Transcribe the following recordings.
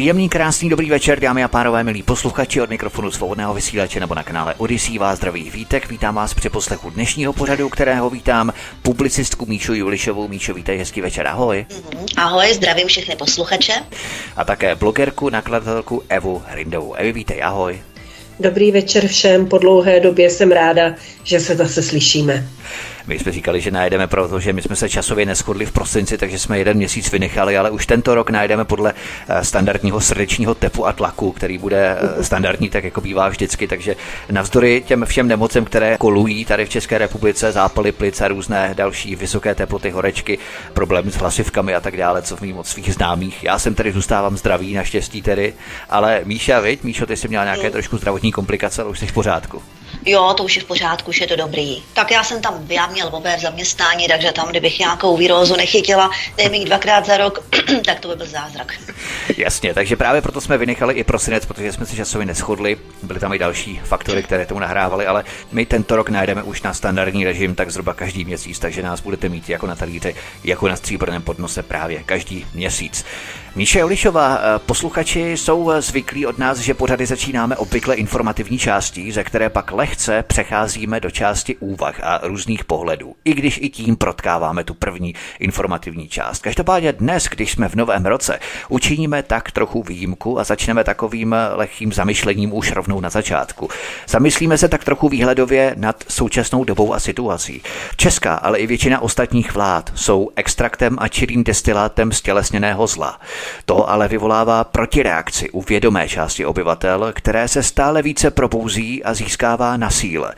Příjemný, krásný, dobrý večer, dámy a pánové, milí posluchači od mikrofonu svobodného vysílače nebo na kanále Odyssey vás zdraví vítek. Vítám vás při poslechu dnešního pořadu, kterého vítám publicistku Míšu Julišovou. Míšo, vítej, hezký večer, ahoj. Mhm, ahoj, zdravím všechny posluchače. A také blogerku, nakladatelku Evu Hrindovou. Evi, vítej, ahoj. Dobrý večer všem, po dlouhé době jsem ráda, že se zase slyšíme. My jsme říkali, že najdeme, protože my jsme se časově neschodli v prosinci, takže jsme jeden měsíc vynechali, ale už tento rok najdeme podle eh, standardního srdečního tepu a tlaku, který bude eh, standardní, tak jako bývá vždycky. Takže navzdory těm všem nemocem, které kolují tady v České republice, zápaly plic a různé další vysoké teploty, horečky, problémy s hlasivkami a tak dále, co vím od svých známých. Já jsem tady zůstávám zdravý, naštěstí tedy, ale Míša, viď? Míšo, ty jsi měla nějaké trošku zdravotní komplikace, ale už jsi v pořádku. Jo, to už je v pořádku, už je to dobrý. Tak já jsem tam, já měl obé v zaměstnání, takže tam, kdybych nějakou výrozu nechytila, dejme dvakrát za rok, tak to by byl zázrak. Jasně, takže právě proto jsme vynechali i prosinec, protože jsme se časově neschodli. Byly tam i další faktory, které tomu nahrávaly, ale my tento rok najdeme už na standardní režim tak zhruba každý měsíc, takže nás budete mít jako na talíři, jako na stříbrném podnose právě každý měsíc. Míše Olišová, eh, posluchači jsou eh, zvyklí od nás, že pořady začínáme obvykle informativní částí, ze které pak lehce přecházíme do části úvah a různých pohledů, i když i tím protkáváme tu první informativní část. Každopádně dnes, když jsme v novém roce, učiníme tak trochu výjimku a začneme takovým eh, lehkým zamyšlením už rovnou na začátku. Zamyslíme se tak trochu výhledově nad současnou dobou a situací. Česká, ale i většina ostatních vlád jsou extraktem a čirým destilátem stělesněného zla. To ale vyvolává protireakci u vědomé části obyvatel, které se stále více probouzí a získává na síle.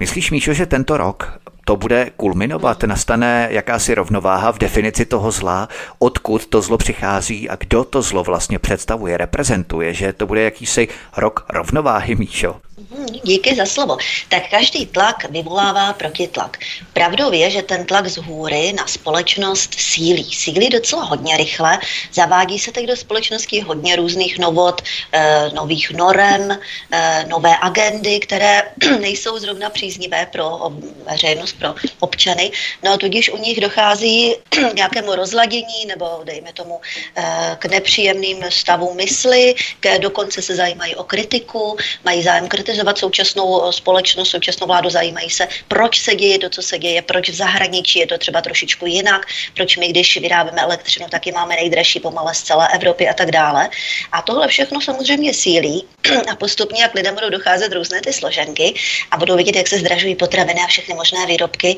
Myslíš, Míšo, že tento rok to bude kulminovat, nastane jakási rovnováha v definici toho zla, odkud to zlo přichází a kdo to zlo vlastně představuje, reprezentuje, že to bude jakýsi rok rovnováhy, Míšo? Mhm, díky za slovo. Tak každý tlak vyvolává protitlak. Pravdou je, že ten tlak z hůry na společnost sílí. Sílí docela hodně rychle. Zavádí se teď do společnosti hodně různých novot, eh, nových norem, eh, nové agendy, které nejsou zrovna příznivé pro veřejnost, pro občany. No a tudíž u nich dochází k nějakému rozladění nebo dejme tomu eh, k nepříjemným stavům mysli, k, dokonce se zajímají o kritiku, mají zájem kritizovat kritizovat současnou eh, společnost, současnou vládu, zajímají se, proč se děje to, co se děje, proč v zahraničí je to třeba trošičku jinak, proč my, když vyrábíme elektřinu, taky máme nejdražší pomale z celé Evropy a tak dále. A tohle všechno samozřejmě sílí a postupně, jak lidem budou docházet různé ty složenky a budou vidět, jak se zdražují potraviny a všechny možné výrobky,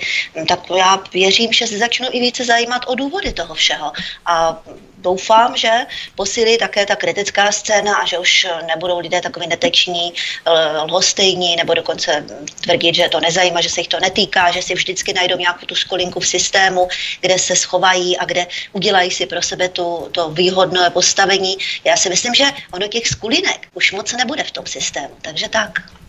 tak já věřím, že se začnou i více zajímat o důvody toho všeho. A doufám, že posílí také ta kritická scéna a že už nebudou lidé takový neteční, eh, lhostejní nebo dokonce tvrdit, že to nezajímá, že se jich to netýká, že si vždycky najdou nějakou tu skolinku v systému, kde se schovají a kde udělají si pro sebe tu, to výhodné postavení. Já si myslím, že ono těch skulinek už moc nebude v tom systému. Takže tak.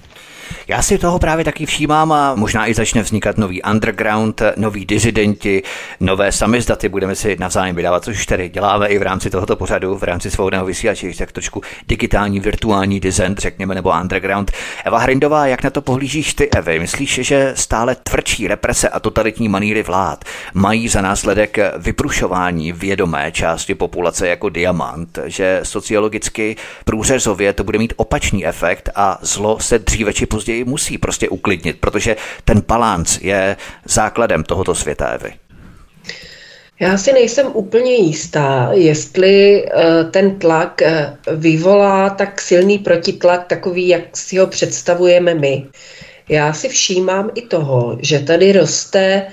Já si toho právě taky všímám a možná i začne vznikat nový underground, noví dizidenti, nové samizdaty, budeme si navzájem vydávat, což tady děláme i v rámci tohoto pořadu, v rámci svobodného vysílače, tak trošku digitální, virtuální design, řekněme, nebo underground. Eva Hrindová, jak na to pohlížíš ty, Evy? Myslíš, že stále tvrdší represe a totalitní maníry vlád mají za následek vyprušování vědomé části populace jako diamant, že sociologicky průřezově to bude mít opačný efekt a zlo se dříve či později později musí prostě uklidnit, protože ten balans je základem tohoto světa, Evy. Já si nejsem úplně jistá, jestli eh, ten tlak eh, vyvolá tak silný protitlak, takový, jak si ho představujeme my. Já si všímám i toho, že tady roste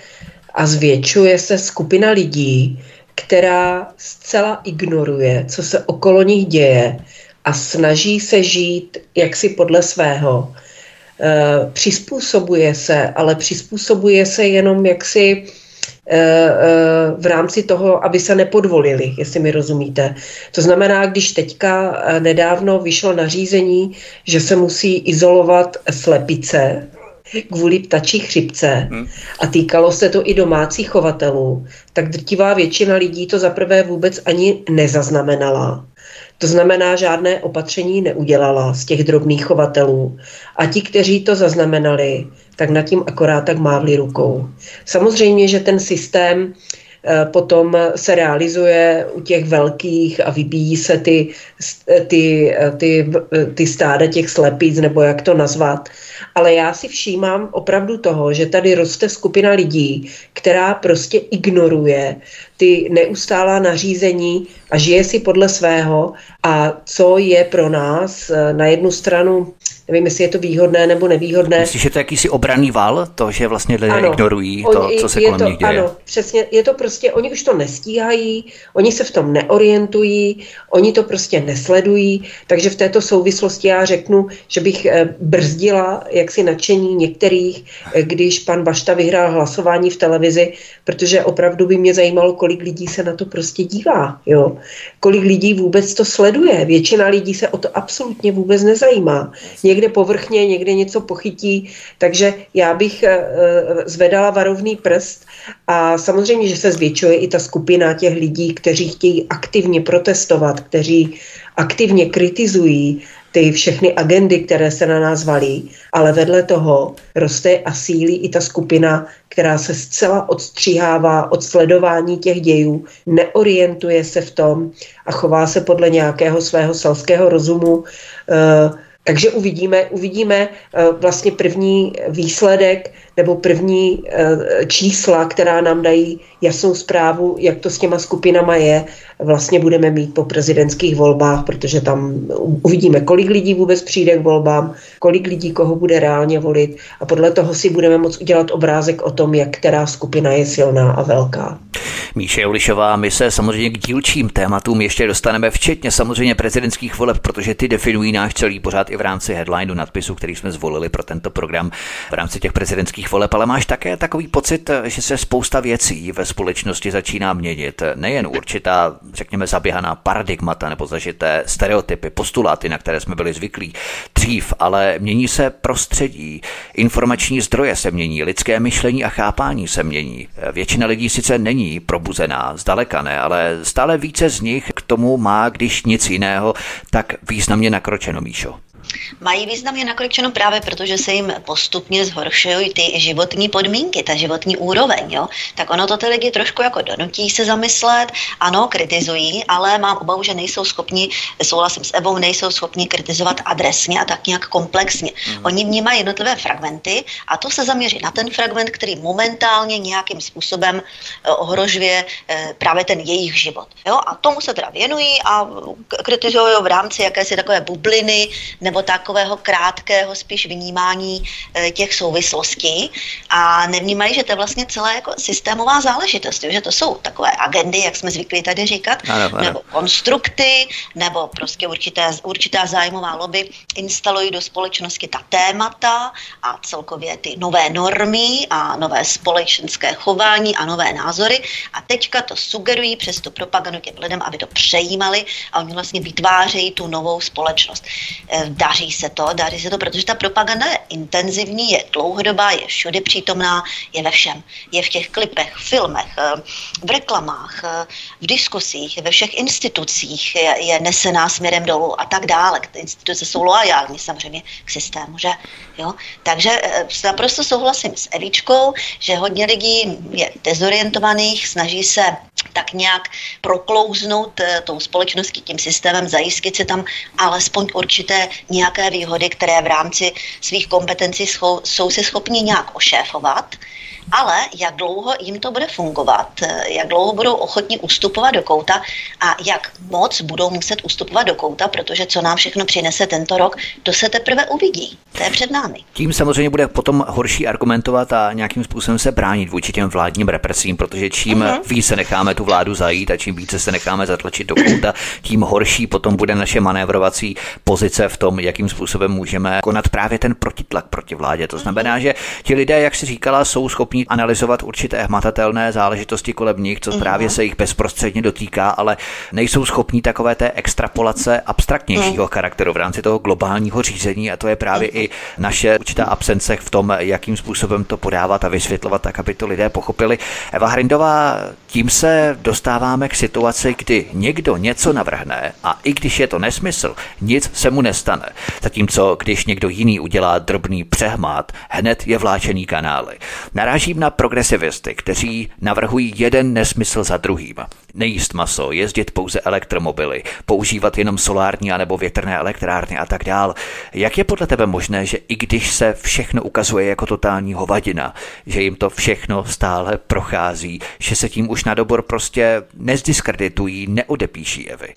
a zvětšuje se skupina lidí, která zcela ignoruje, co se okolo nich děje a snaží se žít jaksi podle svého přizpůsobuje se, ale přizpůsobuje se jenom jaksi Eh, eh, v rámci toho, aby se nepodvolili, jestli mi rozumíte. To znamená, když teďka eh, nedávno vyšlo nařízení, že se musí izolovat slepice kvůli ptačí chřipce hmm. a týkalo se to i domácích chovatelů, tak drtivá většina lidí to zaprvé vůbec ani nezaznamenala. To znamená, žádné opatření neudělala z těch drobných chovatelů. A ti, kteří to zaznamenali, tak nad tím akorát tak mávli rukou. Samozřejmě, že ten systém eh, potom se realizuje u těch velkých a vybíjí se ty, ty, ty, ty stáda těch slepic, nebo jak to nazvat. Ale já si všímám opravdu toho, že tady roste skupina lidí, která prostě ignoruje ty neustálá nařízení a žije si podle svého. A co je pro nás eh, na jednu stranu nevím, jestli je to výhodné nebo nevýhodné. Myslíš, že to je jakýsi obraný val, to, že vlastně lidé ano, ignorují to, co se kolem to, nich děje? Ano, přesně, je to prostě, oni už to nestíhají, oni se v tom neorientují, oni to prostě nesledují, takže v této souvislosti já řeknu, že bych eh, brzdila jaksi nadšení některých, eh, když pan Bašta vyhrál hlasování v televizi, protože opravdu by mě zajímalo, kolik lidí se na to prostě dívá, jo? kolik lidí vůbec to sleduje. Většina lidí se o to absolutně vůbec nezajímá. Někde povrchně, někde něco pochytí, takže já bych eh, zvedala varovný prst a samozřejmě, že se zvětšuje i ta skupina těch lidí, kteří chtějí aktivně protestovat, kteří aktivně kritizují ty všechny agendy, které se na nás valí, ale vedle toho roste a sílí i ta skupina, která se zcela odstříhává od sledování těch dějů, neorientuje se v tom a chová se podle nějakého svého selského rozumu. Eh, takže uvidíme, uvidíme eh, vlastně první výsledek nebo první eh, čísla, která nám dají jasnou zprávu, jak to s těma skupinama je, vlastně budeme mít po prezidentských volbách, protože tam uvidíme, kolik lidí vůbec přijde k volbám, kolik lidí koho bude reálně volit a podle toho si budeme moct udělat obrázek o tom, jak která skupina je silná a velká. Míše Julišová, my se samozřejmě k dílčím tématům ještě dostaneme, včetně samozřejmě prezidentských voleb, protože ty definují náš celý pořád i v rámci headlineu nadpisu, který jsme zvolili pro tento program v rámci těch prezidentských voleb, ale máš také takový pocit, že se spousta věcí ve společnosti začíná měnit. Nejen určitá, řekněme, zaběhaná paradigmata nebo zažité stereotypy, postuláty, na které jsme byli zvyklí dřív, ale mění se prostředí, informační zdroje se mění, lidské myšlení a chápání se mění. Většina lidí sice není probuzená, zdaleka ne, ale stále více z nich k tomu má, když nic jiného, tak významně nakročeno, Míšo. Mají významně nakročeno právě protože se jim postupně zhoršují ty životní podmínky, ta životní úroveň. Jo? Tak ono to ty lidi trošku jako donutí se zamyslet, ano, kritizují, ale mám obavu, že nejsou schopni, souhlasím s Evou, nejsou schopni kritizovat adresně a tak nějak komplexně. Mm. Oni vnímají jednotlivé fragmenty a to se zaměří na ten fragment, který momentálně nějakým způsobem eh, ohrožuje eh, právě ten jejich život. Jo? A tomu se teda věnují a kritizují v rámci jakési takové bubliny nebo takového krátkého spíš vnímání eh, těch souvislostí a nevnímají, že to je vlastně celá jako systémová záležitost, že to jsou takové agendy, jak jsme zvyklí tady říkat, ano, ano. nebo konstrukty, nebo prostě určité, určitá zájmová lobby instalují do společnosti ta témata a celkově ty nové normy a nové společenské chování a nové názory a teďka to sugerují přes tu propagandu těm lidem, aby to přejímali a oni vlastně vytvářejí tu novou společnost. Eh, daří se to, daří se to, protože ta propaganda je intenzivní, je dlouhodobá, je všude přítomná, je ve všem. Je v těch klipech, filmech, eh, v reklamách, eh, v diskusích, ve všech institucích je, je nesená směrem dolů a tak dále. Ty instituce jsou loajální samozřejmě k systému, že? Jo? Takže eh, naprosto souhlasím s Evičkou, že hodně lidí je dezorientovaných, snaží se tak nějak proklouznout tou společností, tím systémem, zajistit se tam alespoň určité nějaké výhody, které v rámci svých kompetencí jsou, jsou si schopni nějak ošéfovat ale jak dlouho jim to bude fungovat, jak dlouho budou ochotni ustupovat do kouta a jak moc budou muset ustupovat do kouta, protože co nám všechno přinese tento rok, to se teprve uvidí. To je před námi. Tím samozřejmě bude potom horší argumentovat a nějakým způsobem se bránit vůči těm vládním represím, protože čím uh-huh. více se necháme tu vládu zajít a čím více se necháme zatlačit do kouta, tím horší potom bude naše manévrovací pozice v tom, jakým způsobem můžeme konat právě ten protitlak proti vládě. To znamená, že ti lidé, jak si říkala, jsou schopni analyzovat určité hmatatelné záležitosti kolem nich, co právě se jich bezprostředně dotýká, ale nejsou schopní takové té extrapolace abstraktnějšího uh-huh. charakteru v rámci toho globálního řízení a to je právě uh-huh. i naše určitá absence v tom, jakým způsobem to podávat a vysvětlovat tak, aby to lidé pochopili. Eva Hrindová, tím se dostáváme k situaci, kdy někdo něco navrhne a i když je to nesmysl, nic se mu nestane. Zatímco, když někdo jiný udělá drobný přehmat, hned je vláčený kanály. Narážím na progresivisty, kteří navrhují jeden nesmysl za druhým. Nejíst maso, jezdit pouze elektromobily, používat jenom solární anebo větrné elektrárny a tak dál. Jak je podle tebe možné, že i když se všechno ukazuje jako totální hovadina, že jim to všechno stále prochází, že se tím už na dobor prostě nezdiskreditují, neodepíší Evy?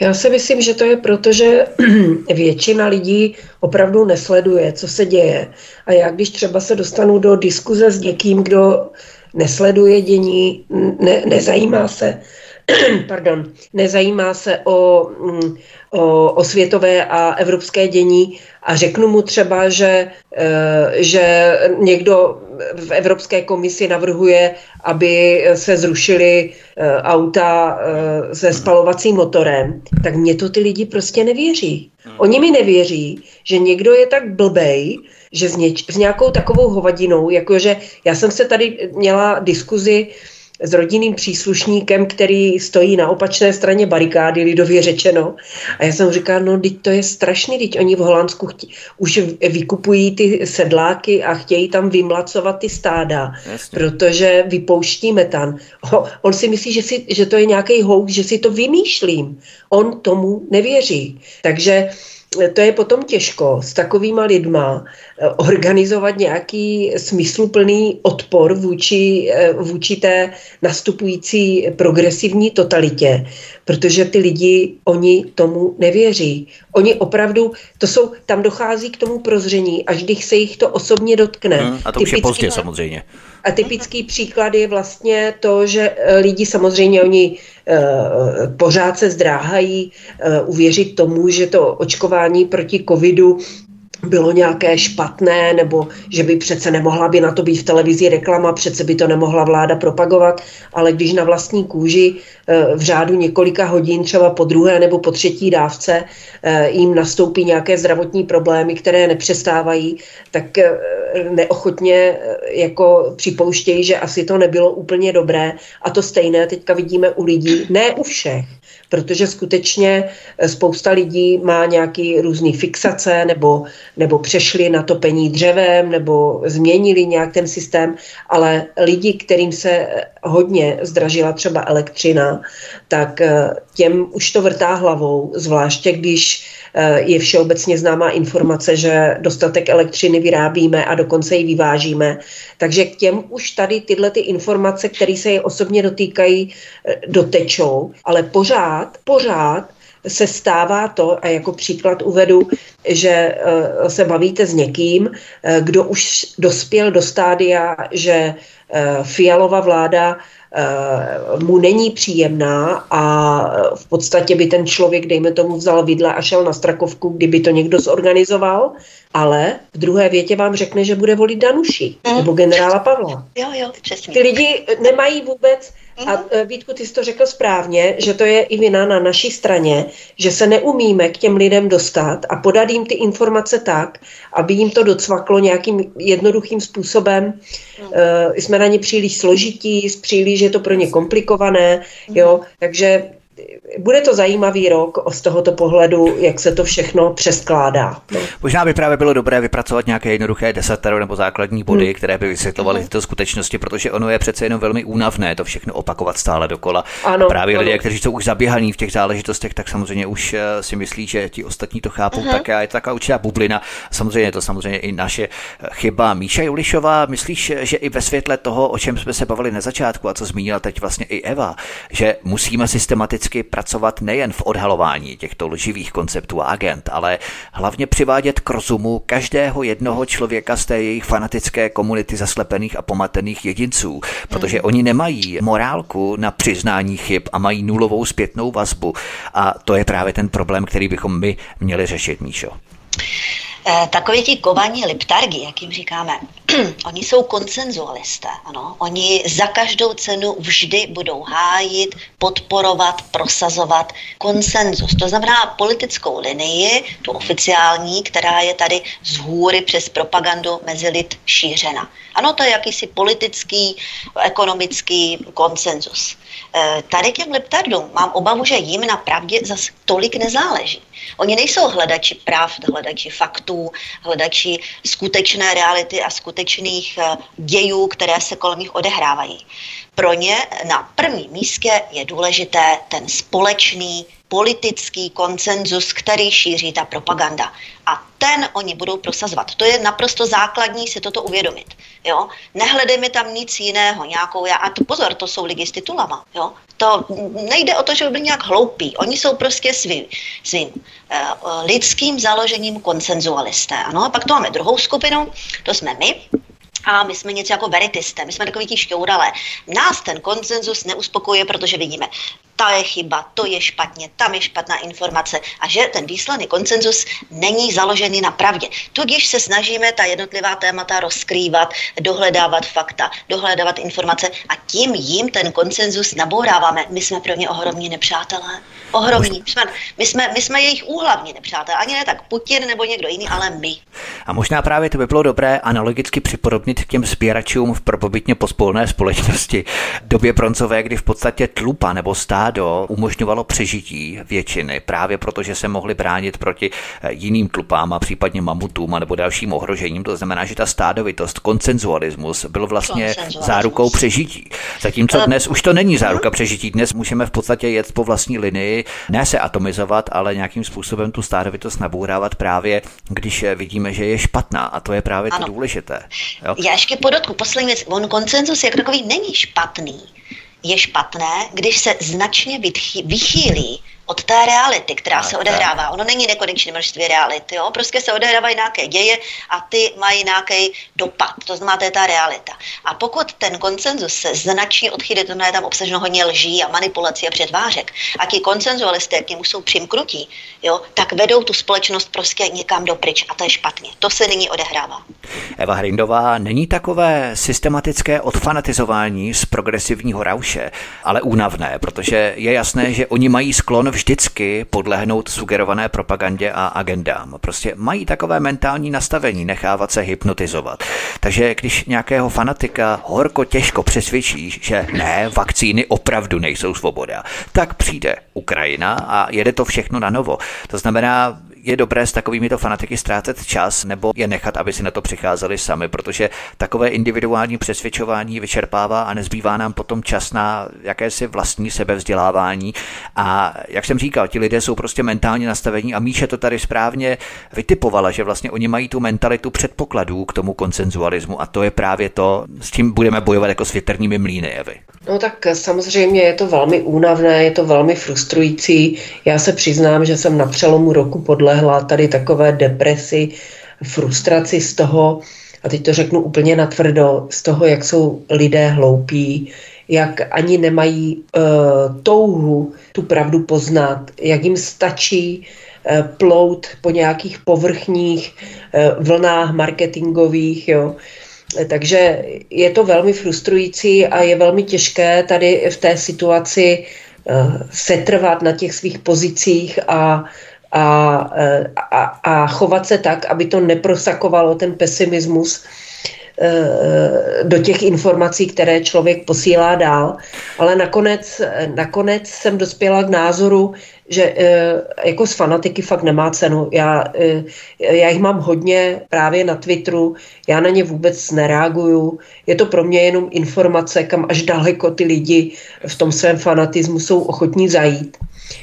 Já si myslím, že to je proto, že většina lidí opravdu nesleduje, co se děje. A já, když třeba se dostanu do diskuze s někým, kdo nesleduje dění, ne, nezajímá se, pardon, nezajímá se o, mm, o, o světové a evropské dění a řeknu mu třeba, že, eh, že někdo v Evropské komisi navrhuje, aby se zrušily eh, auta eh, se spalovacím motorem, tak mě to ty lidi prostě nevěří. Oni mi nevěří, že někdo je tak blbej, že s, něč, s nějakou takovou hovadinou, jakože já jsem se tady měla diskuzi s rodinným příslušníkem, který stojí na opačné straně barikády, lidově řečeno. A já jsem říkal, no teď to je strašný, teď oni v Holandsku chtě, už vykupují ty sedláky a chtějí tam vymlacovat ty stáda, Jasně. protože vypouští metan. O, on si myslí, že, si, že to je nějaký houk, že si to vymýšlím. On tomu nevěří. Takže to je potom těžko s takovýma lidma eh, organizovat nějaký smysluplný odpor vůči, eh, vůči té nastupující progresivní totalitě, protože ty lidi, oni tomu nevěří. Oni opravdu, to jsou, tam dochází k tomu prozření, až když se jich to osobně dotkne. Hmm, a to už je pozdě samozřejmě. A typický příklad je vlastně to, že eh, lidi samozřejmě oni uh, pořád se zdráhají uh, uvěřit tomu, že to očkování proti covidu bylo nějaké špatné, nebo že by přece nemohla by na to být v televizi reklama, přece by to nemohla vláda propagovat, ale když na vlastní kůži eh, v řádu několika hodin, třeba po druhé nebo po třetí dávce, eh, jim nastoupí nějaké zdravotní problémy, které nepřestávají, tak eh, neochotně jako připouštějí, že asi to nebylo úplně dobré. A to stejné teďka vidíme u lidí, ne u všech, protože skutečně eh, spousta lidí má nějaký různý fixace nebo, nebo přešli na topení dřevem nebo změnili nějak ten systém, ale lidi, kterým se eh, hodně zdražila třeba elektřina, tak eh, těm už to vrtá hlavou, zvláště když je všeobecně známá informace, že dostatek elektřiny vyrábíme a dokonce ji vyvážíme. Takže k těm už tady tyhle ty informace, které se je osobně dotýkají, eh, dotečou, ale pořád, pořád se stává to, a jako příklad uvedu, že eh, se bavíte s někým, kdo už dospěl do stádia, že Fialová vláda Eh, mu není příjemná a v podstatě by ten člověk, dejme tomu, vzal vidle a šel na Strakovku, kdyby to někdo zorganizoval, ale v druhé větě vám řekne, že bude volit Danuši mm. nebo generála Pavla. Jo, jo, přesně. Ty lidi nemají vůbec a mhm. e, Vítku, ty jsi to řekl správně, že to je i vina na naší straně, že se neumíme k těm lidem dostat a podat jim ty informace tak, aby jim to docvaklo nějakým jednoduchým způsobem. Uh, jsme na ně příliš složití, příliš je to pro ně komplikované, jo, takže bude to zajímavý rok z tohoto pohledu, jak se to všechno přeskládá. No. Možná by právě bylo dobré vypracovat nějaké jednoduché desatero nebo základní body, hmm. které by vysvětlovaly hmm. tyto skutečnosti, protože ono je přece jenom velmi únavné to všechno opakovat stále dokola. Ano, právě ano. lidé, kteří jsou už zaběhaní v těch záležitostech, tak samozřejmě už eh, si myslí, že ti ostatní to chápou uh-huh. tak a je to taková určitá bublina. Samozřejmě je to samozřejmě i naše eh, chyba. Míša Julišová, myslíš, že i ve světle toho, o čem jsme se bavili na začátku a co zmínila teď vlastně i Eva, že musíme systematicky pracovat nejen v odhalování těchto lživých konceptů a agent, ale hlavně přivádět k rozumu každého jednoho člověka z té jejich fanatické komunity zaslepených a pomatených jedinců, protože mm. oni nemají morálku na přiznání chyb a mají nulovou zpětnou vazbu. A to je právě ten problém, který bychom my měli řešit, Míšo. Eh, takoví ti kovaní liptargi, jak jim říkáme, oni jsou konsenzualisté. Ano? Oni za každou cenu vždy budou hájit, podporovat, prosazovat konsenzus. To znamená politickou linii, tu oficiální, která je tady z hůry přes propagandu mezi lid šířena. Ano, to je jakýsi politický, ekonomický konsenzus. Eh, tady těm leptardům mám obavu, že jim na pravdě zase tolik nezáleží. Oni nejsou hledači práv, hledači faktů, hledači skutečné reality a skutečných eh, dějů, které se kolem nich odehrávají. Pro ně na prvním místě je důležité ten společný politický konsenzus, který šíří ta propaganda. A ten oni budou prosazovat. To je naprosto základní si toto uvědomit. Jo? Nehledejme tam nic jiného, nějakou, a to pozor, to jsou lidi s titulama. Jo? To nejde o to, že by byli nějak hloupí. Oni jsou prostě svým, svým uh, lidským založením konsenzualisté. Ano? A pak to máme druhou skupinu, to jsme my, a my jsme něco jako veritisté, my jsme takový ti šťouralé. Nás ten konsenzus neuspokojuje, protože vidíme, ta je chyba, to je špatně, tam je špatná informace a že ten výsledný koncenzus není založený na pravdě. Tudíž se snažíme ta jednotlivá témata rozkrývat, dohledávat fakta, dohledávat informace a tím jim ten koncenzus nabouráváme. My jsme pro ně ohromní nepřátelé. Ohromní. My jsme, my jsme, my jsme jejich úhlavní nepřátelé. Ani ne tak Putin nebo někdo jiný, ale my. A možná právě to by bylo dobré analogicky připodobnit k těm sběračům v propobytně pospolné společnosti. Době broncové, kdy v podstatě tlupa nebo stát stádo umožňovalo přežití většiny právě proto, že se mohli bránit proti eh, jiným tlupám a případně mamutům nebo dalším ohrožením. To znamená, že ta stádovitost, koncenzualismus byl vlastně zárukou přežití. Zatímco eh, dnes už to není záruka mhm. přežití. Dnes můžeme v podstatě jet po vlastní linii, ne se atomizovat, ale nějakým způsobem tu stádovitost nabourávat právě, když eh, vidíme, že je špatná. A to je právě ano. to důležité. Jo? Já ještě podotku, poslední věc. On koncenzus jako takový není špatný je špatné, když se značně vychýlí od té reality, která a se odehrává. Ono není nekonečné množství reality, jo? prostě se odehrávají nějaké děje a ty mají nějaký dopad. To znamená, to je ta realita. A pokud ten koncenzus se značně odchýlí, to je tam obsaženo hodně lží a manipulací a předvářek, a ti koncenzualisté k němu jsou přimkrutí, jo? tak vedou tu společnost prostě někam dopryč a to je špatně. To se nyní odehrává. Eva Hrindová, není takové systematické odfanatizování z progresivního rauše, ale únavné, protože je jasné, že oni mají sklon vždycky podlehnout sugerované propagandě a agendám. Prostě mají takové mentální nastavení, nechávat se hypnotizovat. Takže když nějakého fanatika horko těžko přesvědčí, že ne, vakcíny opravdu nejsou svoboda, tak přijde Ukrajina a jede to všechno na novo. To znamená, je dobré s takovými to fanatiky ztrácet čas nebo je nechat, aby si na to přicházeli sami, protože takové individuální přesvědčování vyčerpává a nezbývá nám potom čas na jakési vlastní sebevzdělávání. A jak jsem říkal, ti lidé jsou prostě mentálně nastavení a Míše to tady správně vytipovala, že vlastně oni mají tu mentalitu předpokladů k tomu konsenzualismu a to je právě to, s tím budeme bojovat jako s větrnými mlýny, Evy. No tak samozřejmě je to velmi únavné, je to velmi frustrující. Já se přiznám, že jsem na přelomu roku podlehla tady takové depresi, frustraci z toho, a teď to řeknu úplně natvrdo, z toho, jak jsou lidé hloupí, jak ani nemají uh, touhu tu pravdu poznat, jak jim stačí uh, plout po nějakých povrchních uh, vlnách marketingových, jo. Takže je to velmi frustrující a je velmi těžké tady v té situaci setrvat na těch svých pozicích a a, a, a chovat se tak, aby to neprosakovalo ten pesimismus eh, do těch informací, které člověk posílá dál. Ale nakonec, nakonec jsem dospěla k názoru, že jako z fanatiky fakt nemá cenu. Já, já jich mám hodně právě na Twitteru, já na ně vůbec nereaguju. Je to pro mě jenom informace, kam až daleko ty lidi v tom svém fanatismu jsou ochotní zajít.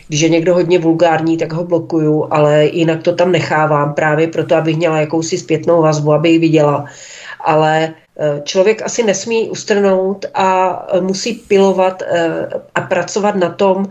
Když je někdo hodně vulgární, tak ho blokuju, ale jinak to tam nechávám právě proto, abych měla jakousi zpětnou vazbu, aby ji viděla. Ale e, člověk asi nesmí ustrnout a musí pilovat e, a pracovat na tom,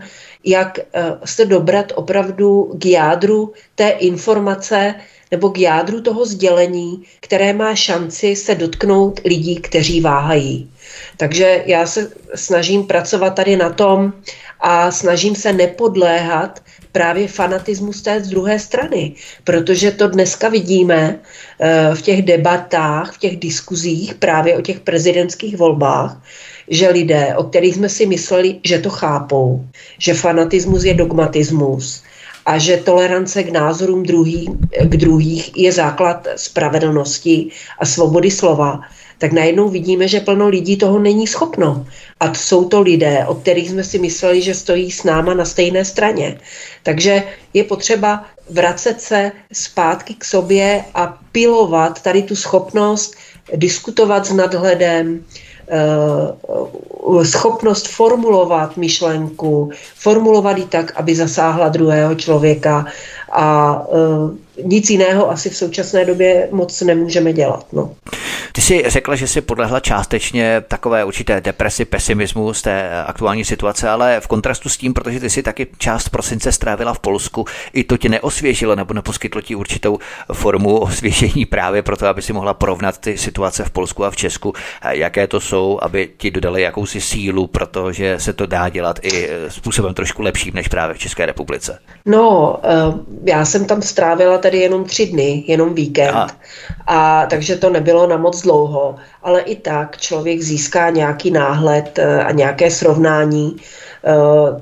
jak se dobrat opravdu k jádru té informace nebo k jádru toho sdělení, které má šanci se dotknout lidí, kteří váhají. Takže já se snažím pracovat tady na tom a snažím se nepodléhat právě fanatismu z té druhé strany, protože to dneska vidíme eh, v těch debatách, v těch diskuzích právě o těch prezidentských volbách, že lidé, o kterých jsme si mysleli, že to chápou, že fanatismus je dogmatismus a že tolerance k názorům druhý, k druhých je základ spravedlnosti a svobody slova, tak najednou vidíme, že plno lidí toho není schopno. A jsou to lidé, o kterých jsme si mysleli, že stojí s náma na stejné straně. Takže je potřeba vracet se zpátky k sobě a pilovat tady tu schopnost diskutovat s nadhledem, eh, schopnost formulovat myšlenku, formulovat ji tak, aby zasáhla druhého člověka a eh, nic jiného asi v současné době moc nemůžeme dělat. No. Ty jsi řekla, že si podlehla částečně takové určité depresi, pesimismu z té aktuální situace, ale v kontrastu s tím, protože ty si taky část prosince strávila v Polsku, i to tě neosvěžilo nebo neposkytlo ti určitou formu osvěžení právě proto, aby si mohla porovnat ty situace v Polsku a v Česku, jaké to jsou, aby ti dodali jakousi sílu, protože se to dá dělat i způsobem trošku lepším než právě v České republice. No, eh, já jsem tam strávila tady jenom tři dny, jenom víkend. Aha. A takže to nebylo na moc dlouho, ale i tak člověk získá nějaký náhled eh, a nějaké srovnání. Eh,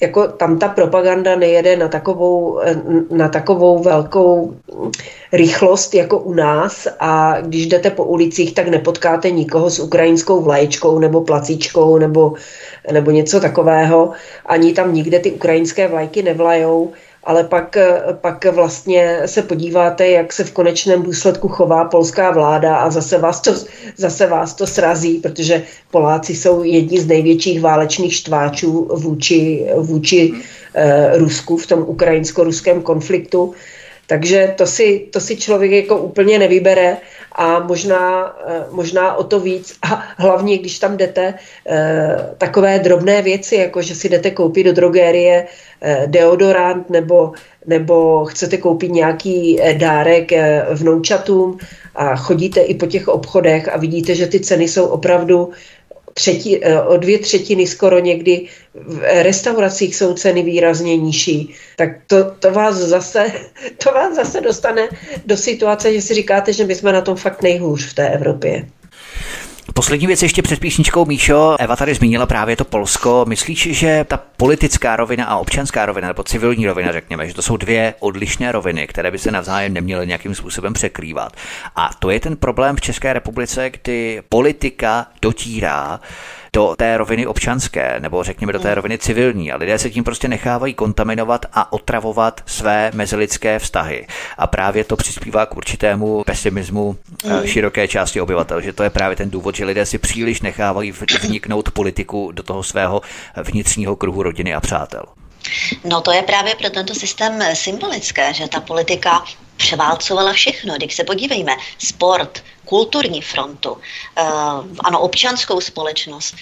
jako tam ta propaganda nejede na takovou, eh, na takovou velkou rychlost jako u nás a když jdete po ulicích, tak nepotkáte nikoho s ukrajinskou vlaječkou nebo placíčkou nebo, nebo něco takového. Ani tam nikde ty ukrajinské vlajky nevlajou ale pak, pak vlastně se podíváte, jak se v konečném důsledku chová polská vláda a zase vás to, zase vás to srazí, protože Poláci jsou jedni z největších válečných štváčů vůči, vůči eh, Rusku v tom ukrajinsko-ruském konfliktu. Takže to si, to si člověk jako úplně nevybere a možná, eh, možná o to víc. A hlavně, když tam jdete, eh, takové drobné věci, jako že si jdete koupit do drogérie eh, deodorant nebo, nebo chcete koupit nějaký dárek vnoučatům a chodíte i po těch obchodech a vidíte, že ty ceny jsou opravdu třetí, eh, o dvě třetiny skoro někdy v restauracích jsou ceny výrazně nižší, tak to, to, vás zase, to vás zase dostane do situace, že si říkáte, že my jsme na tom fakt nejhůř v té Evropě. Poslední věc ještě před písničkou Míšo. Eva tady zmínila právě to Polsko. Myslíš, že ta politická rovina a občanská rovina, nebo civilní rovina, řekněme, že to jsou dvě odlišné roviny, které by se navzájem neměly nějakým způsobem překrývat. A to je ten problém v České republice, kdy politika dotírá do té roviny občanské, nebo řekněme do té hmm. roviny civilní. A lidé se tím prostě nechávají kontaminovat a otravovat své mezilidské vztahy. A právě to přispívá k určitému pesimismu eh, hmm. široké části obyvatel, že to je právě ten důvod, že lidé si příliš nechávají vniknout politiku do toho svého vnitřního kruhu rodiny a přátel. No to je právě pro tento systém symbolické, že ta politika převálcovala všechno. Když se podívejme, sport, kulturní frontu, uh, ano, občanskou společnost,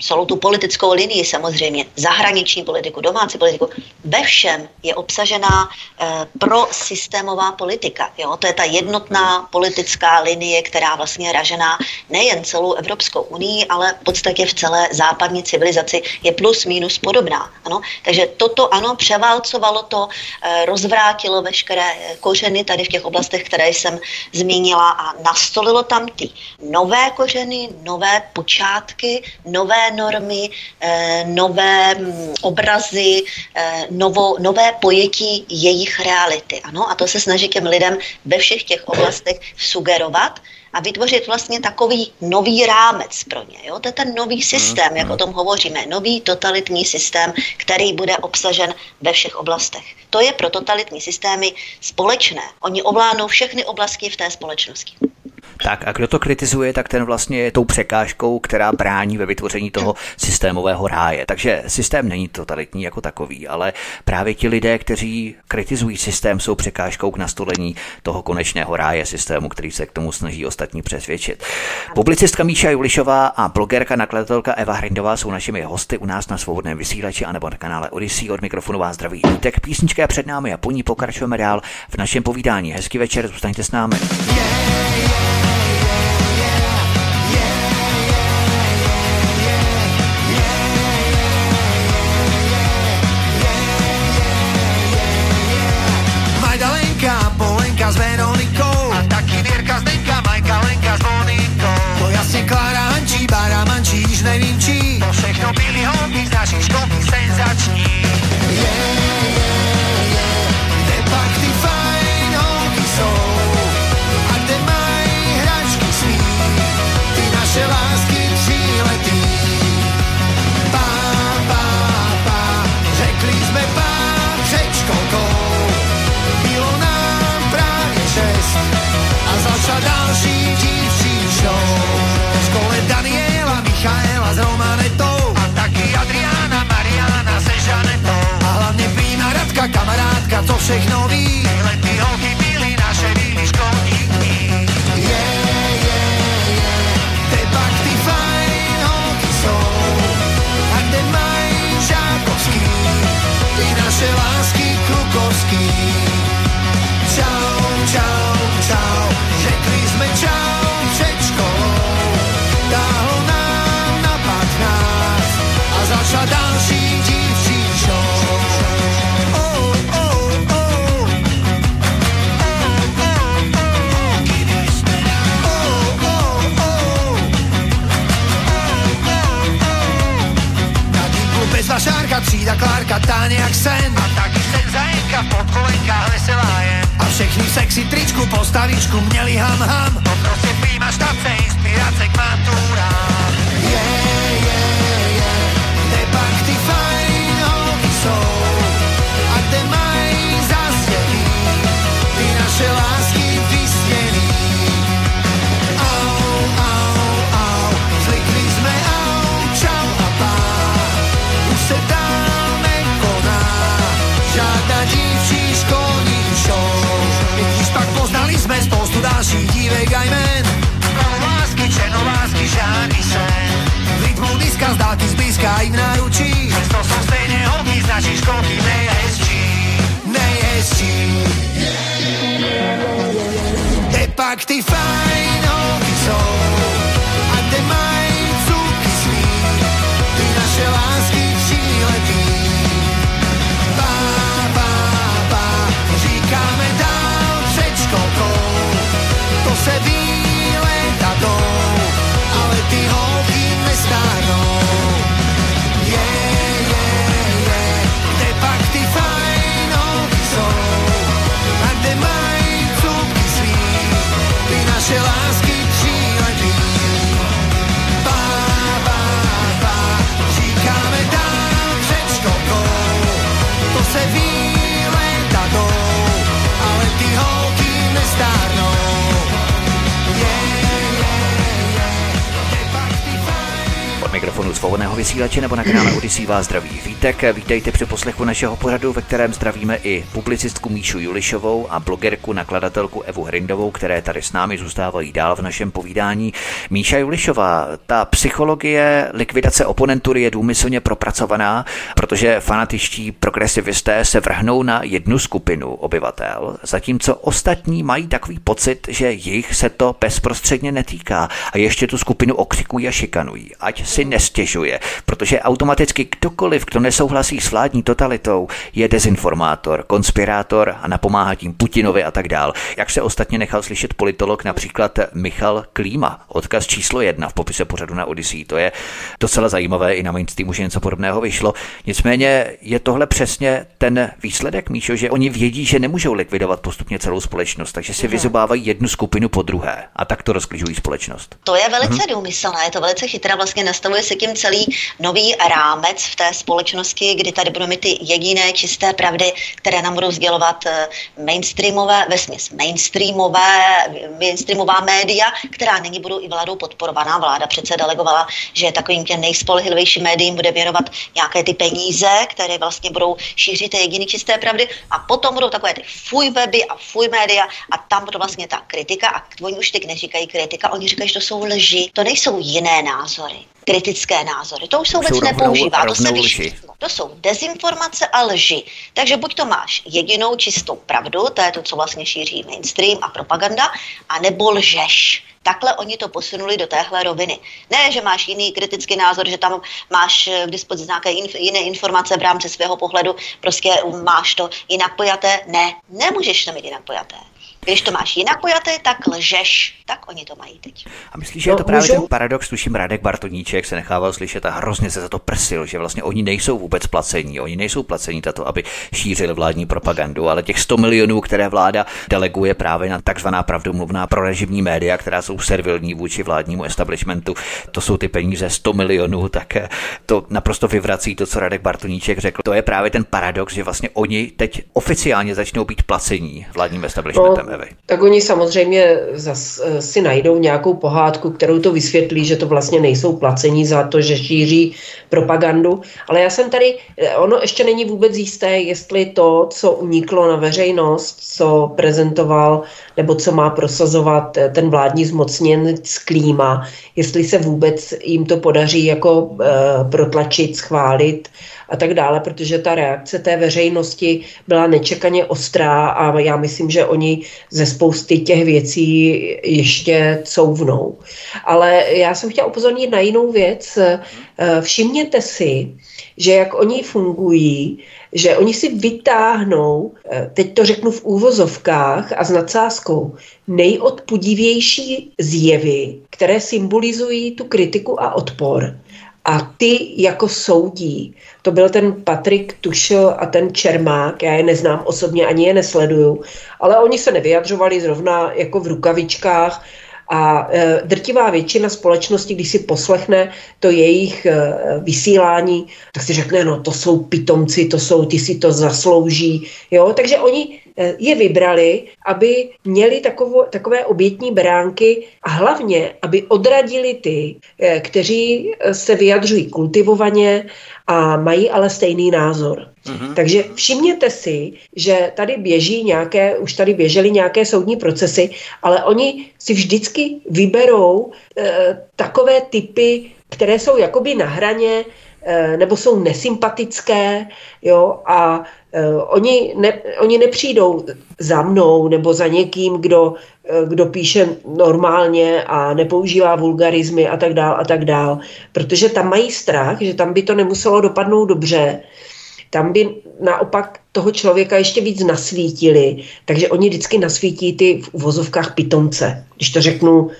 celou tu politickou linii samozřejmě, zahraniční politiku, domácí politiku, ve všem je obsažená uh, prosystémová politika. Jo? To je ta jednotná politická linie, která vlastně je ražená nejen celou Evropskou unii, ale v podstatě v celé západní civilizaci je plus minus podobná. Ano? Takže toto ano, převálcovalo to, uh, rozvrátilo veškeré kořeny tady v těch oblastech, které jsem zmínila a nastolilo tam ty nové kořeny, nové počátky, nové normy, eh, nové mm, obrazy, eh, novo, nové pojetí jejich reality. Ano? A to se snaží těm lidem ve všech těch oblastech sugerovat a vytvořit vlastně takový nový rámec pro ně. Jo? To je ten nový systém, mm, jak o tom hovoříme, nový totalitní systém, který bude obsažen ve všech oblastech. To je pro totalitní systémy společné. Oni ovládnou všechny oblasti v té společnosti. Tak a kdo to kritizuje, tak ten vlastně je tou překážkou, která brání ve vytvoření toho systémového ráje. Takže systém není totalitní jako takový, ale právě ti lidé, kteří kritizují systém, jsou překážkou k nastolení toho konečného ráje systému, který se k tomu snaží ostatní přesvědčit. Publicistka Míša Julišová a blogerka nakladatelka Eva Hrindová jsou našimi hosty u nás na svobodném vysílači anebo na kanále Odyssey od mikrofonu vás zdraví. Vítek, písnička je před námi a po ní pokračujeme dál v našem povídání. Hezký večer, zůstaňte s námi. Yeah, yeah. S Veronikou a taky Věrka, Zdenka, Majka, Lenka s Monikou. To jasně Klára Hančí, Bára Mančí, již nevím čí. To všechno byli holky z naší školky senzační. Yeah, a další dívčí show. V škole Daniela, Michaela s Romanetou a taky Adriana, Mariana se Žanetou. A hlavně Pína Radka, kamarádka, co všechno ví. Tyhle ty holky byly naše bílý školníky. Yeah, yeah, yeah? A mají naše lásky klukovský. Třída Klárka, táně jak sen A taky sen zajenka v podkolenkách veselá je a všechny sexy tričku, postavičku měli ham ham. To prostě prýma štace, inspirace k maturám. Yeah, spoustu dalších dívek a jmen. Lásky, žádný sen. Rytmu diska z dálky zblízka i v náručí. Přesto jsou stejně holky z naší školky nejhezčí. Nejhezčí. Kde pak ty fajn holky jsou? A kde mají cukry svý? Ty naše lásky ty holky nestárnou. Yeah, yeah, yeah, kde pak ty jsou a kde mají cukry svý, ty naše lásky tříletý. Bá, bá, bá, říkáme dál před to se výleta jdou, ale ty holky nestárnou. negro. Mikrofonu svobodného vysílače nebo na kanále Odisí vás zdraví Vítek. Vítejte při poslechu našeho pořadu, ve kterém zdravíme i publicistku Míšu Julišovou a blogerku, nakladatelku Evu Hrindovou, které tady s námi zůstávají dál v našem povídání. Míša Julišová, ta psychologie likvidace oponentury je důmyslně propracovaná, protože fanatičtí progresivisté se vrhnou na jednu skupinu obyvatel, zatímco ostatní mají takový pocit, že jich se to bezprostředně netýká a ještě tu skupinu okřikují a šikanují. Ať si nestěžují zdržuje, protože automaticky kdokoliv, kdo nesouhlasí s vládní totalitou, je dezinformátor, konspirátor a napomáhá tím Putinovi a tak dál. Jak se ostatně nechal slyšet politolog například Michal Klíma, odkaz číslo jedna v popise pořadu na Odyssey. To je docela zajímavé, i na mainstreamu, že něco podobného vyšlo. Nicméně je tohle přesně ten výsledek, Míšo, že oni vědí, že nemůžou likvidovat postupně celou společnost, takže si vyzobávají jednu skupinu po druhé a tak to rozklížují společnost. To je velice hmm. důmyslné, je to velice chytré, vlastně nastavuje se tím celý nový rámec v té společnosti, kdy tady budou mít ty jediné čisté pravdy, které nám budou sdělovat eh, mainstreamové, ve smysl mainstreamové, mainstreamová média, která nyní budou i vládou podporovaná. Vláda přece delegovala, že takovým těm nejspolehlivějším médiím bude věnovat nějaké ty peníze, které vlastně budou šířit ty jediné čisté pravdy. A potom budou takové ty fuj weby a fuj média a tam budou vlastně ta kritika. A oni už teď neříkají kritika, oni říkají, že to jsou lži, to nejsou jiné názory kritické názory. To už se vůbec nepoužívá, to se vyšší. To jsou dezinformace a lži. Takže buď to máš jedinou čistou pravdu, to je to, co vlastně šíří mainstream a propaganda, a nebo lžeš. Takhle oni to posunuli do téhle roviny. Ne, že máš jiný kritický názor, že tam máš k dispozici nějaké inf- jiné informace v rámci svého pohledu, prostě máš to jinak pojaté. Ne, nemůžeš to mít jinak pojaté. Když to máš jinak pojaté, tak lžeš. Tak oni to mají teď. A myslíš, že no, je to právě můžu? ten paradox, tuším Radek Bartoníček se nechával slyšet a hrozně se za to prsil, že vlastně oni nejsou vůbec placení, oni nejsou placení za to, aby šířili vládní propagandu, ale těch 100 milionů, které vláda deleguje právě na takzvaná pravdomluvná prorežimní média, která jsou servilní vůči vládnímu establishmentu, to jsou ty peníze 100 milionů, tak to naprosto vyvrací to, co Radek Bartoníček řekl. To je právě ten paradox, že vlastně oni teď oficiálně začnou být placení vládním establishmentem. No Evy? Tak oni samozřejmě eh, si najdou nějakou pohádku, kterou to vysvětlí, že to vlastně nejsou placení za to, že šíří propagandu. Ale já jsem tady, eh, ono ještě není vůbec jisté, jestli to, co uniklo na veřejnost, co prezentoval nebo co má prosazovat eh, ten vládní zmocněnec klíma, jestli se vůbec jim to podaří jako e, protlačit, schválit a tak dále, protože ta reakce té veřejnosti byla nečekaně ostrá a já myslím, že oni ze spousty těch věcí ještě couvnou. Ale já jsem chtěla upozornit na jinou věc. Eh, všimněte si, že jak oni fungují, že oni si vytáhnou, eh, teď to řeknu v úvozovkách a s nadsázkou, nejodpudivější zjevy, které symbolizují tu kritiku a odpor a ty jako soudí. To byl ten Patrik Tušel a ten Čermák, já je neznám osobně, ani je nesleduju, ale oni se nevyjadřovali zrovna jako v rukavičkách a e, drtivá většina společnosti, když si poslechne to jejich e, vysílání, tak si řekne, no to jsou pitomci, to jsou, ty si to zaslouží. Jo? Takže oni je vybrali, aby měli takovo, takové obětní beránky a hlavně, aby odradili ty, e, kteří se vyjadřují kultivovaně a mají ale stejný názor. Mm-hmm. Takže všimněte si, že tady běží nějaké, už tady běžely nějaké soudní procesy, ale oni si vždycky vyberou e, takové typy, které jsou jakoby na hraně nebo jsou nesympatické, jo, a e, oni, ne, oni nepřijdou za mnou nebo za někým, kdo, e, kdo píše normálně a nepoužívá vulgarizmy a tak dál a tak dál, protože tam mají strach, že tam by to nemuselo dopadnout dobře, tam by naopak toho člověka ještě víc nasvítili. Takže oni vždycky nasvítí ty v uvozovkách pitomce, když to řeknu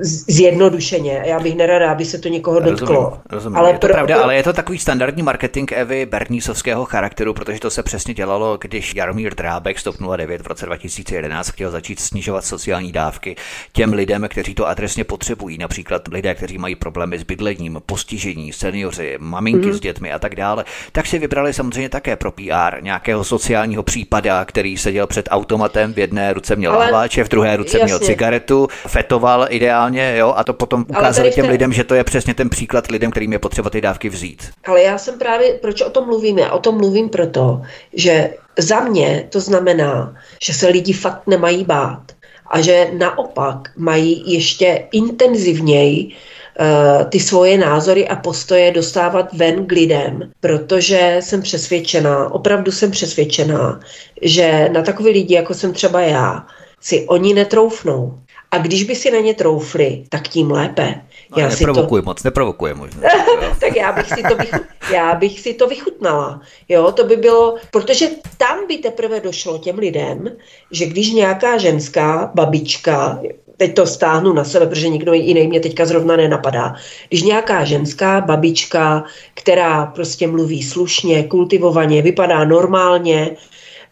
zjednodušeně. Já bych nerada, aby se to někoho dotklo. Rozumím, rozumím. Ale je to pro, pravda, ale je to takový standardní marketing Evy Bernísovského charakteru, protože to se přesně dělalo, když Jaromír Drábek z 09 v roce 2011 chtěl začít snižovat sociální dávky těm lidem, kteří to adresně potřebují, například lidé, kteří mají problémy s bydlením, postižení, seniori, maminky mm-hmm. s dětmi a tak dále, tak si vybrali samozřejmě také pro PR nějakého sociálního případa, který seděl před automatem, v jedné ruce měl ale... v druhé ruce jasně. měl cigaretu, fetoval ideálně, jo, a to potom ukázali těm ten... lidem, že to je přesně ten příklad lidem, kterým je potřeba ty dávky vzít. Ale já jsem právě, proč o tom mluvím? Já o tom mluvím proto, že za mě to znamená, že se lidi fakt nemají bát a že naopak mají ještě intenzivněji uh, ty svoje názory a postoje dostávat ven k lidem, protože jsem přesvědčená, opravdu jsem přesvědčená, že na takové lidi, jako jsem třeba já, si oni netroufnou. A když by si na ně troufli, tak tím lépe. No, já neprovokuji to... moc, neprovokuji možná. tak já bych, si to vychut... já bych si to vychutnala. Jo, to by bylo, protože tam by teprve došlo těm lidem, že když nějaká ženská babička, teď to stáhnu na sebe, protože nikdo jiný mě teďka zrovna nenapadá. Když nějaká ženská babička, která prostě mluví slušně, kultivovaně, vypadá normálně,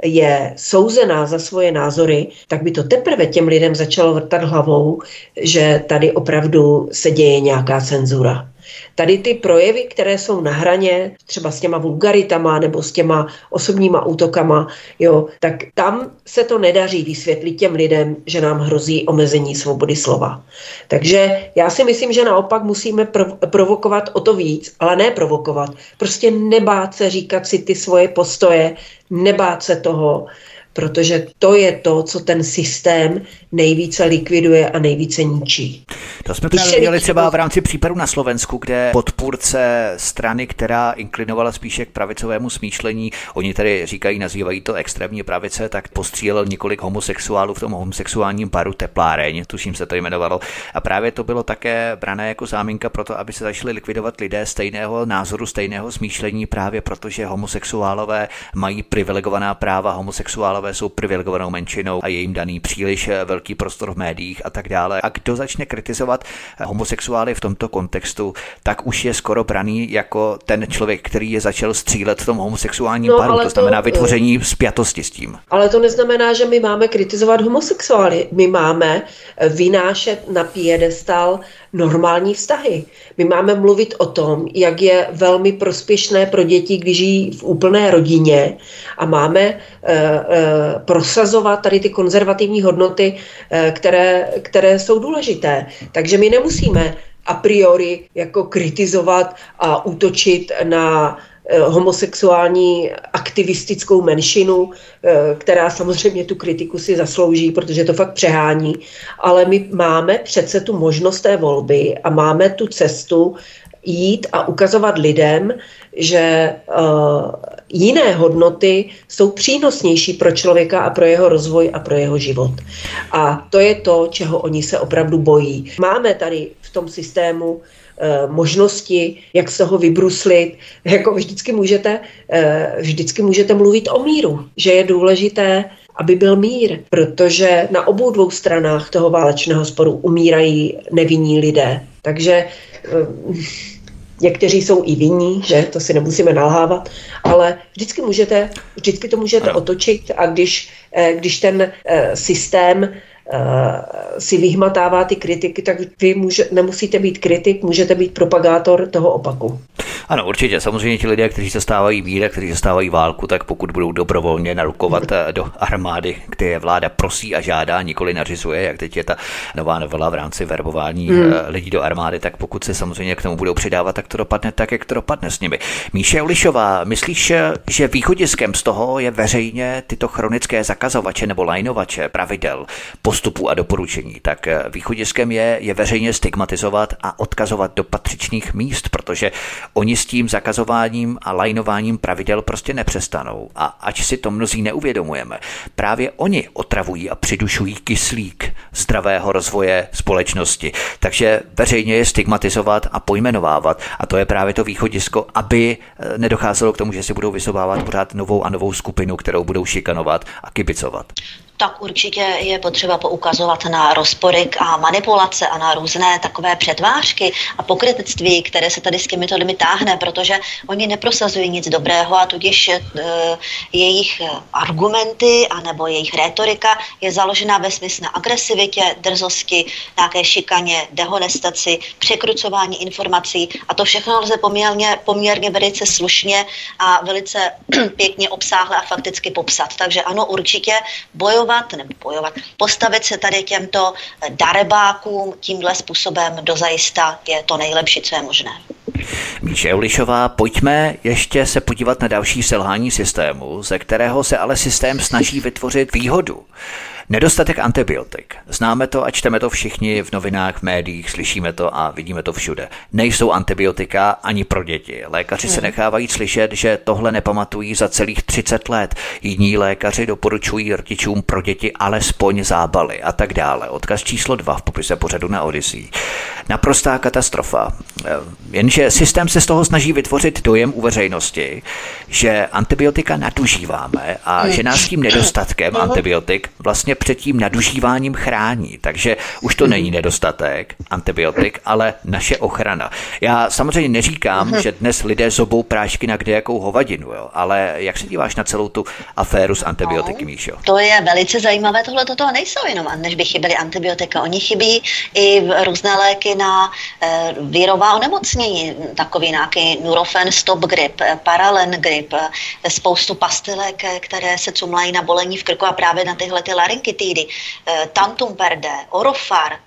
je souzená za svoje názory, tak by to teprve těm lidem začalo vrtat hlavou, že tady opravdu se děje nějaká cenzura. Tady ty projevy, které jsou na hraně, třeba s těma vulgaritama nebo s těma osobníma útokama, jo, tak tam se to nedaří vysvětlit těm lidem, že nám hrozí omezení svobody slova. Takže já si myslím, že naopak musíme prov- provokovat o to víc, ale ne provokovat. Prostě nebát se říkat si ty svoje postoje, nebát se toho, protože to je to, co ten systém nejvíce likviduje a nejvíce ničí. To jsme právě viděli třeba v rámci případu na Slovensku, kde podpůrce strany, která inklinovala spíše k pravicovému smýšlení, oni tady říkají, nazývají to extrémní pravice, tak postřílel několik homosexuálů v tom homosexuálním paru Tepláreň, tuším se to jmenovalo. A právě to bylo také brané jako záminka pro to, aby se začali likvidovat lidé stejného názoru, stejného smýšlení, právě protože homosexuálové mají privilegovaná práva, homosexuálové jsou privilegovanou menšinou a je jim daný příliš velký prostor v médiích a tak dále. A kdo začne kritizovat homosexuály v tomto kontextu, tak už je skoro braný jako ten člověk, který je začal střílet v tom homosexuálním no, paru. To, to znamená vytvoření spjatosti s tím. Ale to neznamená, že my máme kritizovat homosexuály. My máme vynášet na piedestal normální vztahy. My máme mluvit o tom, jak je velmi prospěšné pro děti, když žijí v úplné rodině a máme e, e, prosazovat tady ty konzervativní hodnoty, e, které, které jsou důležité. Takže my nemusíme a priori jako kritizovat a útočit na homosexuální aktivistickou menšinu, eh, která samozřejmě tu kritiku si zaslouží, protože to fakt přehání, ale my máme přece tu možnost té volby a máme tu cestu jít a ukazovat lidem, že uh, jiné hodnoty jsou přínosnější pro člověka a pro jeho rozvoj a pro jeho život. A to je to, čeho oni se opravdu bojí. Máme tady v tom systému Eh, možnosti, jak z toho vybruslit. Jako vždycky můžete, eh, vždycky můžete mluvit o míru, že je důležité, aby byl mír, protože na obou dvou stranách toho válečného sporu umírají nevinní lidé. Takže eh, Někteří jsou i vinní, že to si nemusíme nalhávat, ale vždycky můžete, vždycky to můžete otočit a když, když ten systém Eh, si vyhmatává ty kritiky, tak vy může, nemusíte být kritik, můžete být propagátor toho opaku. Ano, určitě. Samozřejmě ti lidé, kteří se stávají víra, kteří se stávají válku, tak pokud budou dobrovolně narukovat eh, do armády, které vláda prosí a žádá, nikoli nařizuje, jak teď je ta nová novela v rámci verbování hmm. Eh, lidí do armády, tak pokud se samozřejmě k tomu budou přidávat, tak to dopadne tak, jak to dopadne s nimi. Míše Ulišová, myslíš, že východiskem z toho je veřejně tyto chronické zakazovače nebo lajnovače pravidel, postupů a doporučení? Tak eh, východiskem je, je veřejně stigmatizovat a odkazovat do patřičných míst, protože oni s tím zakazováním a lajnováním pravidel prostě nepřestanou. A ať si to mnozí neuvědomujeme, právě oni otravují a přidušují kyslík zdravého rozvoje společnosti. Takže veřejně je stigmatizovat a pojmenovávat. A to je právě to východisko, aby eh, nedocházelo k tomu, že si budou vysovávat pořád novou a novou skupinu, kterou budou šikanovat a kibicovat tak určitě je potřeba poukazovat na rozpory a manipulace a na různé takové přetvářky a pokrytectví, které se tady s těmito lidmi táhne, protože oni neprosazují nic dobrého a tudíž e, jejich argumenty anebo jejich rétorika je založena ve smyslu na agresivitě, drzosti, nějaké šikaně, dehonestaci, překrucování informací a to všechno lze poměrně, poměrně velice slušně a velice pěkně obsáhle a fakticky popsat. Takže ano, určitě bojovat bojovat nebo bojovat, postavit se tady těmto darebákům tímhle způsobem dozajista je to nejlepší, co je možné. Míše Ulišová, pojďme ještě se podívat na další selhání systému, ze kterého se ale systém snaží vytvořit výhodu. Nedostatek antibiotik. Známe to a čteme to všichni v novinách, v médiích, slyšíme to a vidíme to všude. Nejsou antibiotika ani pro děti. Lékaři se nechávají slyšet, že tohle nepamatují za celých 30 let. Jiní lékaři doporučují rodičům pro děti alespoň zábaly a tak dále. Odkaz číslo 2 v popise pořadu na Odyssey. Naprostá katastrofa. Jenže systém se z toho snaží vytvořit dojem u veřejnosti, že antibiotika nadužíváme a že nás tím nedostatkem antibiotik vlastně před tím nadužíváním chrání. Takže už to není nedostatek antibiotik, ale naše ochrana. Já samozřejmě neříkám, že dnes lidé zobou prášky na kde jakou hovadinu, jo, ale jak se díváš na celou tu aféru s antibiotiky, Míšo? To je velice zajímavé, tohle toto nejsou jenom, než by chyběly antibiotika. Oni chybí i různé léky na e, virová onemocnění, takový nějaký Nurofen Stop Grip, Paralen Grip, spoustu pastilek, které se cumlají na bolení v krku a právě na tyhle ty laryngitidy, eh, tantum perde, orofar,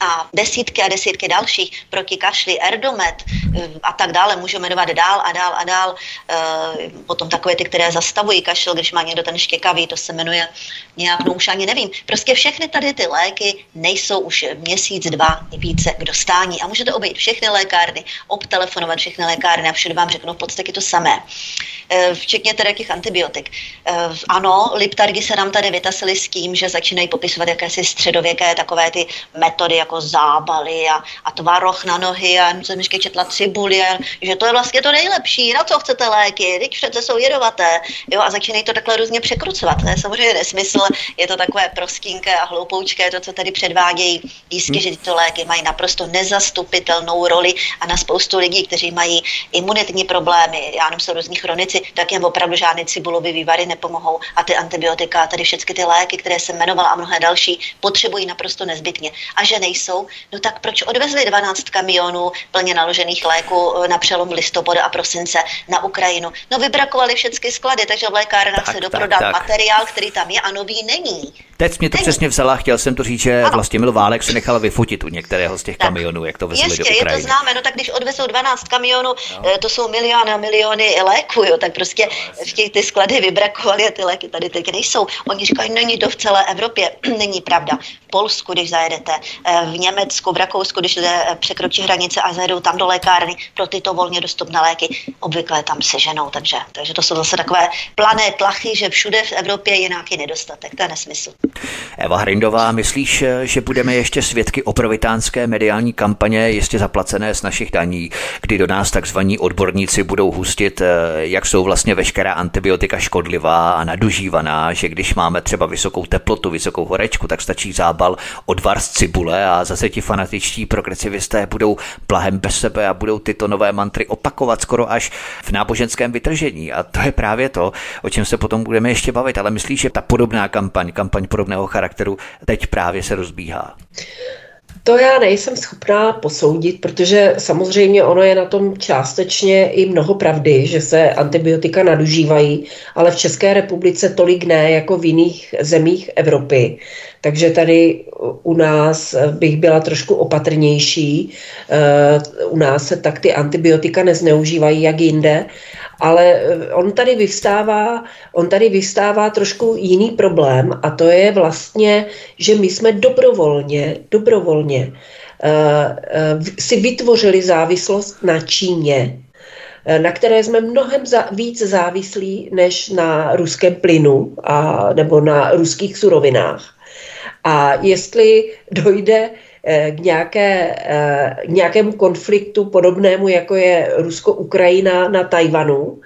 a desítky a desítky dalších proti kašli, erdomet eh, a tak dále, můžeme jmenovat dál a dál a dál. Eh, potom takové ty, které zastavují kašel, když má někdo ten štěkavý, to se jmenuje nějak, no už ani nevím. Prostě všechny tady ty léky nejsou už měsíc, dva více k dostání a můžete obejít všechny lékárny, obtelefonovat všechny lékárny a všude vám řeknou v podstatě to samé. Eh, včetně teda těch antibiotik. Ano, liptargy se nám tady vytasily s tím, že začínají popisovat jakési středověké takové ty metody, metody jako zábaly a, a tvaroh na nohy a jsem ještě četla cibuli, a, že to je vlastně to nejlepší, na co chcete léky, teď přece jsou jedovaté, jo, a začínají to takhle různě překrucovat, to je samozřejmě nesmysl, je to takové prostínké a hloupoučké, to, co tady předvádějí, jistě, že tyto léky mají naprosto nezastupitelnou roli a na spoustu lidí, kteří mají imunitní problémy, já jenom jsou různí chronici, tak jim opravdu žádné cibulový vývary nepomohou a ty antibiotika, tady všechny ty léky, které jsem jmenovala a mnohé další, potřebují naprosto nezbytně. A že nejsou, no tak proč odvezli 12 kamionů plně naložených léků eh, na přelom listopadu a prosince na Ukrajinu? No vybrakovali všechny sklady, takže v lékárnách tak, se doprodal tak, tak. materiál, který tam je a nový není. Teď mě to není. přesně vzala, chtěl jsem to říct, že ano. vlastně Mil Válek se nechal vyfotit u některého z těch tak. kamionů, jak to vezli Ještě, do Ukrajiny. je to známe, no tak když odvezou 12 kamionů, no. to jsou miliony a miliony léků, jo, tak prostě v těch ty sklady vybrakovali a ty léky tady teď nejsou. Oni říkají, není to v celé Evropě, není pravda. V Polsku, když zajedete, v Německu, v Rakousku, když lidé eh, překročí hranice a zajedou tam do lékárny pro tyto volně dostupné léky, obvykle tam seženou. Takže, takže to jsou zase takové plané tlachy, že všude v Evropě je nějaký nedostatek. To je nesmysl. Eva Hrindová, myslíš, eh, že budeme ještě svědky oprovitánské mediální kampaně, jistě zaplacené z našich daní, kdy do nás takzvaní odborníci budou hustit, jak jsou vlastně veškerá antibiotika škodlivá a nadužívaná, že když máme třeba vysokou teplotu, vysokou horečku, tak stačí zábal odvar z cibule a zase ti fanatičtí progresivisté budou plahem bez sebe a budou tyto nové mantry opakovat skoro až v náboženském vytržení. A to je právě to, o čem se potom budeme ještě bavit. Ale myslíš, že ta podobná kampaň, kampaň podobného charakteru teď právě se rozbíhá? To já nejsem schopná posoudit, protože samozřejmě ono je na tom částečně i mnoho pravdy, že se antibiotika nadužívají, ale v České republice tolik ne jako v jiných zemích Evropy. Takže tady u nás bych byla trošku opatrnější. Eh, u nás se tak ty antibiotika nezneužívají jak jinde, ale eh, on tady vyvstává, on tady vyvstává trošku jiný problém a to je vlastně, že my jsme dobrovolně, dobrovolně uh, si vytvořili závislost na Číně, na které jsme mnohem za, víc závislí než na ruském plynu a, nebo na ruských surovinách. A jestli dojde Eh, k, nějaké, eh, k nějakému konfliktu podobnému, jako je Rusko-Ukrajina na Tajvanu,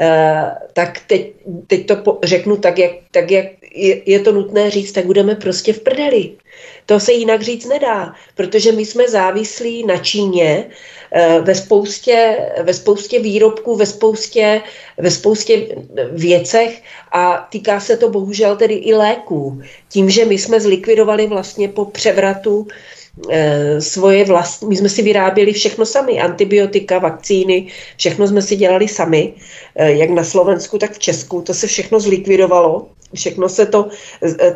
eh, tak teď, teď to řeknu tak, jak, tak, jak je, je to nutné říct, tak budeme prostě v prdeli. To se jinak říct nedá, protože my jsme závislí na Číně ve spoustě, ve spoustě výrobků, ve spoustě, ve spoustě věcech a týká se to bohužel tedy i léků. Tím, že my jsme zlikvidovali vlastně po převratu Eh, svoje vlastní, my jsme si vyráběli všechno sami, antibiotika, vakcíny, všechno jsme si dělali sami, eh, jak na Slovensku, tak v Česku, to se všechno zlikvidovalo všechno se to,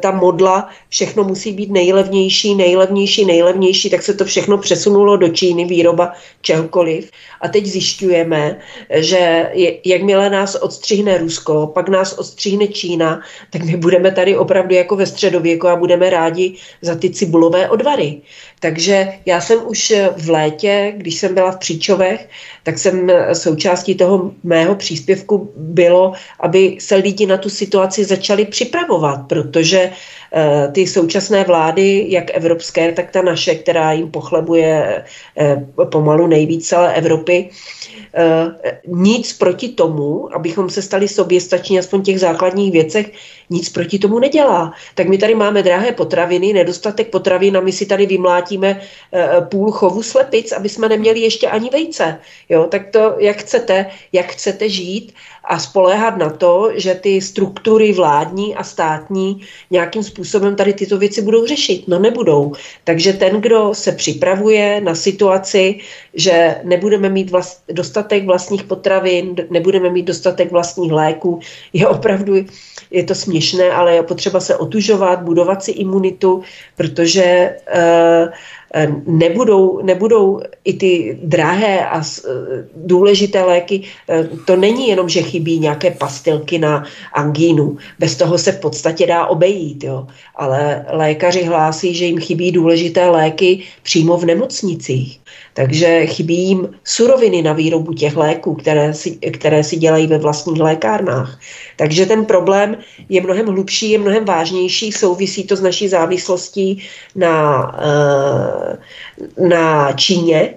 ta modla, všechno musí být nejlevnější, nejlevnější, nejlevnější, tak se to všechno přesunulo do Číny, výroba čehokoliv. A teď zjišťujeme, že jakmile nás odstřihne Rusko, pak nás odstřihne Čína, tak my budeme tady opravdu jako ve středověku a budeme rádi za ty cibulové odvary. Takže já jsem už v létě, když jsem byla v Příčovech, tak jsem součástí toho mého příspěvku bylo, aby se lidi na tu situaci začali připravovat, protože Eh, ty současné vlády, jak evropské, tak ta naše, která jim pochlebuje eh, pomalu nejvíc celé Evropy, eh, nic proti tomu, abychom se stali soběstační aspoň těch základních věcech, nic proti tomu nedělá. Tak my tady máme drahé potraviny, nedostatek potravin a my si tady vymlátíme půl chovu slepic, aby jsme neměli ještě ani vejce. Jo, tak to, jak chcete, jak chcete žít a spoléhat na to, že ty struktury vládní a státní nějakým způsobem tady tyto věci budou řešit. No nebudou. Takže ten, kdo se připravuje na situaci, že nebudeme mít vlast, dostatek vlastních potravin, nebudeme mít dostatek vlastních léků, je opravdu, je to směšné, ale je potřeba se otužovat, budovat si imunitu, protože uh, nebudou, nebudou i ty drahé a eh, důležité léky. Eh, to není jenom, že chybí nějaké pastilky na angínu. Bez toho se v podstatě dá obejít. Jo. Ale lékaři hlásí, že jim chybí důležité léky přímo v nemocnicích. Takže chybí jim suroviny na výrobu těch léků, které si, které si dělají ve vlastních lékárnách. Takže ten problém je mnohem hlubší, je mnohem vážnější, souvisí to s naší závislostí na, eh, na Číně.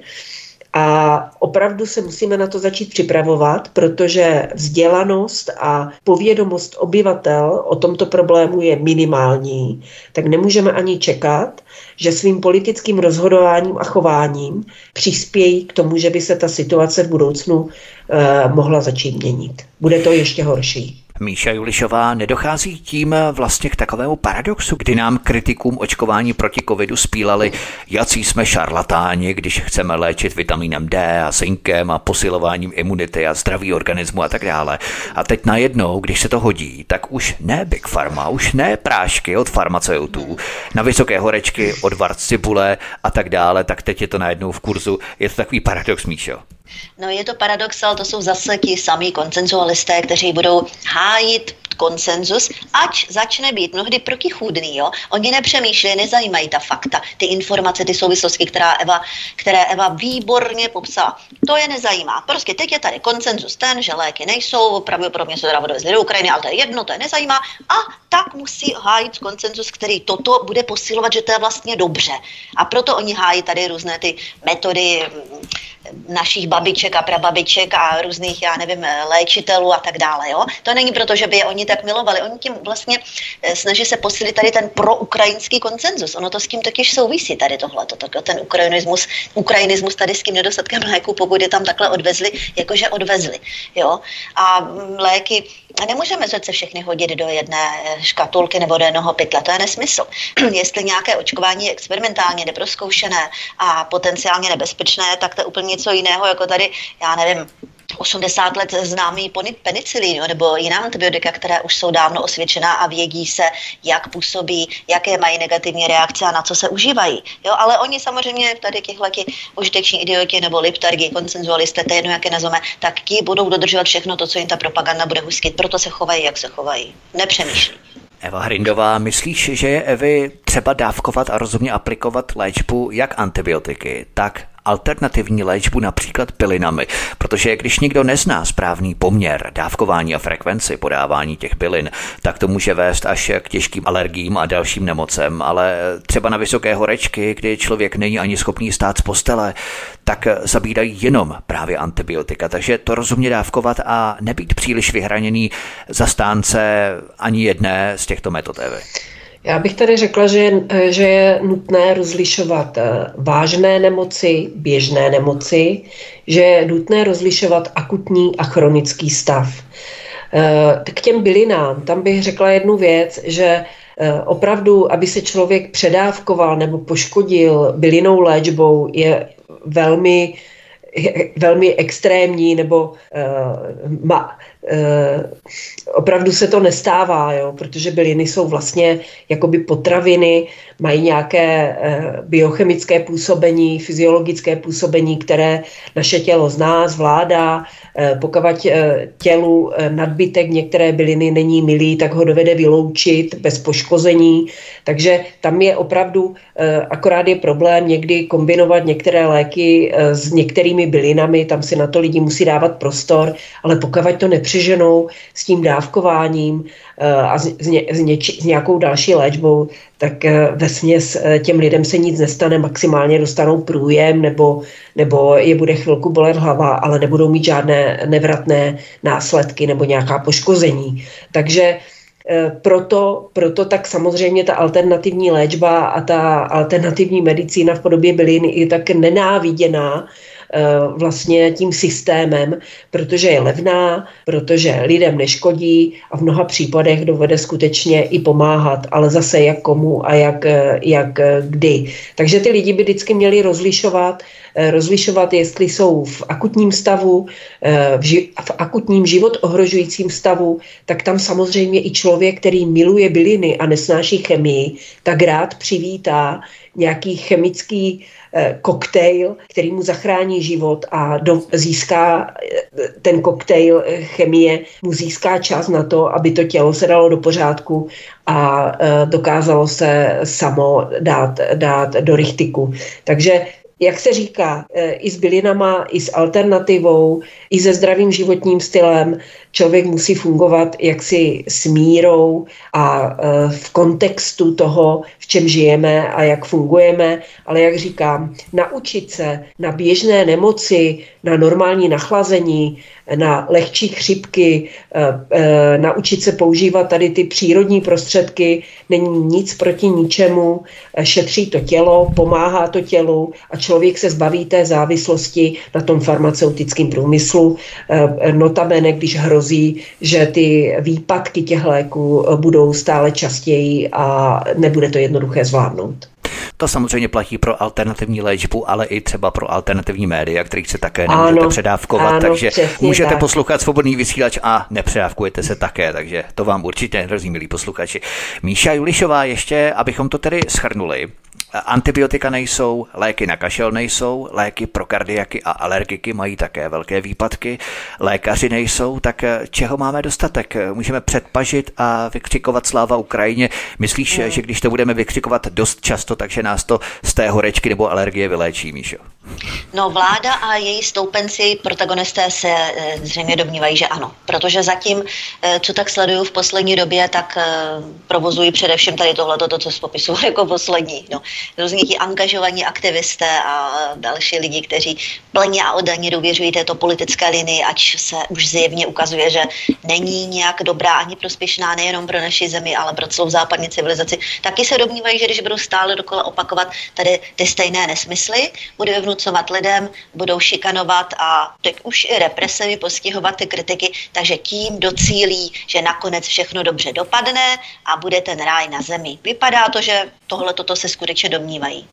A opravdu se musíme na to začít připravovat, protože vzdělanost a povědomost obyvatel o tomto problému je minimální, tak nemůžeme ani čekat, že svým politickým rozhodováním a chováním přispějí k tomu, že by se ta situace v budoucnu eh, mohla začít měnit. Bude to ještě horší. Míša Julišová, nedochází tím vlastně k takovému paradoxu, kdy nám kritikům očkování proti covidu spílali, jací jsme šarlatáni, když chceme léčit vitamínem D a zinkem a posilováním imunity a zdraví organismu a tak dále. A teď najednou, když se to hodí, tak už ne Big Pharma, už ne prášky od farmaceutů, na vysoké horečky od cibule a tak dále, tak teď je to najednou v kurzu. Je to takový paradox, Míšo. No je to paradox, ale to jsou zase ti samí koncenzualisté, kteří budou hájit konsenzus, ať začne být mnohdy protichůdný. Jo? Oni nepřemýšlí, nezajímají ta fakta, ty informace, ty souvislosti, která Eva, které Eva výborně popsala. To je nezajímá. Prostě teď je tady konsenzus ten, že léky nejsou, pravděpodobně se teda dovezli do Ukrajiny, ale to je jedno, to je nezajímá. A tak musí hájit konsenzus, který toto bude posilovat, že to je vlastně dobře. A proto oni hájí tady různé ty metody našich babiček a prababiček a různých, já nevím, léčitelů a tak dále. Jo? To není proto, že by je oni tak milovali. Oni tím vlastně eh, snaží se posílit tady ten proukrajinský koncenzus. Ono to s tím totiž souvisí tady tohle. Ten ukrajinismus, ukrajinismus tady s tím nedostatkem léku, pokud je tam takhle odvezli, jakože odvezli. Jo? A léky nemůžeme přece všechny hodit do jedné eh, škatulky nebo do jednoho pytle. To je nesmysl. Jestli nějaké očkování je experimentálně neproskoušené a potenciálně nebezpečné, tak to je úplně něco jiného, jako tady, já nevím, 80 let známý penicilín nebo jiná antibiotika, které už jsou dávno osvědčená a vědí se, jak působí, jaké mají negativní reakce a na co se užívají. Jo, ale oni samozřejmě tady těchto užiteční idioti nebo liptargi, koncenzualisté, to je jedno, jak je nazveme, tak ti budou dodržovat všechno to, co jim ta propaganda bude hustit. Proto se chovají, jak se chovají. Nepřemýšlí. Eva Hrindová, myslíš, že je Evy třeba dávkovat a rozumně aplikovat léčbu jak antibiotiky, tak alternativní léčbu například pilinami, protože když někdo nezná správný poměr dávkování a frekvenci podávání těch pilin, tak to může vést až k těžkým alergím a dalším nemocem, ale třeba na vysoké horečky, kdy člověk není ani schopný stát z postele, tak zabírají jenom právě antibiotika, takže to rozumně dávkovat a nebýt příliš vyhraněný zastánce ani jedné z těchto metod. Já bych tady řekla, že, že je nutné rozlišovat eh, vážné nemoci, běžné nemoci, že je nutné rozlišovat akutní a chronický stav. Eh, k těm bylinám, tam bych řekla jednu věc, že eh, opravdu, aby se člověk předávkoval nebo poškodil bylinou léčbou, je velmi velmi extrémní nebo uh, ma, opravdu se to nestává, jo, protože byliny jsou vlastně jakoby potraviny, mají nějaké biochemické působení, fyziologické působení, které naše tělo zná, zvládá. Pokud tělu nadbytek některé byliny není milý, tak ho dovede vyloučit bez poškození. Takže tam je opravdu, akorát je problém někdy kombinovat některé léky s některými bylinami, tam si na to lidi musí dávat prostor, ale pokud to nepřeženou s tím dávkováním eh, a s, ně, s, něč, s nějakou další léčbou, tak eh, ve směs eh, těm lidem se nic nestane, maximálně dostanou průjem nebo, nebo je bude chvilku bolet hlava, ale nebudou mít žádné nevratné následky nebo nějaká poškození. Takže proto, proto tak samozřejmě ta alternativní léčba a ta alternativní medicína v podobě bylin je tak nenáviděná vlastně tím systémem, protože je levná, protože lidem neškodí a v mnoha případech dovede skutečně i pomáhat, ale zase jak komu a jak, eh, jak eh, kdy. Takže ty lidi by vždycky měli rozlišovat, rozlišovat, jestli jsou v akutním stavu, v, ži- v akutním život ohrožujícím stavu, tak tam samozřejmě i člověk, který miluje byliny a nesnáší chemii, tak rád přivítá nějaký chemický Eh, koktejl, který mu zachrání život a do, získá eh, ten koktejl eh, chemie, mu získá čas na to, aby to tělo se dalo do pořádku a dokázalo se samo dát, dát do rychtiku. Takže jak se říká, i s bylinama, i s alternativou, i se zdravým životním stylem, člověk musí fungovat jaksi s mírou a v kontextu toho, čem žijeme a jak fungujeme, ale jak říkám, naučit se na běžné nemoci, na normální nachlazení, na lehčí chřipky, eh, eh, naučit se používat tady ty přírodní prostředky, není nic proti ničemu, eh, šetří to tělo, pomáhá to tělu a člověk se zbaví té závislosti na tom farmaceutickém průmyslu. Notabene, když hrozí, že ty výpadky těch léků budou stále častěji a nebude to jednoduché zvládnout. To samozřejmě platí pro alternativní léčbu, ale i třeba pro alternativní média, kterých se také nemůžete ano, předávkovat, ano, takže můžete tak. poslouchat svobodný vysílač a nepředávkujete se také, takže to vám určitě hrozí, milí posluchači. Míša Julišová ještě, abychom to tedy schrnuli, Antibiotika nejsou, léky na kašel nejsou, léky pro kardiaky a alergiky mají také velké výpadky, lékaři nejsou, tak eh, čeho máme dostatek? Můžeme předpažit a vykřikovat sláva Ukrajině. Myslíš, no. že když to budeme vykřikovat dost často, takže nás to z té horečky nebo alergie vyléčí, Míšo? No vláda a její stoupenci, protagonisté se e, zřejmě domnívají, že ano. Protože zatím, e, co tak sleduju v poslední době, tak e, provozují především tady tohleto, to, co jsi popisoval jako poslední. No. Různí ti angažovaní aktivisté a další lidi, kteří plně a oddaně důvěřují této politické linii, ať se už zjevně ukazuje, že není nějak dobrá ani prospěšná nejenom pro naši zemi, ale pro celou západní civilizaci, taky se domnívají, že když budou stále dokola opakovat tady ty stejné nesmysly, bude vnucovat lidem, budou šikanovat a teď už i represemi postihovat ty kritiky, takže tím docílí, že nakonec všechno dobře dopadne a bude ten ráj na zemi. Vypadá to, že tohle toto se skutečně domnívají.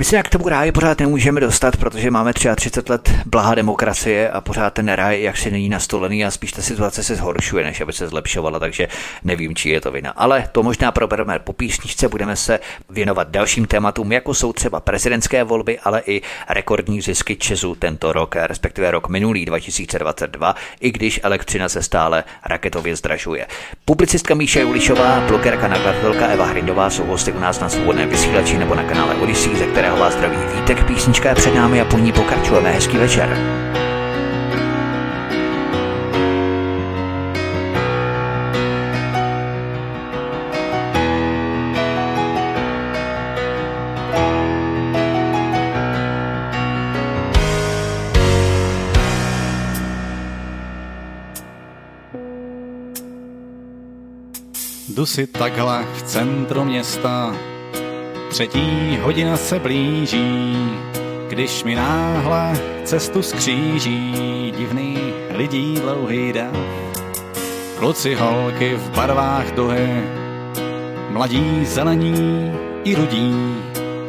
My se jak k tomu ráji pořád nemůžeme dostat, protože máme 33 let blaha demokracie a pořád ten ráj jak si není nastolený a spíš ta situace se zhoršuje, než aby se zlepšovala, takže nevím, či je to vina. Ale to možná probereme po písničce, budeme se věnovat dalším tématům, jako jsou třeba prezidentské volby, ale i rekordní zisky Česu tento rok, respektive rok minulý 2022, i když elektřina se stále raketově zdražuje. Publicistka Míša Julišová, blogerka nakladatelka Eva Hrindová jsou hosty u nás na svobodném vysílači nebo na kanále Odyssey, ze které kterého vás zdraví Vítek, písnička je před námi a po ní pokračujeme. Hezký večer. Jdu si takhle v centru města, Třetí hodina se blíží, když mi náhle cestu skříží divný lidí dlouhý dav. Kluci holky v barvách duhy, mladí zelení i rudí,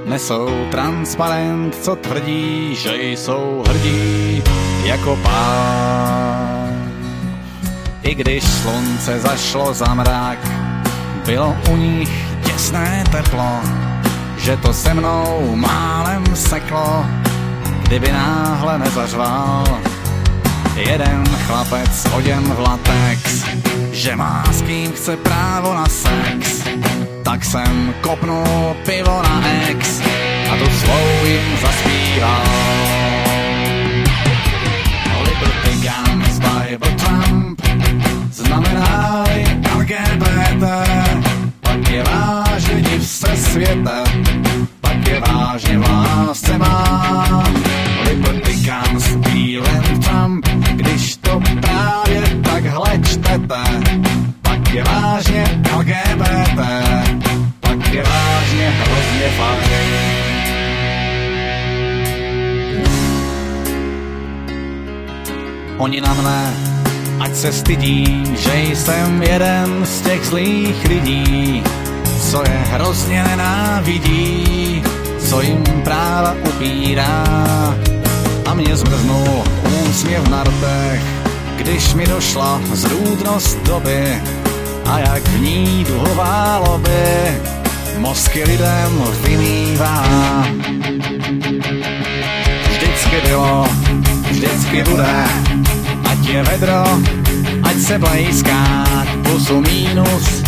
nesou transparent, co tvrdí, že jsou hrdí jako pán. I když slunce zašlo za mrák, bylo u nich těsné teplo, že to se mnou málem seklo, kdyby náhle nezařval jeden chlapec oděn v latex, že má s kým chce právo na sex. Tak jsem kopnul pivo na ex a tu svou jim zaspíval. Liberty Guns, Bible Trump, znamená-li LGBT, pak je vážně div se světa, pak je vážně v lásce má. Liberty Guns, Bílem Trump, když to právě takhle čtete, pak je vážně LGBT, pak je vážně hrozně fajn. Oni na mne, ať se stydí, že jsem jeden z těch zlých lidí, co je hrozně nenávidí, co jim práva upírá. A mě zmrznul úsměv na rtech, když mi došla zrůdnost doby a jak v ní duhová lobby mozky lidem vymývá. Vždycky bylo, vždycky bude, ať je vedro, ať se blejská, plusu mínus,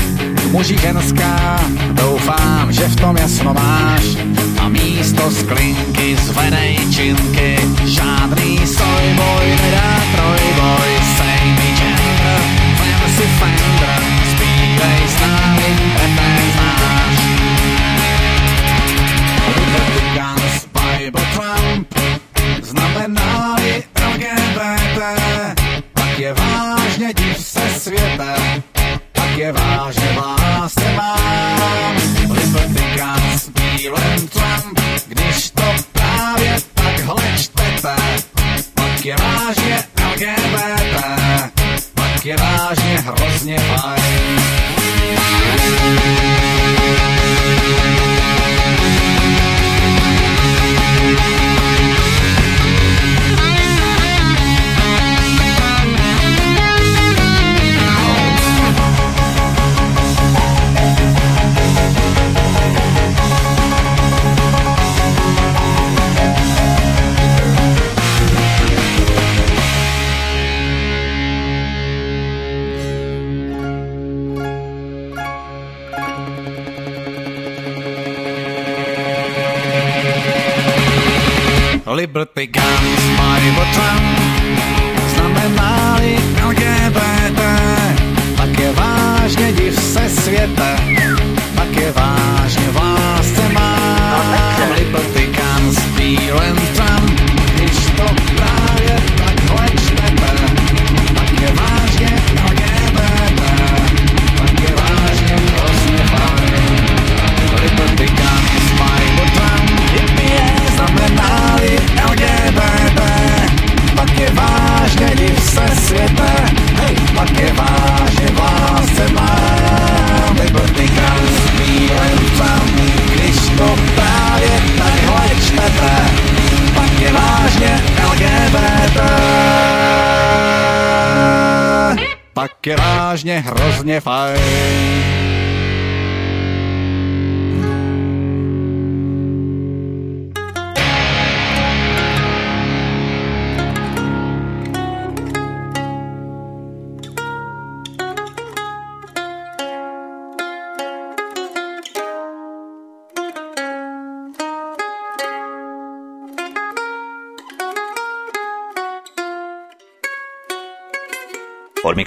muži ženská, doufám, že v tom jasno máš. A místo sklinky zvedej činky, žádný sojboj nedá trojboj, say mi gender, vem si fender, zpívej s námi, refrén znáš. Guns, Bible Trump, znamená-li LGBT, pak je vážně div se světa, pak je vážně vážně hrozně Liberty Guns, Bible Trump, znamená-li LGBT, pak je vážně div se světa, vážně hrozně fajn.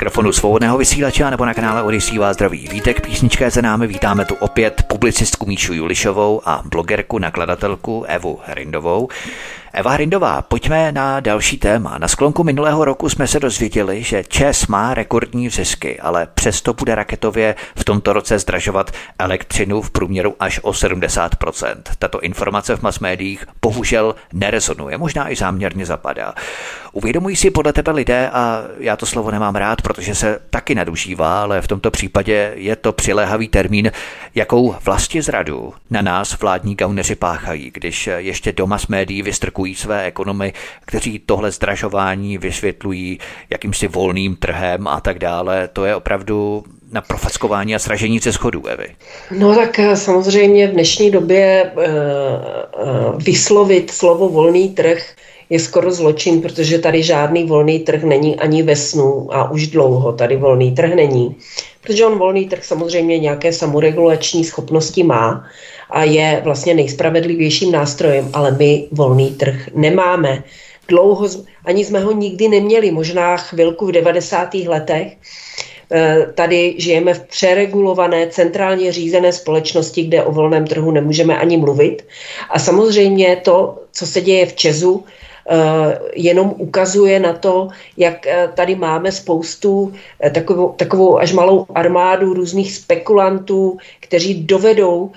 Mikrofonu svobodného vysílače nebo na kanále Odisí vás zdraví Vítek, písnička je za námi, vítáme tu opět publicistku Míšu Julišovou a blogerku, nakladatelku Evu Hrindovou. Eva Hrindová, pojďme na další téma. Na sklonku minulého roku jsme se dozvěděli, že ČES má rekordní zisky, ale přesto bude raketově v tomto roce zdražovat elektřinu v průměru až o 70%. Tato informace v mass médiích bohužel nerezonuje, možná i záměrně zapadá. Uvědomují si podle tebe lidé, a já to slovo nemám rád, protože se taky nadužívá, ale v tomto případě je to přiléhavý termín, jakou vlastně zradu na nás vládní gauneři páchají, když ještě doma z médií vystrkují obdivují své ekonomy, kteří tohle zdražování vysvětlují jakýmsi volným trhem a tak dále. To je opravdu na profackování a sražení ze schodů, Evy? No tak eh, samozřejmě v dnešní době uh, uh, vyslovit slovo volný trh je skoro zločin, protože tady žádný volný trh není ani ve snu a už dlouho tady volný trh není. Protože on volný trh samozřejmě nějaké samoregulační schopnosti má a je vlastně nejspravedlivějším nástrojem, ale my volný trh nemáme. Dlouho, ani jsme ho nikdy neměli, možná chvilku v 90. letech, Eh, tady žijeme v přeregulované, centrálně řízené společnosti, kde o volném trhu nemůžeme ani mluvit. A samozřejmě to, co se děje v Česu, jenom ukazuje na to, jak eh, tady máme spoustu takovou, takovou až malou armádu různých spekulantů, kteří dovedou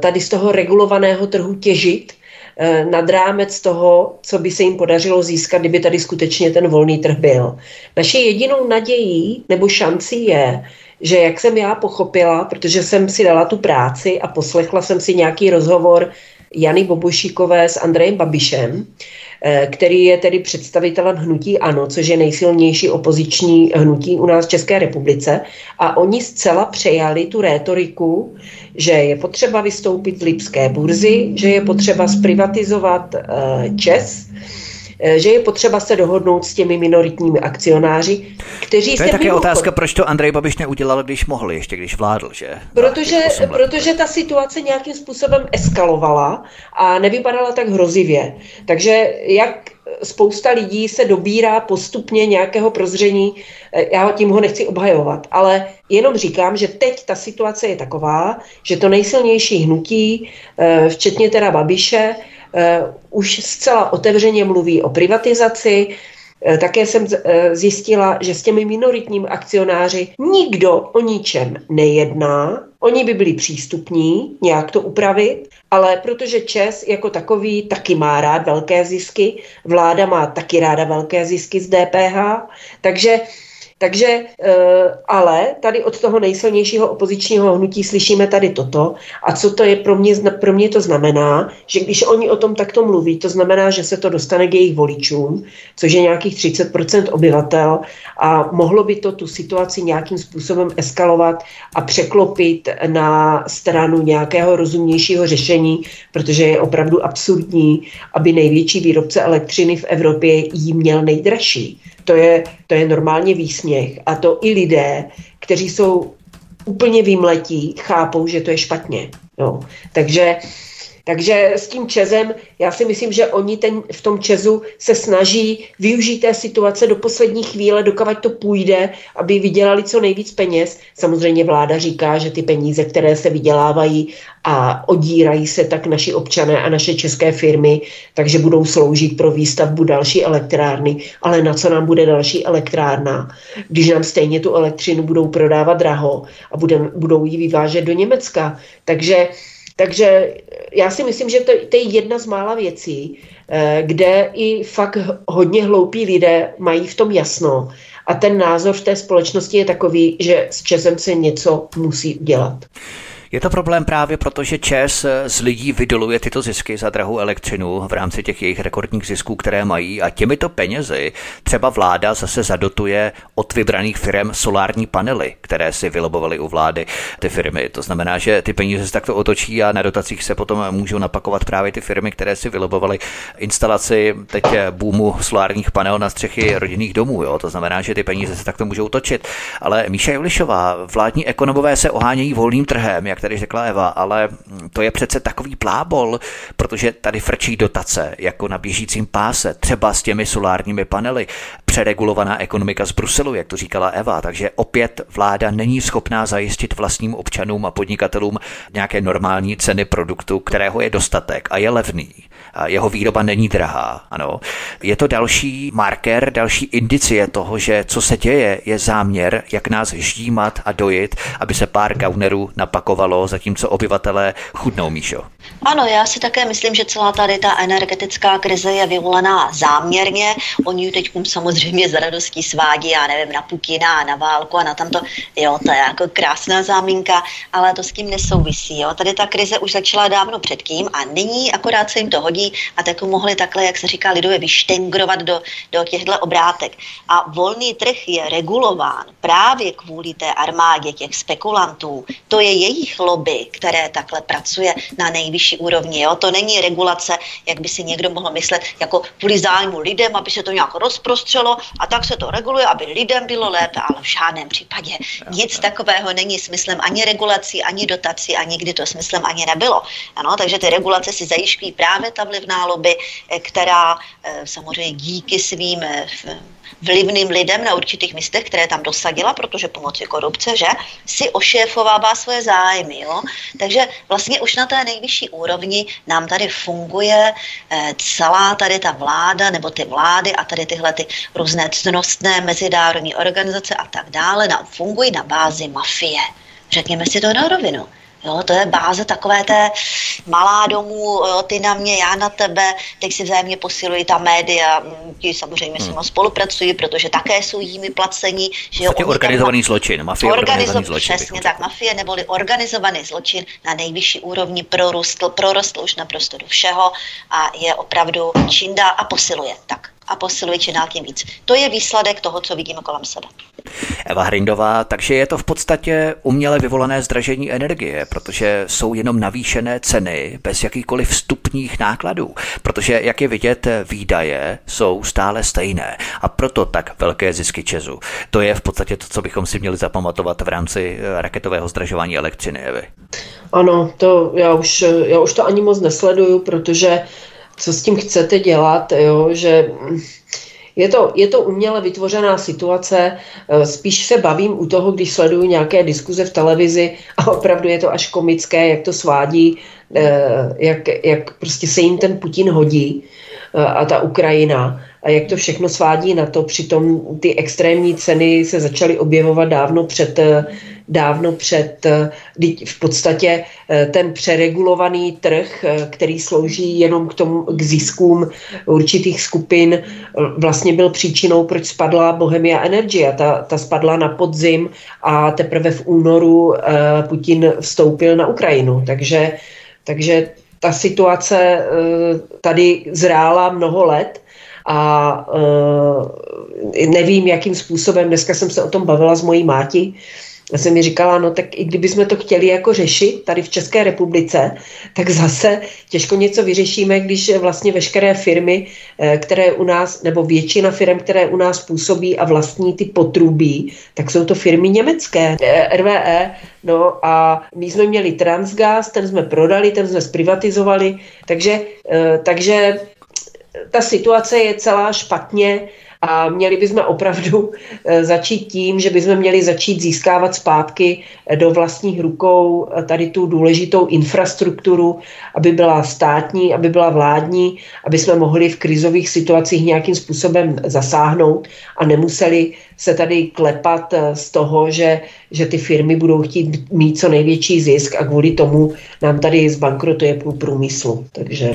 tady z toho regulovaného trhu těžit Eh, nad rámec toho, co by se jim podařilo získat, kdyby tady skutečně ten volný trh byl. Naší jedinou nadějí nebo šancí je, že jak jsem já pochopila, protože jsem si dala tu práci a poslechla jsem si nějaký rozhovor Jany Bobošíkové s Andrejem Babišem, Eh, který je tedy představitelem hnutí ANO, což je nejsilnější opoziční hnutí u nás v České republice. A oni zcela přejali tu rétoriku, že je potřeba vystoupit z Lipské burzy, že je potřeba zprivatizovat eh, ČES, Eh, že je potřeba se dohodnout s těmi minoritními akcionáři, kteří to je také mimochod... otázka, proč to Andrej Babiš neudělal, když mohl, ještě když vládl, že? Protože, protože ta situace nějakým způsobem eskalovala a nevypadala tak hrozivě. Takže jak spousta lidí se dobírá postupně nějakého prozření, eh, já tím ho nechci obhajovat, ale jenom říkám, že teď ta situace je taková, že to nejsilnější hnutí, eh, včetně teda Babiše, Eh, už zcela otevřeně mluví o privatizaci. Eh, také jsem eh, zjistila, že s těmi minoritními akcionáři nikdo o ničem nejedná. Oni by byli přístupní nějak to upravit, ale protože ČES jako takový taky má rád velké zisky, vláda má taky ráda velké zisky z DPH, takže takže, eh, ale tady od toho nejsilnějšího opozičního hnutí slyšíme tady toto. A co to je pro mě, pro mě to znamená, že když oni o tom takto mluví, to znamená, že se to dostane k jejich voličům, což je nějakých 30% obyvatel a mohlo by to tu situaci nějakým způsobem eskalovat a překlopit na stranu nějakého rozumnějšího řešení, protože je opravdu absurdní, aby největší výrobce elektřiny v Evropě jí měl nejdražší to je, to je normálně výsměch. A to i lidé, kteří jsou úplně výmletí, chápou, že to je špatně. Jo. Takže takže s tím Čezem, já si myslím, že oni ten, v tom Čezu se snaží využít té situace do poslední chvíle, dokavať to půjde, aby vydělali co nejvíc peněz. Samozřejmě vláda říká, že ty peníze, které se vydělávají a odírají se tak naši občané a naše české firmy, takže budou sloužit pro výstavbu další elektrárny. Ale na co nám bude další elektrárna, když nám stejně tu elektřinu budou prodávat draho a budem, budou ji vyvážet do Německa. Takže takže já si myslím, že to, to je jedna z mála věcí, eh, kde i fakt hodně hloupí lidé mají v tom jasno. A ten názor v té společnosti je takový, že s Česem se něco musí udělat. Je to problém právě proto, že ČES z lidí vydoluje tyto zisky za drahou elektřinu v rámci těch jejich rekordních zisků, které mají a těmito penězi třeba vláda zase zadotuje od vybraných firm solární panely, které si vylobovaly u vlády ty firmy. To znamená, že ty peníze se takto otočí a na dotacích se potom můžou napakovat právě ty firmy, které si vylobovaly instalaci teď boomu solárních panel na střechy rodinných domů. Jo? To znamená, že ty peníze se takto můžou točit. Ale Míša Julišová, vládní ekonomové se ohánějí volným trhem, jak tady řekla Eva, ale to je přece takový plábol, protože tady frčí dotace, jako na běžícím páse, třeba s těmi solárními panely, přeregulovaná ekonomika z Bruselu, jak to říkala Eva, takže opět vláda není schopná zajistit vlastním občanům a podnikatelům nějaké normální ceny produktu, kterého je dostatek a je levný. Jeho výroba není drahá. Ano. Je to další marker, další indicie toho, že co se děje, je záměr, jak nás ždímat a dojit, aby se pár gaunerů napakovalo, zatímco obyvatelé chudnou, Míšo. Ano, já si také myslím, že celá tady ta energetická krize je vyvolaná záměrně. Oni ji teď samozřejmě z radostí svádí, já nevím, na Putina na válku a na tamto. Jo, to je jako krásná zámínka, ale to s tím nesouvisí. Jo. Tady ta krize už začala dávno předtím a nyní akorát se jim to hodí a tak mohli takhle, jak se říká lidově, vyštengrovat do, do těchto obrátek. A volný trh je regulován právě kvůli té armádě těch spekulantů. To je jejich lobby, které takhle pracuje na nejvyšší úrovni. Jo? To není regulace, jak by si někdo mohl myslet, jako kvůli zájmu lidem, aby se to nějak rozprostřelo a tak se to reguluje, aby lidem bylo lépe, ale v žádném případě nic takového není smyslem ani regulací, ani dotací a nikdy to smyslem ani nebylo. Ano, takže ty regulace si zajišťují právě ta vlivná lobby, eh, která eh, samozřejmě díky svým eh, vlivným lidem na určitých místech, které tam dosadila, protože pomocí korupce, že, si ošéfovává svoje zájmy. Jo? Takže vlastně už na té nejvyšší úrovni nám tady funguje celá tady ta vláda, nebo ty vlády a tady tyhle ty různé cnostné mezinárodní organizace a tak dále, nám fungují na bázi mafie. Řekněme si to na rovinu. Jo, to je báze takové té malá domů, jo, ty na mě, já na tebe, teď si vzájemně posilují ta média, mm, ti samozřejmě hmm. s nimi spolupracují, protože také jsou jimi placení. Že jo, organizovaný tam, zločin, mafie organizovaný zločin. Přesně tak, mafie neboli organizovaný zločin na nejvyšší úrovni prorostl, prorostl už naprosto do všeho a je opravdu čindá a posiluje. Tak a posiluje čím dál tím víc. To je výsledek toho, co vidíme kolem sebe. Eva Hrindová, takže je to v podstatě uměle vyvolané zdražení energie, protože jsou jenom navýšené ceny bez jakýchkoliv vstupních nákladů, protože jak je vidět, výdaje jsou stále stejné a proto tak velké zisky Česu. To je v podstatě to, co bychom si měli zapamatovat v rámci eh, raketového zdražování elektřiny, Evy. Ano, to já už, já už to ani moc nesleduju, protože co s tím chcete dělat, jo, že je to, je to uměle vytvořená situace, eh, spíš se bavím u toho, když sleduju nějaké diskuze v televizi a opravdu je to až komické, jak to svádí, eh, jak, jak prostě se jim ten Putin hodí eh, a ta Ukrajina a jak to všechno svádí na to. Přitom ty extrémní ceny se začaly objevovat dávno před dávno před eh, v podstatě eh, ten přeregulovaný trh, eh, který slouží jenom k, tomu, k ziskům určitých skupin, vlastně byl příčinou, proč spadla Bohemia Energy a ta, ta spadla na podzim a teprve v únoru Putin vstoupil na Ukrajinu. Takže, takže ta situace tady zrála mnoho let a nevím, jakým způsobem, dneska jsem se o tom bavila s mojí máti, já jsem mi říkala, no tak i kdybychom to chtěli jako řešit tady v České republice, tak zase těžko něco vyřešíme, když vlastně veškeré firmy, eh, které u nás, nebo většina firm, které u nás působí a vlastní ty potrubí, tak jsou to firmy německé, eh, RVE, no a my jsme měli Transgas, ten jsme prodali, ten jsme zprivatizovali, takže, eh, takže ta situace je celá špatně, a měli bychom opravdu eh, začít tím, že bychom měli začít získávat zpátky eh, do vlastních rukou eh, tady tu důležitou infrastrukturu, aby byla státní, aby byla vládní, aby jsme mohli v krizových situacích nějakým způsobem zasáhnout a nemuseli se tady klepat z toho, že, že ty firmy budou chtít mít co největší zisk a kvůli tomu nám tady zbankrotuje půl průmyslu. Takže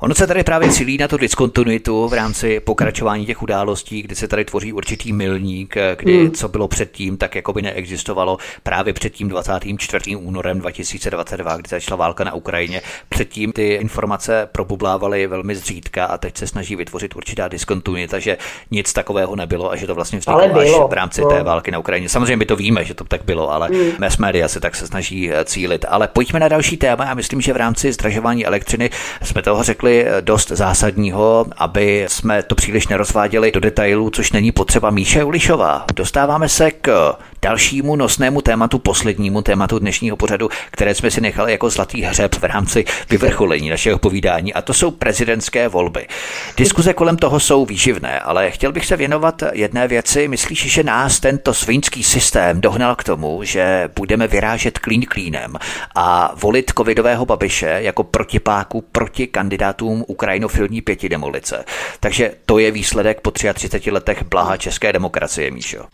Ono se tady právě cílí na tu diskontinuitu v rámci pokračování těch událostí, kdy se tady tvoří určitý milník, kdy hmm. co bylo předtím, tak jako by neexistovalo právě před tím 24. únorem 2022, kdy začala válka na Ukrajině. Předtím ty informace probublávaly velmi zřídka a teď se snaží vytvořit určitá diskontinuita, že nic takového nebylo a že to vlastně vzniklo až v rámci no. té války na Ukrajině. Samozřejmě my to víme, že to tak bylo, ale hmm. mass media se tak se snaží eh, cílit. Ale pojďme na další téma. Já myslím, že v rámci zdražování elektřiny jsme toho řekli řekli, dost zásadního, aby jsme to příliš nerozváděli do detailů, což není potřeba Míše Ulišová. Dostáváme se k dalšímu nosnému tématu, poslednímu tématu dnešního pořadu, které jsme si nechali jako zlatý hřeb v rámci vyvrcholení našeho povídání, a to jsou prezidentské volby. Diskuze kolem toho jsou výživné, ale chtěl bych se věnovat jedné věci. Myslíš, že nás tento svinský systém dohnal k tomu, že budeme vyrážet klín klínem a volit covidového babiše jako protipáku proti kandidátům ukrajinofilní pěti demolice. Takže to je výsledek po 33 letech blaha české demokracie, Míšo.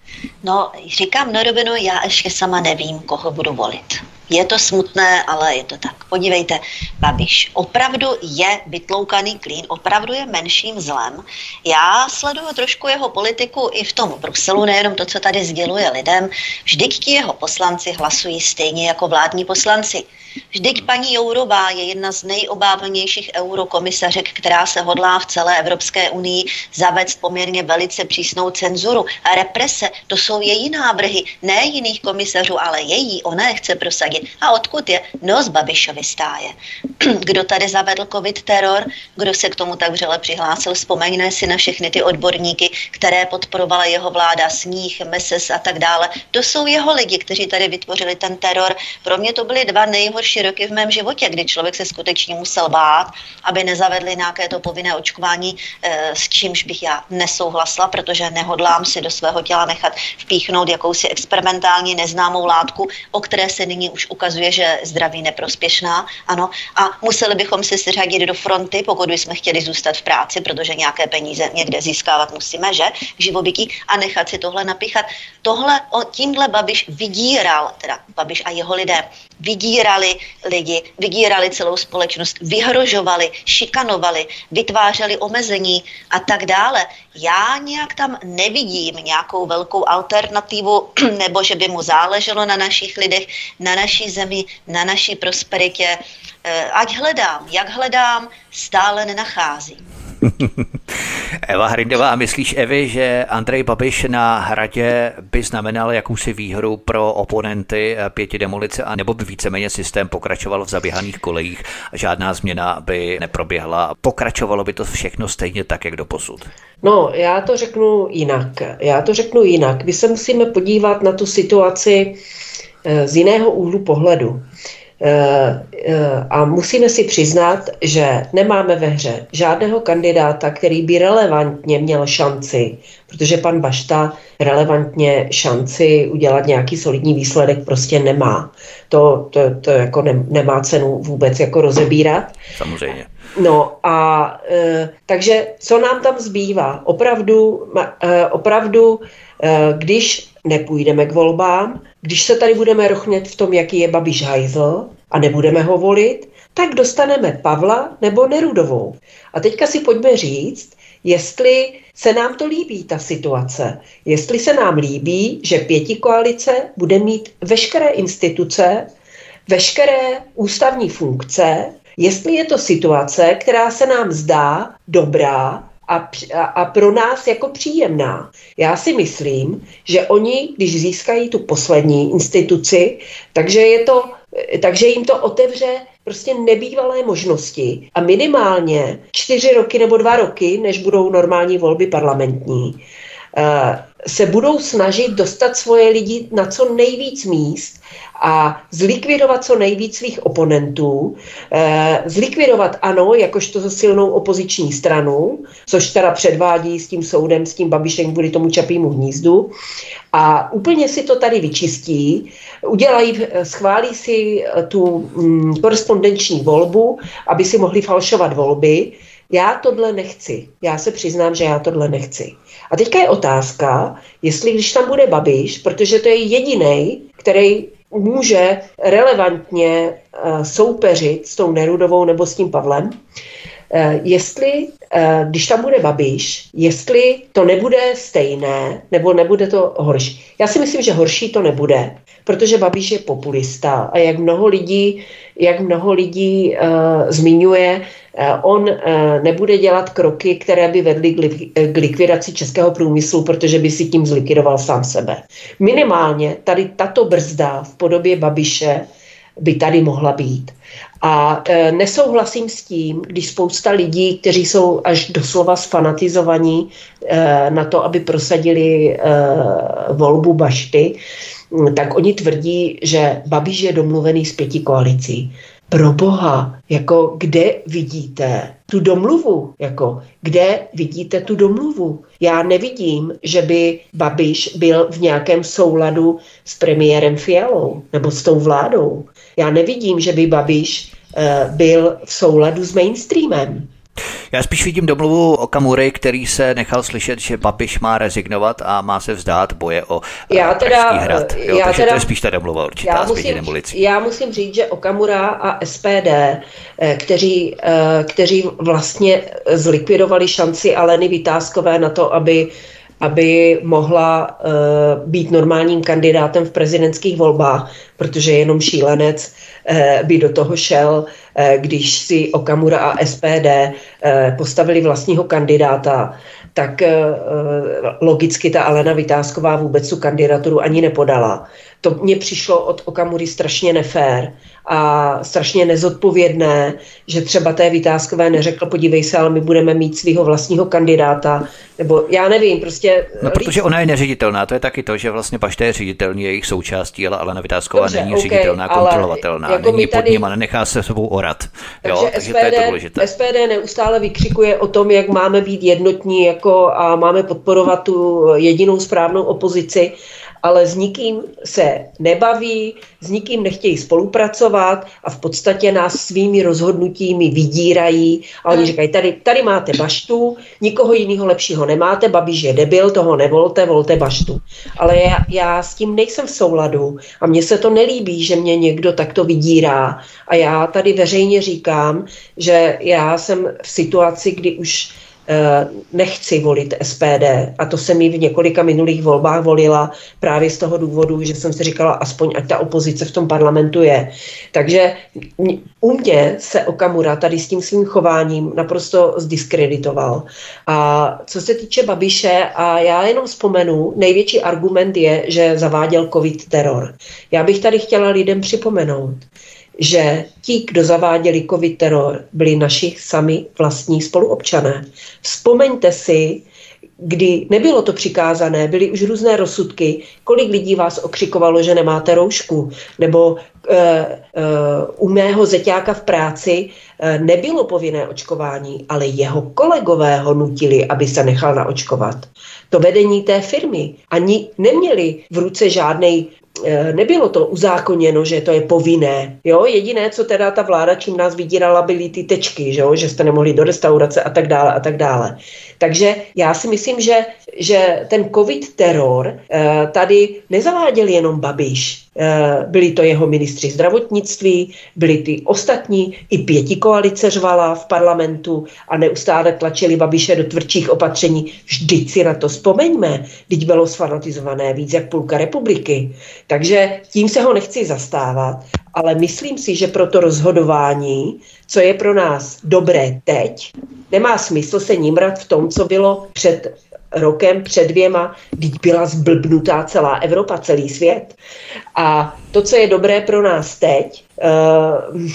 No, říkám na rovinu, já ještě sama nevím, koho budu volit. Je to smutné, ale je to tak. Podívejte, Babiš opravdu je vytloukaný klín, opravdu je menším zlem. Já sleduju trošku jeho politiku i v tom Bruselu, nejenom to, co tady sděluje lidem. Vždyť ti jeho poslanci hlasují stejně jako vládní poslanci. Vždyť paní Jourová je jedna z nejobávanějších eurokomisařek, která se hodlá v celé Evropské unii zavést poměrně velice přísnou cenzuru. A represe, to jsou její návrhy, ne jiných komisařů, ale její, ona je chce prosadit. A odkud je? No z Babišovy stáje. Kdo tady zavedl covid teror, kdo se k tomu tak vřele přihlásil, vzpomeňme si na všechny ty odborníky, které podporovala jeho vláda, Sníh, Meses a tak dále. To jsou jeho lidi, kteří tady vytvořili ten teror. Pro mě to byly dva nejhorší nejhorší roky v mém životě, kdy člověk se skutečně musel bát, aby nezavedli nějaké to povinné očkování, eh, s čímž bych já nesouhlasila, protože nehodlám si do svého těla nechat vpíchnout jakousi experimentální neznámou látku, o které se nyní už ukazuje, že zdraví neprospěšná. Ano, a museli bychom si seřadit do fronty, pokud bychom chtěli zůstat v práci, protože nějaké peníze někde získávat musíme, že? K živobytí a nechat si tohle napíchat. Tohle, o, tímhle Babiš vydíral, teda Babiš a jeho lidé, vydírali lidi, vydírali celou společnost, vyhrožovali, šikanovali, vytvářeli omezení a tak dále. Já nějak tam nevidím nějakou velkou alternativu, nebo že by mu záleželo na našich lidech, na naší zemi, na naší prosperitě. Eh, ať hledám, jak hledám, stále nenacházím. Eva Hrindová, myslíš, Evi, že Andrej Babiš na hradě by znamenal jakousi výhru pro oponenty pěti demolice, a nebo by víceméně systém pokračoval v zaběhaných kolejích a žádná změna by neproběhla? Pokračovalo by to všechno stejně tak, jak do posud? No, já to řeknu jinak. Já to řeknu jinak. My se musíme podívat na tu situaci eh, z jiného úhlu pohledu. Eh, eh, a musíme si přiznat, že nemáme ve hře žádného kandidáta, který by relevantně měl šanci, protože pan Bašta relevantně šanci udělat nějaký solidní výsledek prostě nemá. To, to, to jako ne, nemá cenu vůbec jako rozebírat. Samozřejmě. No a e, takže co nám tam zbývá? Opravdu, e, opravdu e, když nepůjdeme k volbám, když se tady budeme rochnět v tom, jaký je Babiš hajzl a nebudeme ho volit, tak dostaneme Pavla nebo Nerudovou. A teďka si pojďme říct, jestli se nám to líbí, ta situace. Jestli se nám líbí, že pěti koalice bude mít veškeré instituce, veškeré ústavní funkce, jestli je to situace, která se nám zdá dobrá a, a, pro nás jako příjemná. Já si myslím, že oni, když získají tu poslední instituci, takže, je to, takže jim to otevře prostě nebývalé možnosti a minimálně čtyři roky nebo dva roky, než budou normální volby parlamentní, eh, se budou snažit dostat svoje lidi na co nejvíc míst a zlikvidovat co nejvíc svých oponentů, eh, zlikvidovat ano, jakožto silnou opoziční stranu, což teda předvádí s tím soudem, s tím Babišem kvůli tomu čapímu hnízdu. A úplně si to tady vyčistí, udělají, eh, schválí si eh, tu mm, korespondenční volbu, aby si mohli falšovat volby, já tohle nechci. Já se přiznám, že já tohle nechci. A teďka je otázka, jestli když tam bude Babiš, protože to je jediný, který může relevantně uh, soupeřit s tou Nerudovou nebo s tím Pavlem, uh, jestli, když tam bude Babiš, jestli to nebude stejné, nebo nebude to horší. Já si myslím, že horší to nebude, protože Babiš je populista a jak mnoho lidí, jak mnoho lidí uh, zmiňuje, Eh, on eh, nebude dělat kroky, které by vedly k likvidaci českého průmyslu, protože by si tím zlikvidoval sám sebe. Minimálně tady tato brzda v podobě Babiše by tady mohla být. A e, nesouhlasím s tím, když spousta lidí, kteří jsou až doslova sfanatizovaní e, na to, aby prosadili e, volbu Bašty, tak oni tvrdí, že Babiš je domluvený s pěti koalicí pro boha, jako kde vidíte tu domluvu, jako kde vidíte tu domluvu. Já nevidím, že by Babiš byl v nějakém souladu s premiérem Fialou nebo s tou vládou. Já nevidím, že by Babiš byl v souladu s mainstreamem. Já spíš vidím domluvu o Kamury, který se nechal slyšet, že Babiš má rezignovat a má se vzdát boje o Já teda- hrad. Jo, já takže teda- to je spíš ta domluva určitá Já musím, já musím říct, že Okamura a SPD, eh, kteří, eh, kteří vlastně zlikvidovali šanci Aleny Vytázkové na to, aby, aby mohla eh, být normálním kandidátem v prezidentských volbách, protože jenom šílenec eh, by do toho šel, eh, když si Okamura a SPD eh, postavili vlastního kandidáta, tak eh, logicky ta Alena Vytázková vůbec tu kandidaturu ani nepodala. To mně přišlo od Okamury strašně nefér a strašně nezodpovědné, že třeba té Vytázkové neřekl, podívej se, ale my budeme mít svého vlastního kandidáta, nebo já nevím, prostě... No, protože ona je neředitelná, to je taky to, že vlastně Bašta je ředitelný jejich součástí, ale Alena Vytázková Dobře, není ok, ředitelná, kontrolovatelná, jako není pod tady- ním a nenechá se sebou orat. Takže, Jo, takže to je to důležité. SPD, SPD neustále vykřikuje o tom, jak máme být jednotní jako a máme podporovat tu jedinou správnou opozici, ale s nikým se nebaví, s nikým nechtějí spolupracovat a v podstatě nás svými rozhodnutími vydírají a oni říkají, tady, tady máte baštu, nikoho jiného lepšího nemáte, Babiš je debil, toho nevolte, volte baštu. Ale já, já s tím nejsem v souladu a mně se to nelíbí, že mě někdo takto vydírá a já tady veřejně říkám, že já jsem v situaci, kdy už nechci volit SPD a to jsem ji v několika minulých volbách volila právě z toho důvodu, že jsem si říkala, aspoň ať ta opozice v tom parlamentu je. Takže u mě se Okamura tady s tím svým chováním naprosto zdiskreditoval. A co se týče Babiše, a já jenom vzpomenu, největší argument je, že zaváděl covid teror. Já bych tady chtěla lidem připomenout, že ti, kdo zaváděli covid teror, byli naši sami vlastní spoluobčané. Vzpomeňte si, kdy nebylo to přikázané, byly už různé rozsudky, kolik lidí vás okřikovalo, že nemáte roušku, nebo e, e, u mého zeťáka v práci e, nebylo povinné očkování, ale jeho kolegové ho nutili, aby se nechal naočkovat. To vedení té firmy ani neměli v ruce žádnej eh, nebylo to uzákoněno, že to je povinné. Jo? Jediné, co teda ta vláda, čím nás vydírala, byly ty tečky, že, jo? že jste nemohli do restaurace a tak dále a tak dále. Takže já si myslím, že, že ten covid teror eh, tady nezaváděl jenom Babiš. Eh, byli to jeho ministři zdravotnictví, byli ty ostatní, i pěti koalice řvala v parlamentu a neustále tlačili Babiše do tvrdších opatření. Vždyť si na to vzpomeňme, teď bylo sfanatizované víc jak půlka republiky. Takže tím se ho nechci zastávat, ale myslím si, že pro to rozhodování, co je pro nás dobré teď, nemá smysl se nímrat v tom, co bylo před rokem, před dvěma, teď byla zblbnutá celá Evropa, celý svět. A to, co je dobré pro nás teď, uh,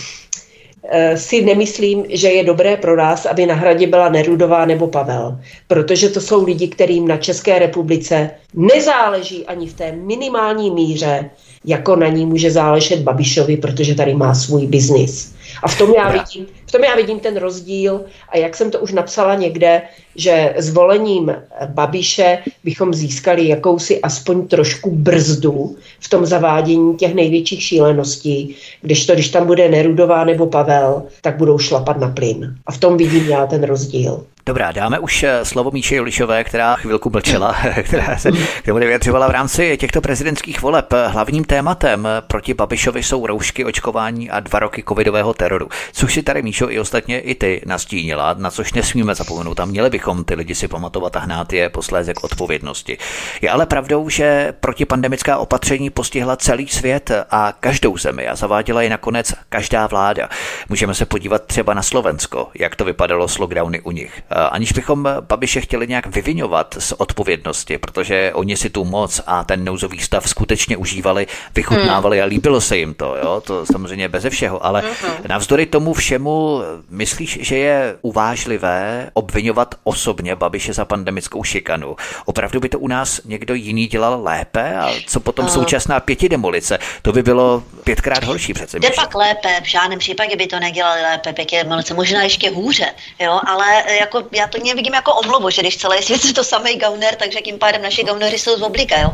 si nemyslím, že je dobré pro nás, aby na hradě byla Nerudová nebo Pavel, protože to jsou lidi, kterým na České republice nezáleží ani v té minimální míře, jako na ní může záležet Babišovi, protože tady má svůj biznis. A v tom, já vidím, v tom já vidím ten rozdíl a jak jsem to už napsala někde, že zvolením Babiše bychom získali jakousi aspoň trošku brzdu v tom zavádění těch největších šíleností, když to, když tam bude Nerudová nebo Pavel, tak budou šlapat na plyn. A v tom vidím já ten rozdíl. Dobrá, dáme už eh, slovo Míše Julišové, která chvilku mlčela, která se k tomu vyjadřovala v rámci těchto prezidentských voleb. Hlavním tématem proti Babišovi jsou roušky, očkování a dva roky covidového teroru. Což si tady, Míšo, i ostatně i ty nastínila, na což nesmíme zapomenout a měli bychom ty lidi si pamatovat a hnát je posléze k odpovědnosti. Je ale pravdou, že protipandemická opatření postihla celý svět a každou zemi a zaváděla je nakonec každá vláda. Můžeme se podívat třeba na Slovensko, jak to vypadalo s lockdowny u nich. Aniž bychom Babiše chtěli nějak vyvinovat z odpovědnosti, protože oni si tu moc a ten nouzový stav skutečně užívali, vychutnávali a líbilo se jim to, jo? to samozřejmě beze všeho, ale uh-huh. navzdory tomu všemu myslíš, že je uvážlivé obvinovat osobně Babiše za pandemickou šikanu? Opravdu by to u nás někdo jiný dělal lépe? A co potom uh. současná pětidemolice? To by bylo pětkrát horší přece. Jde pak lépe, v žádném případě by to nedělali lépe, pětidemolice, možná ještě hůře, jo, ale jako já to nevidím jako omluvu, že když celý svět je to samý gauner, takže tím pádem naši gauneři jsou z oblika, jo.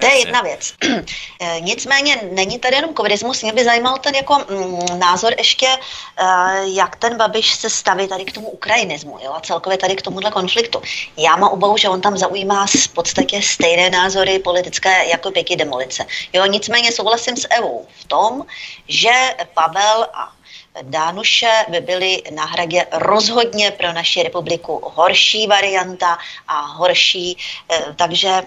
To je jedna věc. Eh, nicméně není tady jenom covidismus, mě by zajímal ten jako mm, názor ještě, eh, jak ten Babiš se staví tady k tomu ukrajinismu, jo, a celkově tady k tomuhle konfliktu. Já mám obavu, že on tam zaujímá v podstatě stejné názory politické jako pěky demolice. Jo, nicméně souhlasím s Evou v tom, že Pavel a Dánuše by byly na hradě rozhodně pro naši republiku horší varianta a horší, eh, takže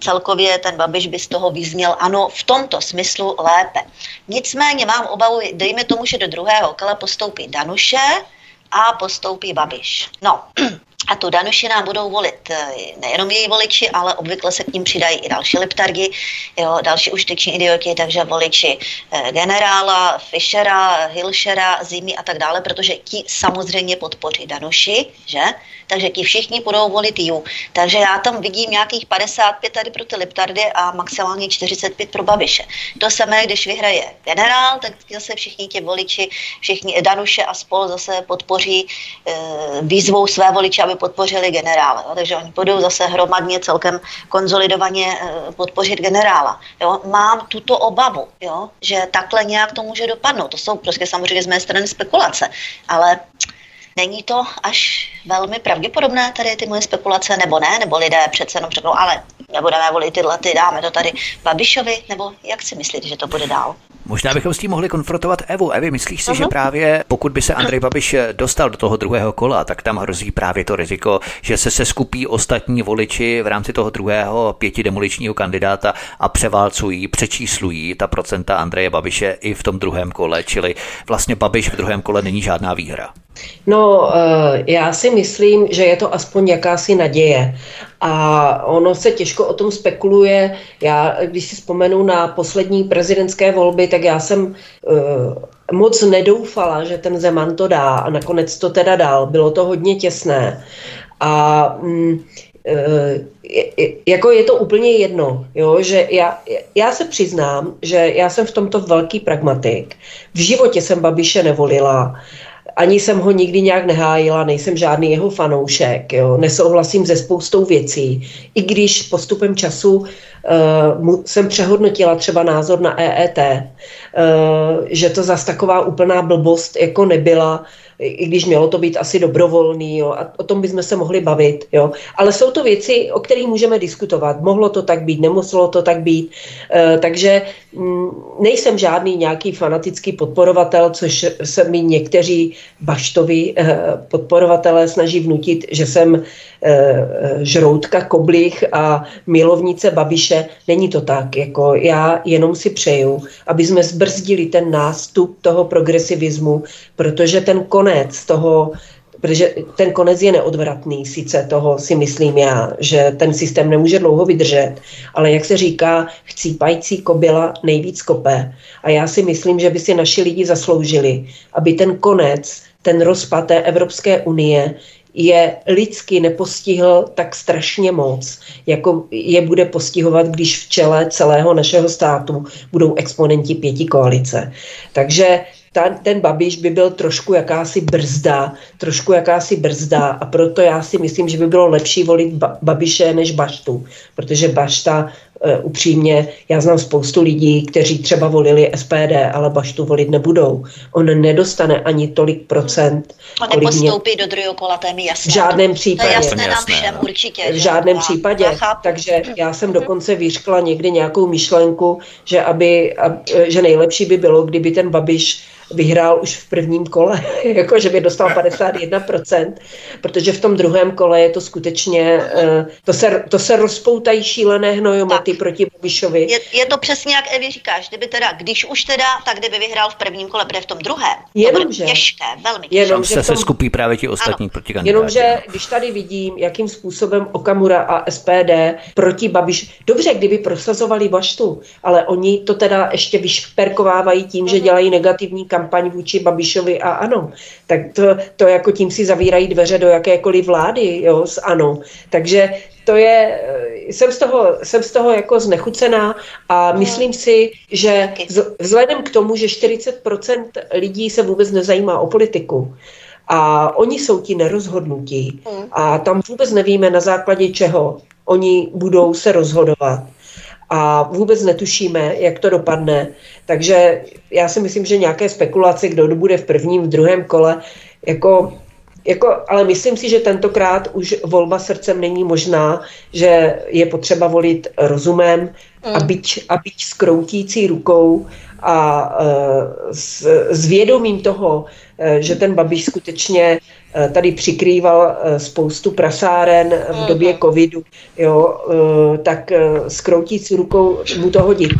celkově ten Babiš by z toho vyzněl, ano, v tomto smyslu lépe. Nicméně mám obavu, dejme tomu, že do druhého kola postoupí Danuše a postoupí Babiš. No, a tu Danuši nám budou volit eh, nejenom její voliči, ale obvykle se k ním přidají i další leptargy, jo, další užiteční idioti, takže voliči eh, generála, Fischera, Hilšera, Zimy a tak dále, protože ti samozřejmě podpoří Danuši, že? Takže ti všichni budou volit ju. Takže já tam vidím nějakých 55 tady pro ty leptardy a maximálně 45 pro Babiše. To samé, když vyhraje generál, tak zase všichni ti voliči, všichni Danuše a spol zase podpoří, e, výzvou své voliče, aby podpořili generála. Jo? Takže oni budou zase hromadně celkem konzolidovaně e, podpořit generála. Jo? Mám tuto obavu, jo? že takhle nějak to může dopadnout. To jsou prostě samozřejmě z mé strany spekulace, ale Není to až velmi pravděpodobné tady ty moje spekulace, nebo ne, nebo lidé přece jenom řeknou, ale nebudeme volit tyhle, ty dáme to tady Babišovi, nebo jak si myslíte, že to bude dál? Možná bychom s tím mohli konfrontovat Evu. Evi, myslíš si, uh-huh. že právě pokud by se Andrej Babiš dostal do toho druhého kola, tak tam hrozí právě to riziko, že se seskupí ostatní voliči v rámci toho druhého pětidemoličního kandidáta a převálcují, přečíslují ta procenta Andreje Babiše i v tom druhém kole, čili vlastně Babiš v druhém kole není žádná výhra. No, eh, já si myslím, že je to aspoň jakási naděje. A ono se těžko o tom spekuluje. Já, když si vzpomenu na poslední prezidentské volby, tak já jsem uh, moc nedoufala, že ten Zeman to dá a nakonec to teda dal. Bylo to hodně těsné. A um, je, jako je to úplně jedno, jo, že já, já se přiznám, že já jsem v tomto velký pragmatik. V životě jsem Babiše nevolila ani jsem ho nikdy nějak nehájila, nejsem žádný jeho fanoušek, jo, nesouhlasím se spoustou věcí, i když postupem času mu, jsem přehodnotila třeba názor na EET, uh, že to zas taková úplná blbost jako nebyla, i když mělo to být asi dobrovolný, jo, a o tom bychom se mohli bavit, jo. Ale jsou to věci, o kterých můžeme diskutovat. Mohlo to tak být, nemuselo to tak být. E, takže m, mm, nejsem žádný nějaký fanatický podporovatel, což se mi někteří baštoví e, podporovatelé snaží vnutit, že jsem žroutka koblich a milovnice Babiše. Není to tak. Jako já jenom si přeju, aby jsme zbrzdili ten nástup toho progresivismu, protože ten kon konec toho, protože ten konec je neodvratný, sice toho si myslím já, že ten systém nemůže dlouho vydržet, ale jak se říká, chcípající kobila nejvíc kope. A já si myslím, že by si naši lidi zasloužili, aby ten konec, ten rozpad té Evropské unie je lidsky nepostihl tak strašně moc, jako je bude postihovat, když v čele celého našeho státu budou exponenti pěti koalice. Takže ta, ten Babiš by byl trošku jakási brzda, trošku jakási brzda a proto já si myslím, že by bylo lepší volit ba, Babiše než Baštu, protože Bašta upřímně, já znám spoustu lidí, kteří třeba volili SPD, ale Baštu volit nebudou. On nedostane ani tolik procent. On nepostoupí mě... do druhého kola, to je mi jasné. V žádném případě. To je jasné nám všem určitě. V žádném případě. Takže já jsem dokonce vyřkla někdy nějakou myšlenku, že, aby, ab, že nejlepší by bylo, kdyby ten Babiš vyhrál už v prvním kole, jako že by dostal 51%, protože v tom druhém kole je to skutečně, uh, to se, to se rozpoutají šílené hnojomaty tak. proti Babišovi. Je, je to přesně jak Evi říkáš, kdyby teda, když už teda, tak kdyby vyhrál v prvním kole, protože v tom druhém. Jenomže, to těžké, velmi těžké. Jenom, že se tom, skupí právě ti ostatní proti. Jenomže, když tady vidím, jakým způsobem Okamura a SPD proti Babiš, dobře, kdyby prosazovali Baštu, ale oni to teda ještě vyšperkovávají tím, že mhm. dělají negativní kampaň vůči Babišovi a ano. Tak to, to jako tím si zavírají dveře do jakékoliv vlády, jo, s ano. Takže to je, jsem z toho, jsem z toho jako znechucená a no. myslím si, že vzhledem k tomu, že 40% lidí se vůbec nezajímá o politiku, a oni jsou ti nerozhodnutí, mm. A tam vůbec nevíme, na základě čeho oni budou se rozhodovat a vůbec netušíme, jak to dopadne. Takže já si myslím, že nějaké spekulace, kdo bude v prvním, v druhém kole, jako, jako, ale myslím si, že tentokrát už volba srdcem není možná, že je potřeba volit rozumem a byť, a byť s kroutící rukou a e, s, s vědomím toho, e, že ten Babiš skutečně tady přikrýval e, spoustu prasáren v době covidu, jo, e, tak e, s kroutící rukou mu to hodit.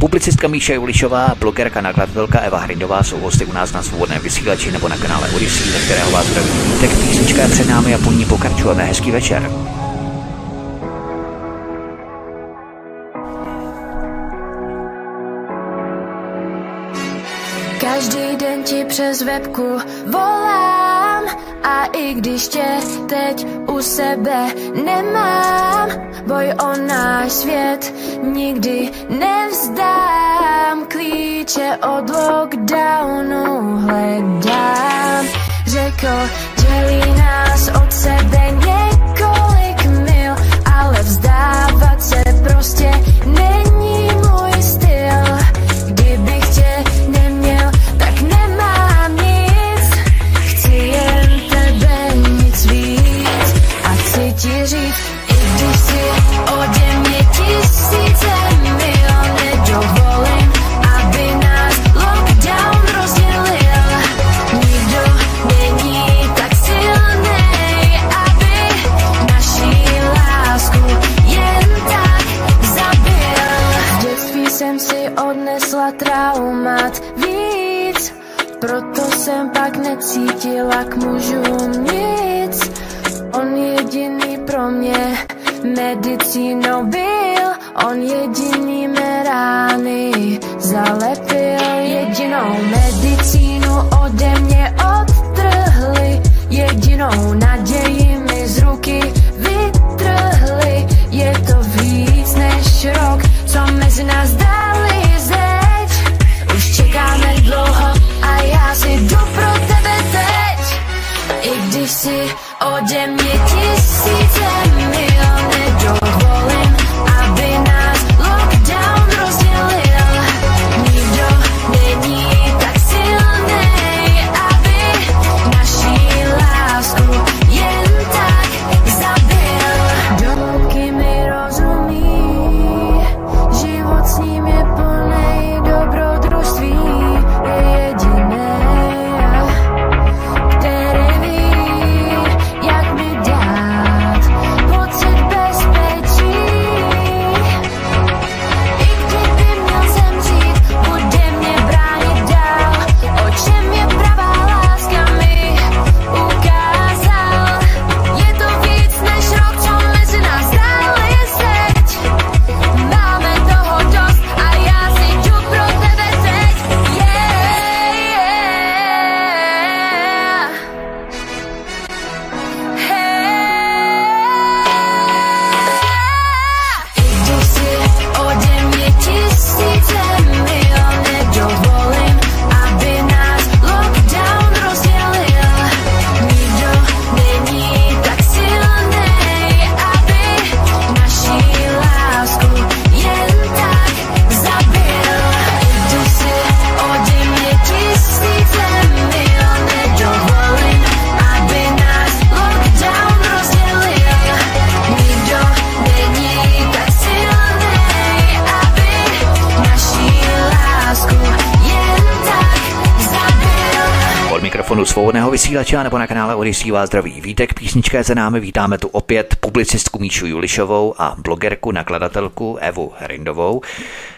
Publicistka Míša Julišová, blogerka, nakladatelka Eva Hrindová jsou hosty u nás na svobodném vysílači nebo na kanále Odyssey, ze kterého vás zdraví vítek. Písnička je před námi a po ní pokračujeme. Hezký večer. Ti přes webku volám a i když tě teď u sebe nemám, boj o náš svět nikdy nevzdám. Klíče od lockdownu hledám. Řekl, dělí nás od sebe několik mil, ale vzdávat se prostě není jsem pak necítila k mužům nic. On jediný pro mě medicínou byl, on jediný mé rány zalepil. Jedinou vysílače nebo na kanále Odyssey vás zdraví Vítek, písnička je za námi, vítáme tu opět publicistku Míšu Julišovou a blogerku, nakladatelku Evu Hrindovou.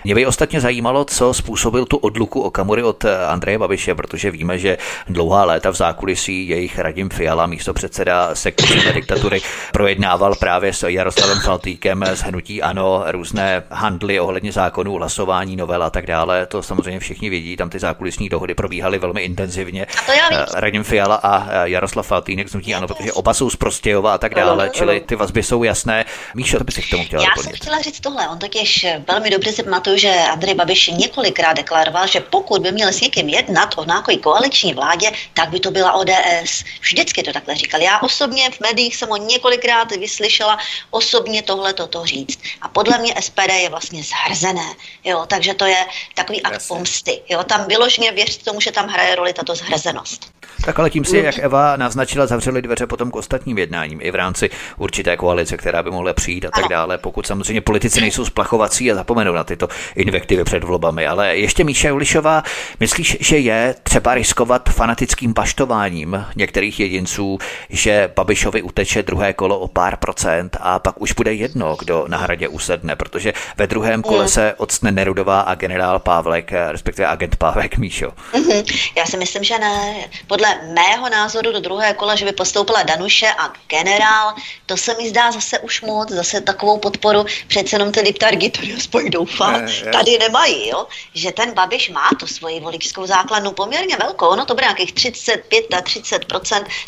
Mě by ostatně zajímalo, co způsobil tu odluku Okamury od eh, Andreje Babiše, protože víme, že dlouhá léta v zákulisí jejich Radim Fiala, místo předseda sekularisté diktatury, projednával právě s Jaroslavem Faltýkem z Hnutí Ano různé handly ohledně zákonů, hlasování, novel a tak dále. To samozřejmě všichni vědí, tam ty zákulisní dohody probíhaly velmi intenzivně. Eh, Radim Fiala a eh, Jaroslav Faltýnek z Hnutí Ano, protože oba jsou z Prostějova a tak dále, čili ty vazby jsou jasné. Míšo, to by si k tomu chtěla Já doplnit. jsem chtěla říct tohle. On totiž velmi dobře si pamatuju, že Andrej Babiš několikrát deklaroval, že pokud by měl s někým jednat o nějaké koaliční vládě, tak by to byla ODS. Vždycky to takhle říkal. Já osobně v médiích jsem ho několikrát vyslyšela osobně tohle toto říct. A podle mě SPD je vlastně zhrzené. Jo, takže to je takový akt pomsty. Jo, tam vyloženě věřte tomu, že tam hraje roli tato zhrzenost. Tak ale tím si, jak Eva naznačila, zavřeli dveře potom k ostatním jednáním i v rámci určité koalice, která by mohla přijít a tak dále. Pokud samozřejmě politici nejsou splachovací a zapomenou na tyto invektivy před volbami. Ale ještě Míša Julišová, myslíš, že je třeba riskovat fanatickým paštováním některých jedinců, že Babišovi uteče druhé kolo o pár procent a pak už bude jedno, kdo na hradě usedne, protože ve druhém kole se odstne Nerudová a generál Pávlek, respektive agent Pávek Míšo. Mhm. Já si myslím, že ne. Podle mého názoru do druhé kola, že by postoupila Danuše a generál, to se mi zdá zase už moc, zase takovou podporu, přece jenom ty liptargy, to aspoň doufám, Ne, tady nemají, jo? že ten Babiš má tu svoji voličskou základnu poměrně velkou, ono to bude nějakých 35 a 30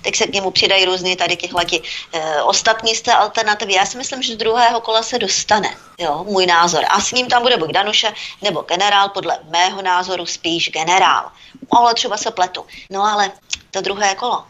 teď se k němu přidají různý tady těchhle ti, e, ostatní z té alternativy. Já si myslím, že z druhého kola se dostane, jo, můj názor. A s ním tam bude buď Danuše nebo generál, podle mého názoru spíš generál. Ale třeba se pletu. No ale to druhé kolo.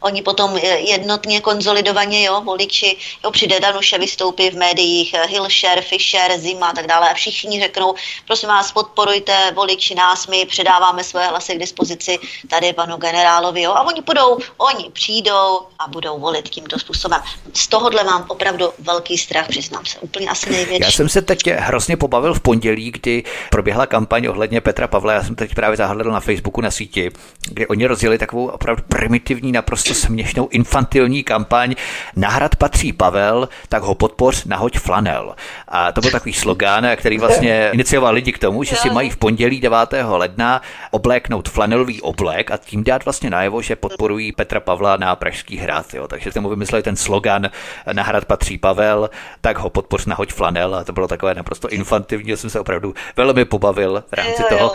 Oni potom eh, jednotně, konzolidovaně, jo, voliči, jo, přijde Danuše, vystoupí v médiích, eh, Hilšer, Fischer, Zima a tak dále a všichni řeknou, prosím vás, podporujte voliči nás, my předáváme své hlasy k dispozici tady panu generálovi, jo, a oni budou, oni přijdou a budou volit tímto způsobem. Z tohohle mám opravdu velký strach, přiznám se, úplně asi největší. Já jsem se teď hrozně pobavil v pondělí, kdy proběhla kampaň ohledně Petra Pavla. Já jsem teď právě zahledl na Facebooku na síti, kde oni rozjeli takovou opravdu primitivní, naprosto směšnou, infantilní kampaň. Na hrad patří Pavel, tak ho podpoř, nahoď flanel. A to byl takový slogán, který vlastně inicioval lidi k tomu, že si mají v pondělí 9. ledna obléknout flanelový oblek a tím dát vlastně najevo, že podporují Petra Pavla na Pražský hrad. Jo. Takže tomu vymysleli ten slogan na hrad patří Pavel, tak ho podpoř nahoď flanel a to bylo takové naprosto infantivní, já jsem se opravdu velmi pobavil v rámci Jo, jo. toho.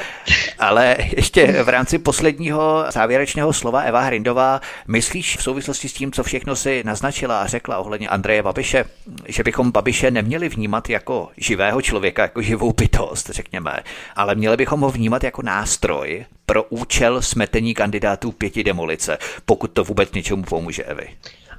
Ale ještě v rámci posledního závěrečného slova Eva Hrindová, myslíš v souvislosti s tím, co všechno si naznačila a řekla ohledně Andreje Babiše, že bychom Babiše neměli vnímat jako živého člověka, jako živou bytost, řekněme, ale měli bychom ho vnímat jako nástroj pro účel smetení kandidátů pěti demolice, pokud to vůbec něčemu pomůže, Evi.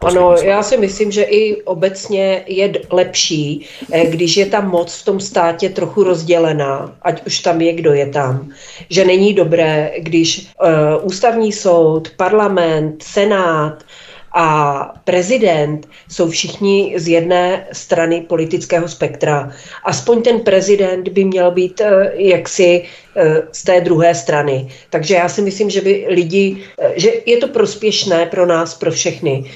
Ano, já si myslím, že i obecně je lepší, eh, když je ta moc v tom státě trochu rozdělená, ať už tam je, kdo je tam. Že není dobré, když uh, ústavní soud, parlament, senát a prezident jsou všichni z jedné strany politického spektra. Aspoň ten prezident by měl být eh, jaksi eh, z té druhé strany. Takže já si myslím, že by lidi, eh, že je to prospěšné pro nás, pro všechny.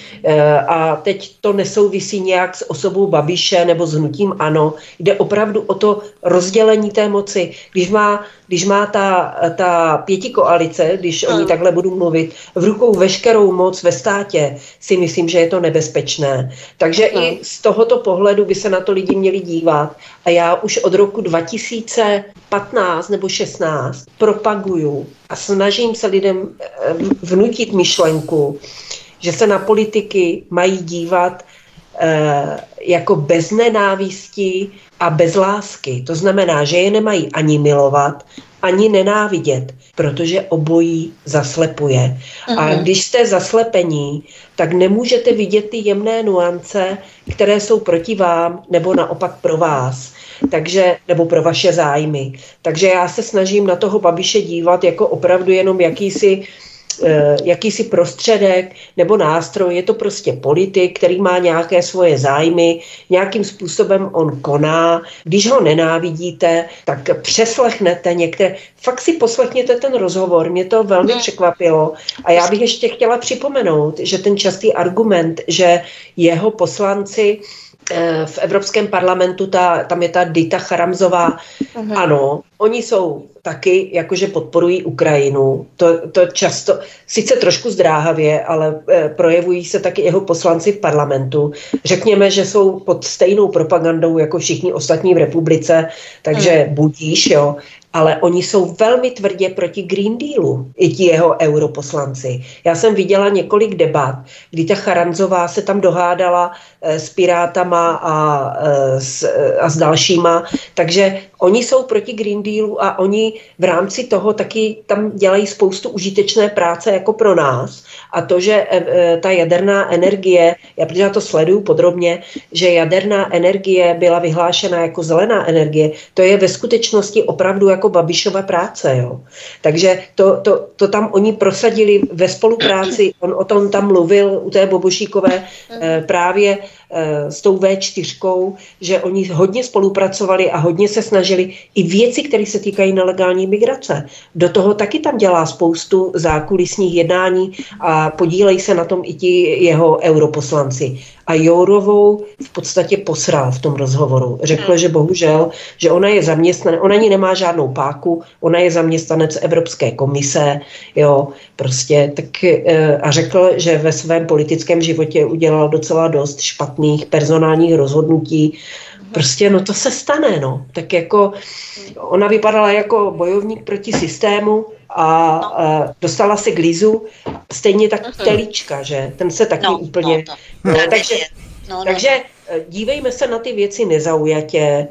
A teď to nesouvisí nějak s osobou Babiše nebo s hnutím ANO. Jde opravdu o to rozdělení té moci. Když má, když má ta, ta pěti koalice, když o ní takhle budu mluvit, v rukou veškerou moc ve státě, si myslím, že je to nebezpečné. Takže i z tohoto pohledu by se na to lidi měli dívat. A já už od roku 2015 nebo 16 propaguju a snažím se lidem eh, vnutit myšlenku, že se na politiky mají dívat eh, jako bez nenávisti a bez lásky. To znamená, že je nemají ani milovat, ani nenávidět, protože obojí zaslepuje. A když jste zaslepení, tak nemůžete vidět ty jemné nuance, které jsou proti vám nebo naopak pro vás. Takže, nebo pro vaše zájmy. Takže já se snažím na toho Babiše dívat jako opravdu jenom jakýsi eh, jakýsi prostředek nebo nástroj, je to prostě politik, který má nějaké svoje zájmy, nějakým způsobem on koná. Když ho nenávidíte, tak přeslechnete některé. Fakt si poslechněte ten rozhovor, mě to velmi překvapilo. A já bych ještě chtěla připomenout, že ten častý argument, že jeho poslanci eh, v Evropském parlamentu, ta, tam je ta Dita Charamzová, ano, oni jsou taky, jakože podporují Ukrajinu, to, to často, sice trošku zdráhavě, ale eh, projevují se taky jeho poslanci v parlamentu. Řekněme, že jsou pod stejnou propagandou jako všichni ostatní v republice, takže budíš, jo. ale oni jsou velmi tvrdě proti Green Dealu, i ti jeho europoslanci. Já jsem viděla několik debat, kdy ta Charanzová se tam dohádala eh, s Pirátama a, eh, s, eh, a s dalšíma, takže oni jsou proti Green Dealu a oni v rámci toho taky tam dělají spoustu užitečné práce jako pro nás. A to, že ta jaderná energie, já protože já to sleduju podrobně, že jaderná energie byla vyhlášena jako zelená energie, to je ve skutečnosti opravdu jako Babišova práce. Jo. Takže to, to, to tam oni prosadili ve spolupráci, on o tom tam mluvil u té Bobošíkové eh, právě eh, s tou V4, že oni hodně spolupracovali a hodně se snažili i věci, které se týkají nelegální migrace. Do toho taky tam dělá spoustu zákulisních jednání a podílejí se na tom i ti jeho europoslanci a Jourovou v podstatě posral v tom rozhovoru. Řekl, že bohužel, že ona je zaměstnanec, ona ani nemá žádnou páku, ona je zaměstnanec Evropské komise, jo, prostě, tak eh, a řekl, že ve svém politickém životě udělal docela dost špatných personálních rozhodnutí, Prostě no to se stane, no. Tak jako ona vypadala jako bojovník proti systému a, a dostala se k Lizu, stejně tak Mhm. Telíčka, že? Ten se taky No, úplně... no, No, Tak takže. No, no. takže eh, dívejme se na ty věci nezaujatě, eh,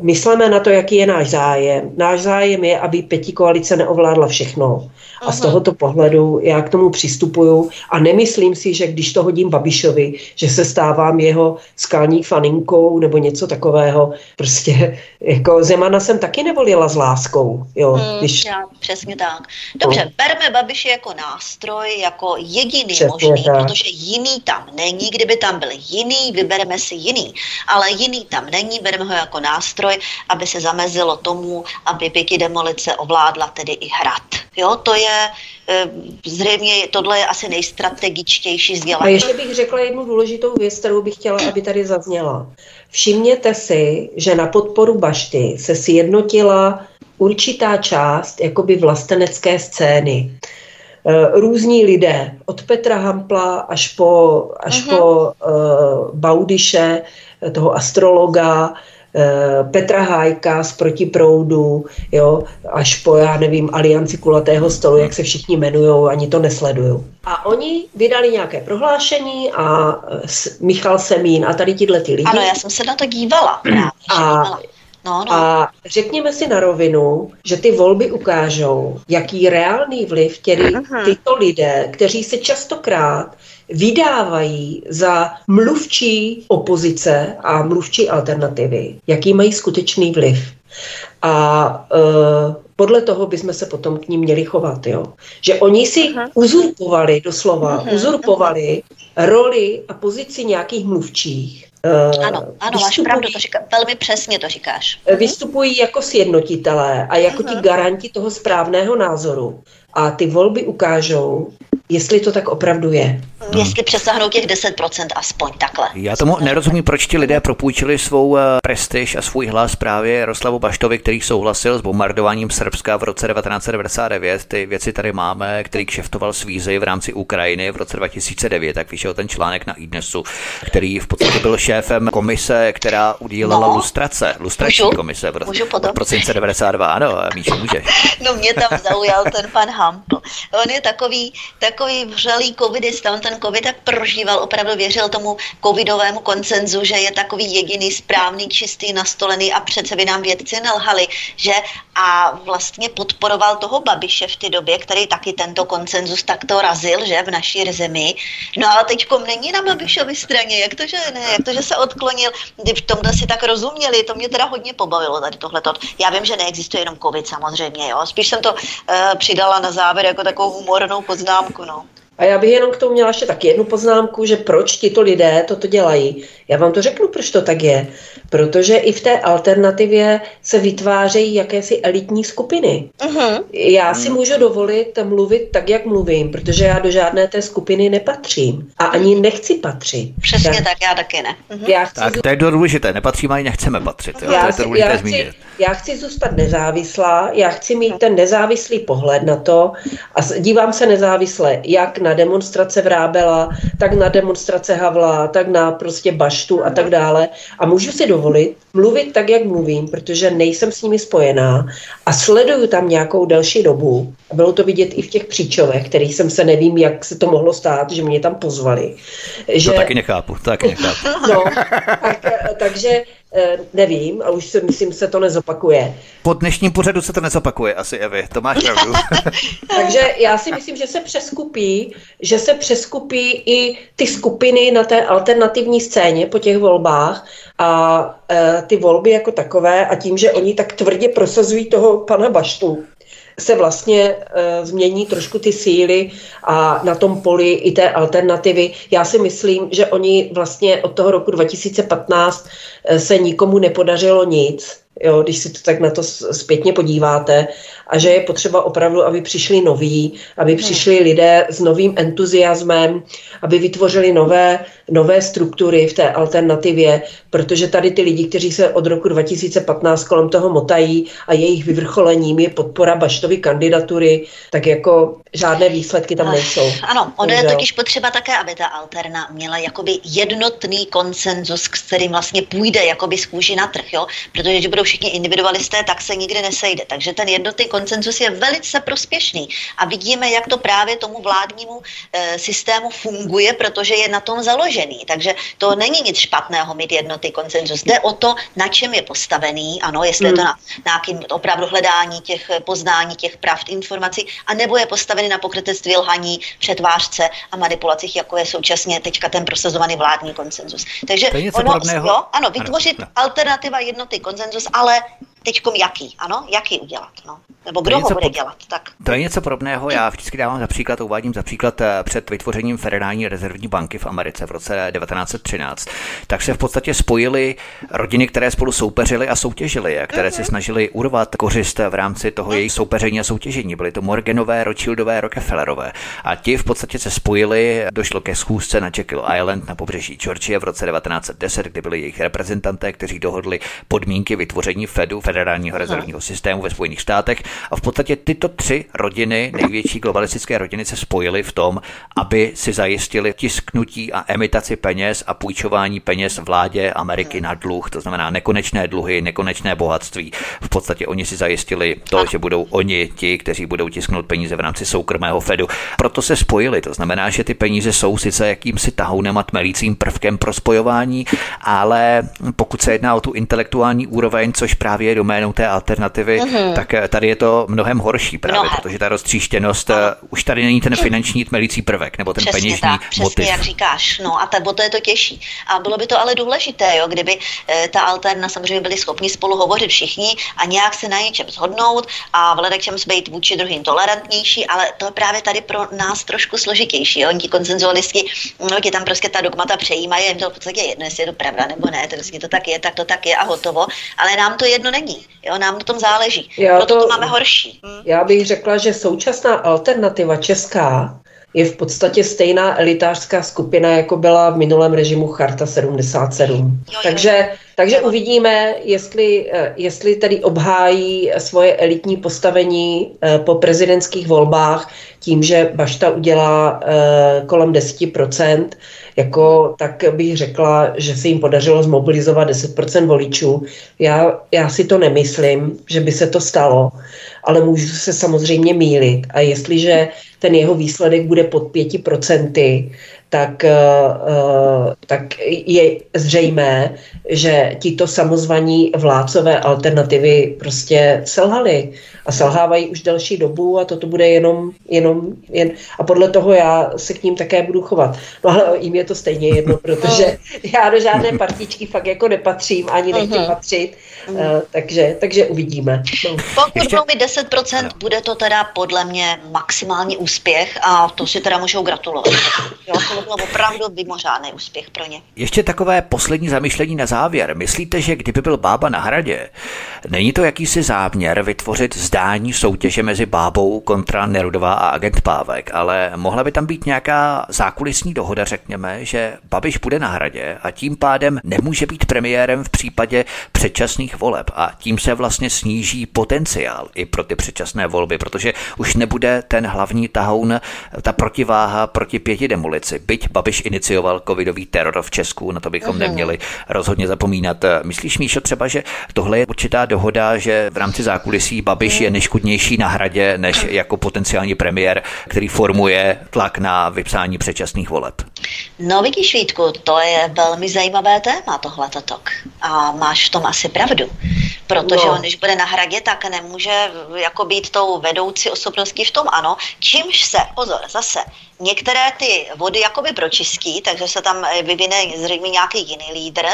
myslíme na to, jaký je náš zájem. Náš zájem je, aby pěti koalice neovládla všechno. A z tohoto pohledu já k tomu přistupuju a nemyslím si, že když to hodím Babišovi, že se stávám jeho skalní faninkou nebo něco takového. Prostě jako Zemana jsem taky nevolila s láskou. Jo, Hmm, když, já, přesně tak. Dobře, berme Babiše jako nástroj, jako jediný Přesně možný, tak. protože jiný tam není. Kdyby tam byl jiný, vybereme si jiný. Ale jiný tam není, bereme ho jako nástroj, aby se zamezilo tomu, aby pěti demolice ovládla tedy i hrad. Jo, to je eh, zřejmě, tohle je asi nejstrategičtější A vzdělání. ještě bych řekla jednu důležitou věc, kterou bych chtěla, aby tady zazněla. Všimněte si, že na podporu Bašty se sjednotila určitá část jakoby vlastenecké scény. Eh, Různí lidé, od Petra Hampla až po, až po uh, Baudiše, toho astrologa, Petra Hájka z Protiproudu, jo, až po, já nevím, Alianci kulatého stolu, jak se všichni jmenují, ani to nesleduju. A oni vydali nějaké prohlášení a eh, Michal Semín a tady tyhle ty lidi. Ano, já jsem se na to dívala. Právě, A- dívala. No, no. A řekněme si na rovinu, že ty volby ukážou, jaký reálný vliv tedy tyto lidé, kteří se častokrát vydávají za mluvčí opozice a mluvčí alternativy, jaký mají skutečný vliv. A e, podle toho bychom se potom k ním měli chovat, jo. Že oni si uzurpovali, doslova, uzurpovali roli a pozici nějakých mluvčích. E, Ano, ano, máš pravdu, to říká, velmi přesně to říkáš. vystupují jako sjednotitelé a jako ti garanti toho správného názoru. A ty volby ukážou, jestli to tak opravdu je. Jestli přesáhnou těch 10% aspoň takhle. Já tomu nerozumím, proč ti lidé propůjčili svou eh, prestiž a svůj hlas právě Jaroslavu Baštovi, který souhlasil s bombardováním Srbska v roce 1999. Ty věci tady máme, který kšeftoval s vízy v rámci Ukrajiny v roce 2009, tak vyšel ten článek na iDnesu, který v podstatě byl šéfem komise, která udílala No. lustrace, lustrační Můžu? komise v roce, Můžu potom? v prosince 92. Ano, Míšo, můžeš. No mě tam zaujal ten pan Hampl. On je takový, takový vřelý covidista, on ten covid tak prožíval, opravdu věřil tomu covidovému koncenzu, že je takový jediný správný, čistý, nastolený a přece by nám vědci nelhali, že? A vlastně podporoval toho Babiše v té době, který taky tento koncenzus takto razil, že? V naší zemi. No ale teďkom není na Babišově straně, jak to, že ne, jak to, že se odklonil, v tomhle si tak rozuměli, to mě teda hodně pobavilo tady tohleto. Já vím, že neexistuje jenom covid samozřejmě, jo, spíš jsem to uh, přidala na závěr jako takovou humornou poznámku, no. A já bych jenom k tomu měla ještě tak jednu poznámku, že proč tito lidé toto dělají. Já vám to řeknu, proč to tak je. Protože i v té alternativě se vytvářejí jakési elitní skupiny. Uh-huh. Já si můžu dovolit mluvit tak, jak mluvím, protože já do žádné té skupiny nepatřím. A ani nechci patřit. Přesně já, tak, já taky ne. Uh-huh. Já chci Tak to je důležité, nepatříme ani nechceme patřit. Jo? to já, je si, to důležité já, zmínit. chci, já chci zůstat nezávislá, já chci mít ten nezávislý pohled na to a dívám se nezávisle jak na demonstrace Vrábela, tak na demonstrace Havla, tak na prostě Baštu a tak dále. A můžu si dovolit mluvit tak, jak mluvím, protože nejsem s nimi spojená a sleduju tam nějakou delší dobu. Bylo to vidět i v těch příčovech, kterých jsem se nevím, jak se to mohlo stát, že mě tam pozvali. Že, To taky nechápu, taky nechápu. no, tak, takže nevím a už si myslím, se to nezopakuje. Po dnešním pořadu se to nezopakuje asi, Evi, to máš pravdu. Takže já si myslím, že se přeskupí, že se přeskupí i ty skupiny na té alternativní scéně po těch volbách a e, ty volby jako takové a tím, že oni tak tvrdě prosazují toho pana Baštu, se vlastně e, změní trošku ty síly a na tom poli i té alternativy. Já si myslím, že oni vlastně od toho roku 2015 e, se nikomu nepodařilo nic, jo, když si to tak na to zpětně podíváte, a že je potřeba opravdu, aby přišli noví, aby přišli lidé s novým entuziasmem, aby vytvořili nové, nové struktury v té alternativě, protože tady ty lidi, kteří se od roku 2015 kolem toho motají a jejich vyvrcholením je podpora Baštovy kandidatury, tak jako žádné výsledky tam nejsou. Ano, ono je totiž potřeba také, aby ta alterna měla jakoby jednotný konsenzus, s kterým vlastně půjde jakoby z kůži na trh, jo? Protože když budou všichni individualisté, tak se nikdy nesejde. Takže ten jednotný konsenzus je velice prospěšný. A vidíme, jak to právě tomu vládnímu e, systému funguje, protože je na tom založený. Takže to není nic špatného mít jednotný konsenzus. Jde o to, na čem je postavený, ano, jestli je to na nějakým opravdu hledání těch eh, poznání, těch pravd, informací, a nebo je postavený na pokrytectví, lhaní, přetvářce a manipulacích, jako je současně teďka ten prosazovaný vládní konsenzus. Takže To je něco ono, jo, ano, Ano, vytvořit no. alternativa jednotný konsenzus, ale teďkom jaký, ano, jaký udělat, no. Nebo kdo ho bude dělat, tak. To je něco podobného, já vždycky dávám za příklad, uvádím za příklad eh, před vytvořením Federální rezervní banky v Americe v roce 1913, tak se v podstatě spojily rodiny, které spolu soupeřily a soutěžily, a které se snažily urvat kořist v rámci toho jejich soupeření a soutěžení. Byly to Morganové, Rothschildové, Rockefellerové. A ti v podstatě se spojili, došlo ke schůzce na Jekyll Island na pobřeží Georgie v roce 1910, kdy byli jejich reprezentanté, kteří dohodli podmínky vytvoření Fedu, Federálního rezervního systému ve Spojených státech. A v podstatě tyto tři rodiny, největší globalistické rodiny, se spojily v tom, aby si zajistili tisknutí a emitaci peněz a půjčování peněz vládě Ameriky na dluh, to znamená nekonečné dluhy, nekonečné bohatství. V podstatě oni si zajistili to, že budou oni ti, kteří budou tisknout peníze v rámci soukromého Fedu. Proto se spojili, to znamená, že ty peníze jsou sice jakýmsi tahounem a tmelícím prvkem pro spojování, ale pokud se jedná o tu intelektuální úroveň, což právě je doménou té alternativy, tak eh, tady je to mnohem horší právě, Mnohem. protože ta roztříštěnost, eh, už tady není ten finanční tmelící prvek, nebo ten Přesně peněžní tak, přesně motiv. jak říkáš. No a to, to je to těžší. A bylo by to ale důležité, jo, kdyby e, ta alterna samozřejmě byli schopni spolu hovořit všichni a nějak se na něčem shodnout a vhledek čem být vůči druhým tolerantnější, ale to je právě tady pro nás trošku složitější. Jo. Oni ti konsenzualisti, no, ti tam prostě ta dogmata přejímají, jim to v podstatě je jedno, jestli je to pravda nebo ne, to prostě to tak je, tak to tak je a hotovo. Ale nám to jedno není. Jo, nám na tom záleží. Já Proto to, to- máme horší. Hm. Já bych řekla, že současná alternativa česká je v podstatě stejná elitářská skupina, jako byla v minulém režimu Charta 77. jo. Takže, takže uvidíme, jestli, eh, jestli tedy obhájí svoje elitní postavení eh, po prezidentských volbách tím, že Bašta udělá eh, kolem 10%, jako, tak bych řekla, že se jim podařilo zmobilizovat 10% voličů. Já, já si to nemyslím, že by se to stalo, ale můžu se samozřejmě mílit. A jestliže ten jeho výsledek bude pod 5%, tak, eh, eh, tak je zřejmé, že tito samozvaní vládcové alternativy prostě selhali a selhávají už delší dobu a toto bude jenom, jenom jen, a podle toho já se k ním také budu chovat. No ale jim je to stejně jedno, protože já do žádné partičky fakt jako nepatřím, ani nechci Mhm. patřit, eh, takže, takže uvidíme. No. Pokud Ještě- budou mít 10%, bude to teda podle mě maximální úspěch a to si teda můžou gratulovat. Jo, to by byl opravdu mimořádný úspěch pro ně. Ještě takové poslední zamyšlení na závěr. Myslíte, že kdyby byl bába na hradě, není to jakýsi záměr vytvořit zdání soutěže mezi bábou kontra Nerudová a agent Pávek, ale mohla by tam být nějaká zákulisní dohoda, řekněme, že Babiš bude na hradě a tím pádem nemůže být premiérem v případě předčasných voleb a tím se vlastně sníží potenciál i pro ty předčasné volby, protože už nebude ten hlavní tahoun, ta protiváha proti pěti demolici. Byť Babiš inicioval covidový teror v Česku, na to bychom neměli rozhodně zapomínat. Myslíš, Míšo, třeba, že tohle je určitá dohoda, že v rámci zákulisí Babiš je neškodnější na hradě, než jako potenciální premiér, který formuje tlak na vypsání předčasných voleb? No vidíš, Vítku, to je velmi zajímavé téma, tohle tok. A máš v tom asi pravdu. Protože No. on, když bude na hradě, tak nemůže jako být tou vedoucí osobností v tom ano, čímž se, pozor, zase, některé ty vody jakoby pročistí, takže se tam eh, vyvine zřejmě nějaký jiný lídr.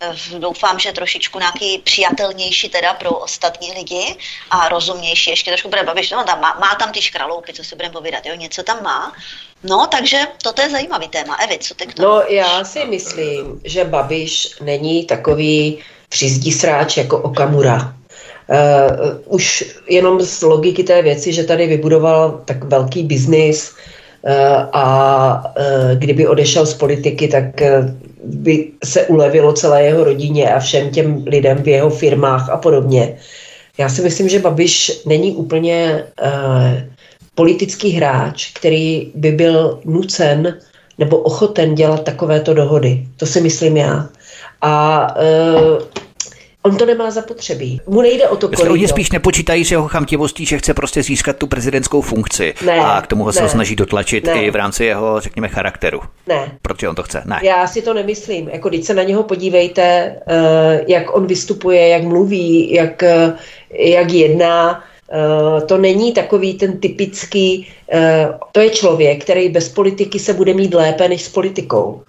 Eh, Doufám, že trošičku nějaký přijatelnější teda pro ostatní lidi a rozumnější. Ještě trošku bude babiš, no, tam má, má tam ty škraloupy, co si budeme povídat, jo, něco tam má. No, takže toto je zajímavý téma. Evi, co ty k tomu? No, já si myslím, že Babiš není takový přízdisráč jako Okamura. Uh, už jenom z logiky té věci, že tady vybudoval tak velký biznis uh, a uh, kdyby odešel z politiky, tak uh, by se ulevilo celé jeho rodině a všem těm lidem v jeho firmách a podobně. Já si myslím, že Babiš není úplně uh, politický hráč, který by byl nucen nebo ochoten dělat takovéto dohody. To si myslím já. A uh, on to nemá zapotřebí. Mu nejde o to, Jestli oni kolik. spíš nepočítají s jeho chamtivostí, že chce prostě získat tu prezidentskou funkci Ne, a k tomu ho se ne, snaží dotlačit ne. i v rámci jeho, řekněme, charakteru. Ne, Protože on to chce. Ne. Já si to nemyslím. Jako když se na něho podívejte, eh, jak on vystupuje, jak mluví, jak, eh, jak jedná, eh, to není takový ten typický, to je člověk, který bez politiky se bude mít lépe než s politikou.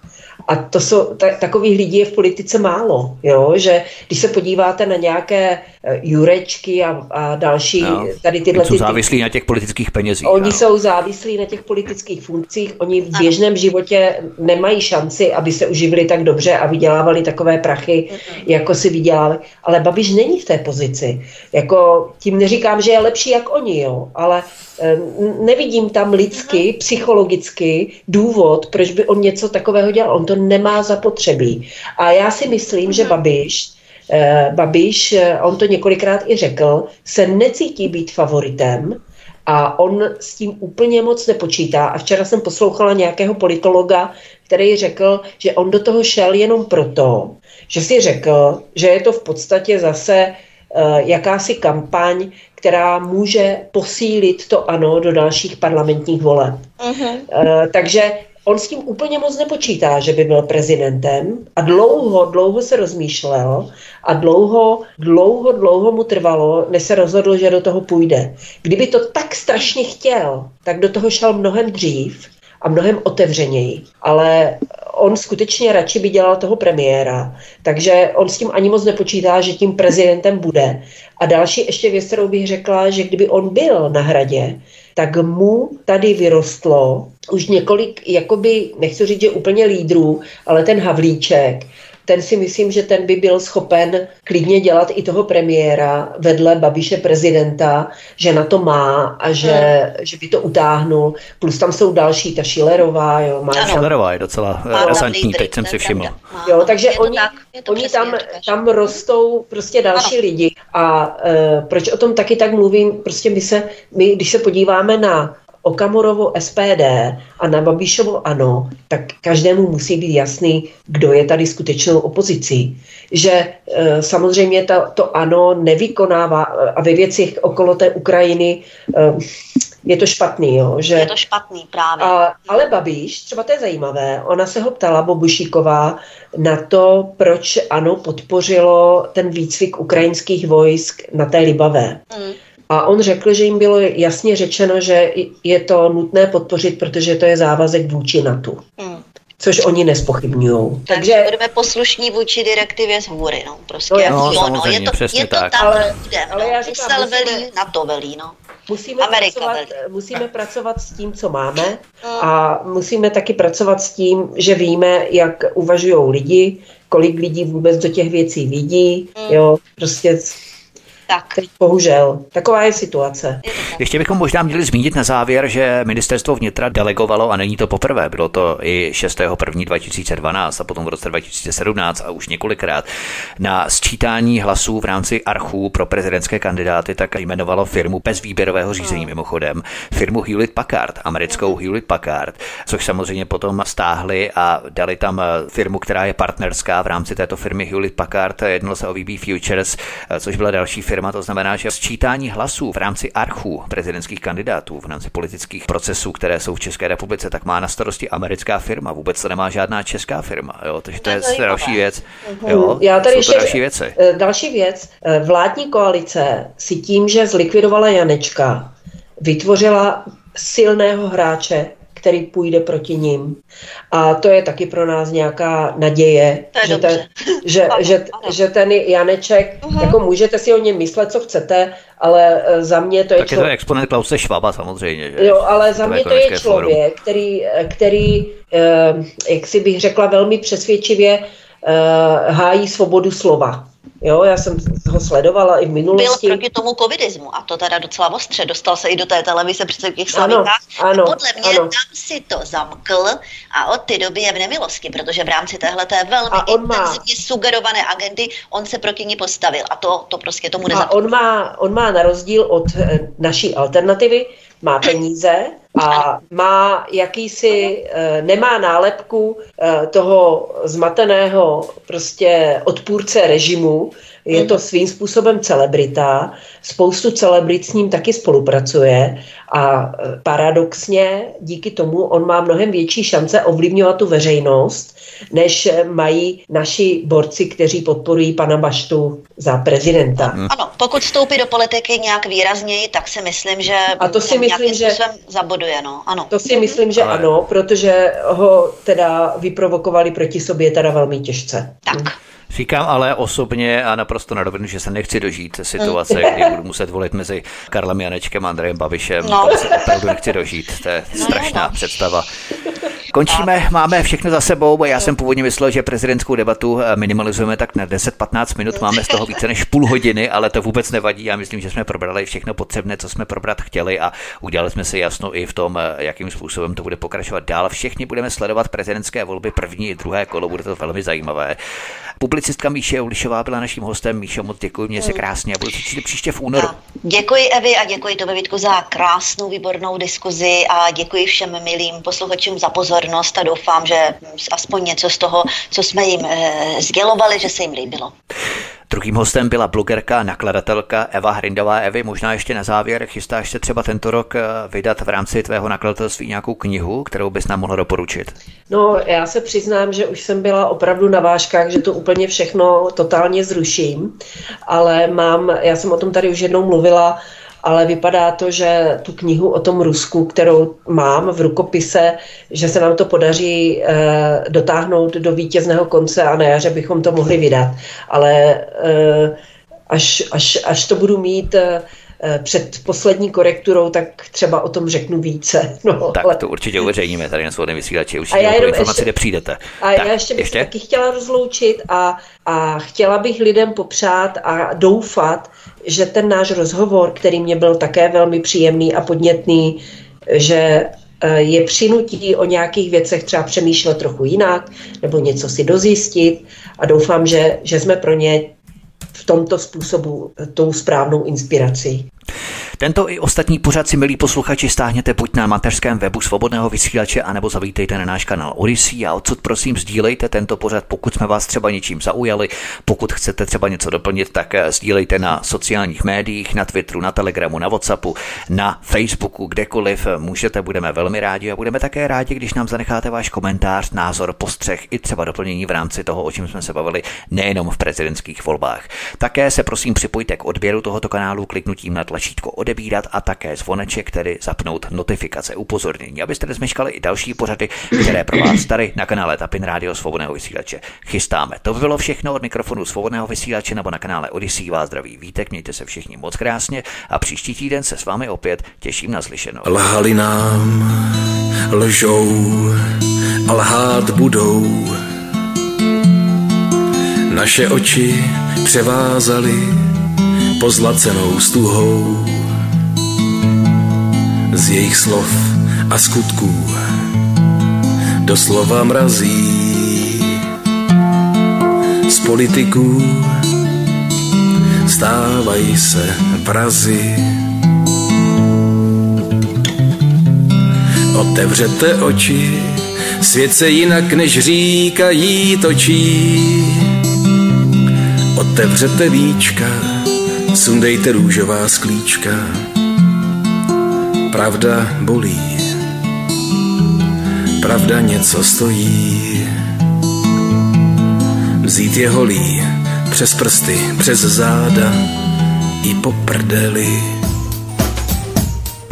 A to jsou, ta, takových lidí je v politice málo, jo? že když se podíváte na nějaké Jurečky a, a další, No, tady tyhle jsou ty, závislí na těch politických penězích. Oni ano. jsou závislí na těch politických funkcích, oni v běžném životě nemají šanci, aby se uživili tak dobře a vydělávali takové prachy, jako si vydělali. Ale Babiš není v té pozici. Jako, tím neříkám, že je lepší jak oni, jo, ale eh, nevidím tam lidsky, psychologicky důvod, proč by on něco takového dělal. On to nemá zapotřebí. A já si myslím, že Babiš Eh, Babiš, eh, on to několikrát i řekl, se necítí být favoritem a on s tím úplně moc nepočítá. A včera jsem poslouchala nějakého politologa, který řekl, že on do toho šel jenom proto, že si řekl, že je to v podstatě zase eh, jakási kampaň, která může posílit to ano do dalších parlamentních voleb. Eh, takže on s tím úplně moc nepočítá, že by byl prezidentem a dlouho, dlouho se rozmýšlel a dlouho, dlouho, dlouho mu trvalo, než se rozhodl, že do toho půjde. Kdyby to tak strašně chtěl, tak do toho šel mnohem dřív a mnohem otevřeněji. Ale on skutečně radši by dělal toho premiéra, takže on s tím ani moc nepočítá, že tím prezidentem bude. A další ještě věc, kterou bych řekla, že kdyby on byl na hradě, tak mu tady vyrostlo už několik, jakoby, nechci říct, že úplně lídrů, ale ten Havlíček, ten si myslím, že ten by byl schopen klidně dělat i toho premiéra vedle Babiše prezidenta, že na to má a že, že by to utáhnul. Plus tam jsou další, ta Šilerová, jo, má Ano. Schillerová je docela razantní, teď jsem si všiml. Jo, takže oni, tak, oni tam, tam rostou prostě další lidi. A e, proč o tom taky tak mluvím? Prostě my se, my, když se podíváme na Okamurovo SPD a na Babišovo ANO, tak každému musí být jasný, kdo je tady skutečnou opozicí. Že e, samozřejmě ta, to ANO nevykonává a ve věcech okolo té Ukrajiny e, je to špatný, jo, že Je to špatný právě. a, ale Babiš, třeba to je zajímavé, ona se ho ptala, Bobušíková, na to, proč ano podpořilo ten výcvik ukrajinských vojsk na té Libavé. Mm. A on řekl, že jim bylo jasně řečeno, že je to nutné podpořit, protože to je závazek vůči NATO. Mm. Což oni nespochybňují. Takže Takže budeme poslušní vůči direktivě z hůry, no. Prostě No, no, jo, no, je samozřejmě, to, přesně je to tak. tam, Ale- kde, ale no. já říkám, Brusel musíme- velí, na to velí, no. musíme, Amerika pracovat, velice. musíme pracovat s tím, co máme a musíme taky pracovat s tím, že víme, jak uvažují lidi, kolik lidí vůbec do těch věcí vidí, jo, prostě Tak. teď bohužel, taková je situace. Ještě bychom možná měli zmínit na závěr, že ministerstvo vnitra delegovalo, a není to poprvé, bylo to i 6.1.2012 a potom v roce 2017 a už několikrát, na sčítání hlasů v rámci archů pro prezidentské kandidáty, tak jmenovalo firmu bez výběrového řízení mimochodem, firmu Hewlett Packard, americkou Hewlett Packard, což samozřejmě potom stáhli a dali tam firmu, která je partnerská v rámci této firmy Hewlett Packard, jednalo se o VB Futures, což byla další firma, to znamená, že sčítání hlasů v rámci archů prezidentských kandidátů, v rámci politických procesů, které jsou v České republice, tak má na starosti americká firma, vůbec to nemá žádná česká firma, jo, takže to je další věc. Jo, Já tady ještě, další věci. eh, Další věc. Eh, Vládní koalice si tím, že zlikvidovala Janečka, vytvořila silného hráče, který půjde proti ním. A to je taky pro nás nějaká naděje, že, dobře. ten, že, Ano, že, ano. že ten Janeček, Mhm. jako můžete si o něm myslet, co chcete, ale eh, za mě to je Tak je to člověk, exponent Klause Švaba samozřejmě. Že? Jo, ale za To mě to je ekonomické fórum. člověk, který, který eh, jak si bych řekla, velmi přesvědčivě eh, hájí svobodu slova. Jo, já jsem ho sledovala i v Byl minulosti. proti tomu covidismu a to teda docela ostře. Dostal se i do té televize přece v těch Ano, slavikách. ano, Podle mě ano. tam si to zamkl a od té doby je v nemilosti, protože v rámci téhle té velmi on má- intenzivně sugerované agendy on se proti ní postavil a to, to prostě tomu A nezapomněl. on má, on má na rozdíl od eh, naší alternativy, má peníze a má jakýsi, eh, nemá nálepku eh, toho zmateného prostě odpůrce režimu, je to svým způsobem celebrita, spoustu celebrit s ním taky spolupracuje a eh, paradoxně díky tomu on má mnohem větší šance ovlivňovat tu veřejnost, než eh, mají naši borci, kteří podporují pana Baštu za prezidenta. Ano, pokud vstoupí do politiky nějak výrazněji, tak si myslím, že A to si myslím, že- způsobem zaboduje, no. Ano. To si myslím, že Ale- ano, protože ho teda vyprovokovali proti sobě teda velmi těžce. Tak. Říkám ale osobně a naprosto na rovinu, že se nechci dožít situace, kdy budu muset volit mezi Karlem Janečkem a Andrejem Babišem. No. To se opravdu nechci dožít. To je strašná no. představa. Končíme, máme všechno za sebou. Já jsem původně myslel, že prezidentskou debatu eh, minimalizujeme tak na 10-15 minut, máme z toho více než půl hodiny, ale to vůbec nevadí. Já myslím, že jsme probrali všechno potřebné, co jsme probrat chtěli a udělali jsme si jasno i v tom, eh, jakým způsobem to bude pokračovat dál. Všichni budeme sledovat prezidentské volby první i druhé kolo, bude to velmi zajímavé. Publicistka Míše Ulišová byla naším hostem. Míšo, moc děkuji, mě se krásně a budu se příště v únoru. Děkuji Evi a děkuji tobě Vítku za krásnou, výbornou diskuzi a děkuji všem milým posluchačům za pozornost a doufám, že aspoň něco z toho, co jsme jim e, sdělovali, že se jim líbilo. Druhým hostem byla blogerka a nakladatelka Eva Hrindová. Evi, možná ještě na závěr, chystáš se třeba tento rok eh, vydat v rámci tvého nakladatelství nějakou knihu, kterou bys nám mohla doporučit? No, já se přiznám, že už jsem byla opravdu na vážkách, že to úplně všechno totálně zruším, ale mám, já jsem o tom tady už jednou mluvila, ale vypadá to, že tu knihu o tom Rusku, kterou mám v rukopise, že se nám to podaří eh, dotáhnout do vítězného konce a na jaře bychom to mohli vydat. Ale eh, až, až, až to budu mít eh, před poslední korekturou, tak třeba o tom řeknu více. No, Tak ale... to určitě uveřejníme tady na svobodném vysílači. A Určitě já pro informaci, ještě- kde přijdete. A tak, já ještě bych ještě? taky chtěla rozloučit a, a chtěla bych lidem popřát a doufat, že ten náš rozhovor, který mě byl také velmi příjemný a podnětný, že eh, je přinutí o nějakých věcech třeba přemýšlet trochu jinak nebo něco si dozjistit a doufám, že, že jsme pro ně tomto způsobu tou správnou inspirací. Tento i ostatní pořad si, milí posluchači, stáhněte buď na mateřském webu Svobodného vysílače, anebo zavítejte na náš kanál Odyssey a odsud prosím sdílejte tento pořad, pokud jsme vás třeba něčím zaujali. Pokud chcete třeba něco doplnit, tak eh, sdílejte na sociálních médiích, na Twitteru, na Telegramu, na Whatsappu, na Facebooku, kdekoliv můžete, budeme velmi rádi a budeme také rádi, když nám zanecháte váš komentář, názor, postřeh i třeba doplnění v rámci toho, o čem jsme se bavili, nejenom v prezidentských volbách. Také se prosím připojte k odběru tohoto kanálu kliknutím na tlačítko odebírat a také zvoneček, tedy zapnout notifikace, upozornění, abyste nezmeškali i další pořady, které pro vás tady na kanále Tapin Rádio Svobodného vysílače chystáme. To by bylo všechno od mikrofonu Svobodného vysílače nebo na kanále Odisí vás zdraví vítek, mějte se všichni moc krásně a příští týden se s vámi opět těším na slyšenou. Lhali nám, lžou a lhát budou. Naše oči převázali pozlacenou stuhou. Z jejich slov a skutků doslova mrazí. Z politiků stávají se vrazy. Otevřete oči, svět se jinak než říkají točí. Otevřete víčka, sundejte růžová sklíčka. Pravda bolí, pravda něco stojí. Vzít je holí, přes prsty, přes záda i po prdeli.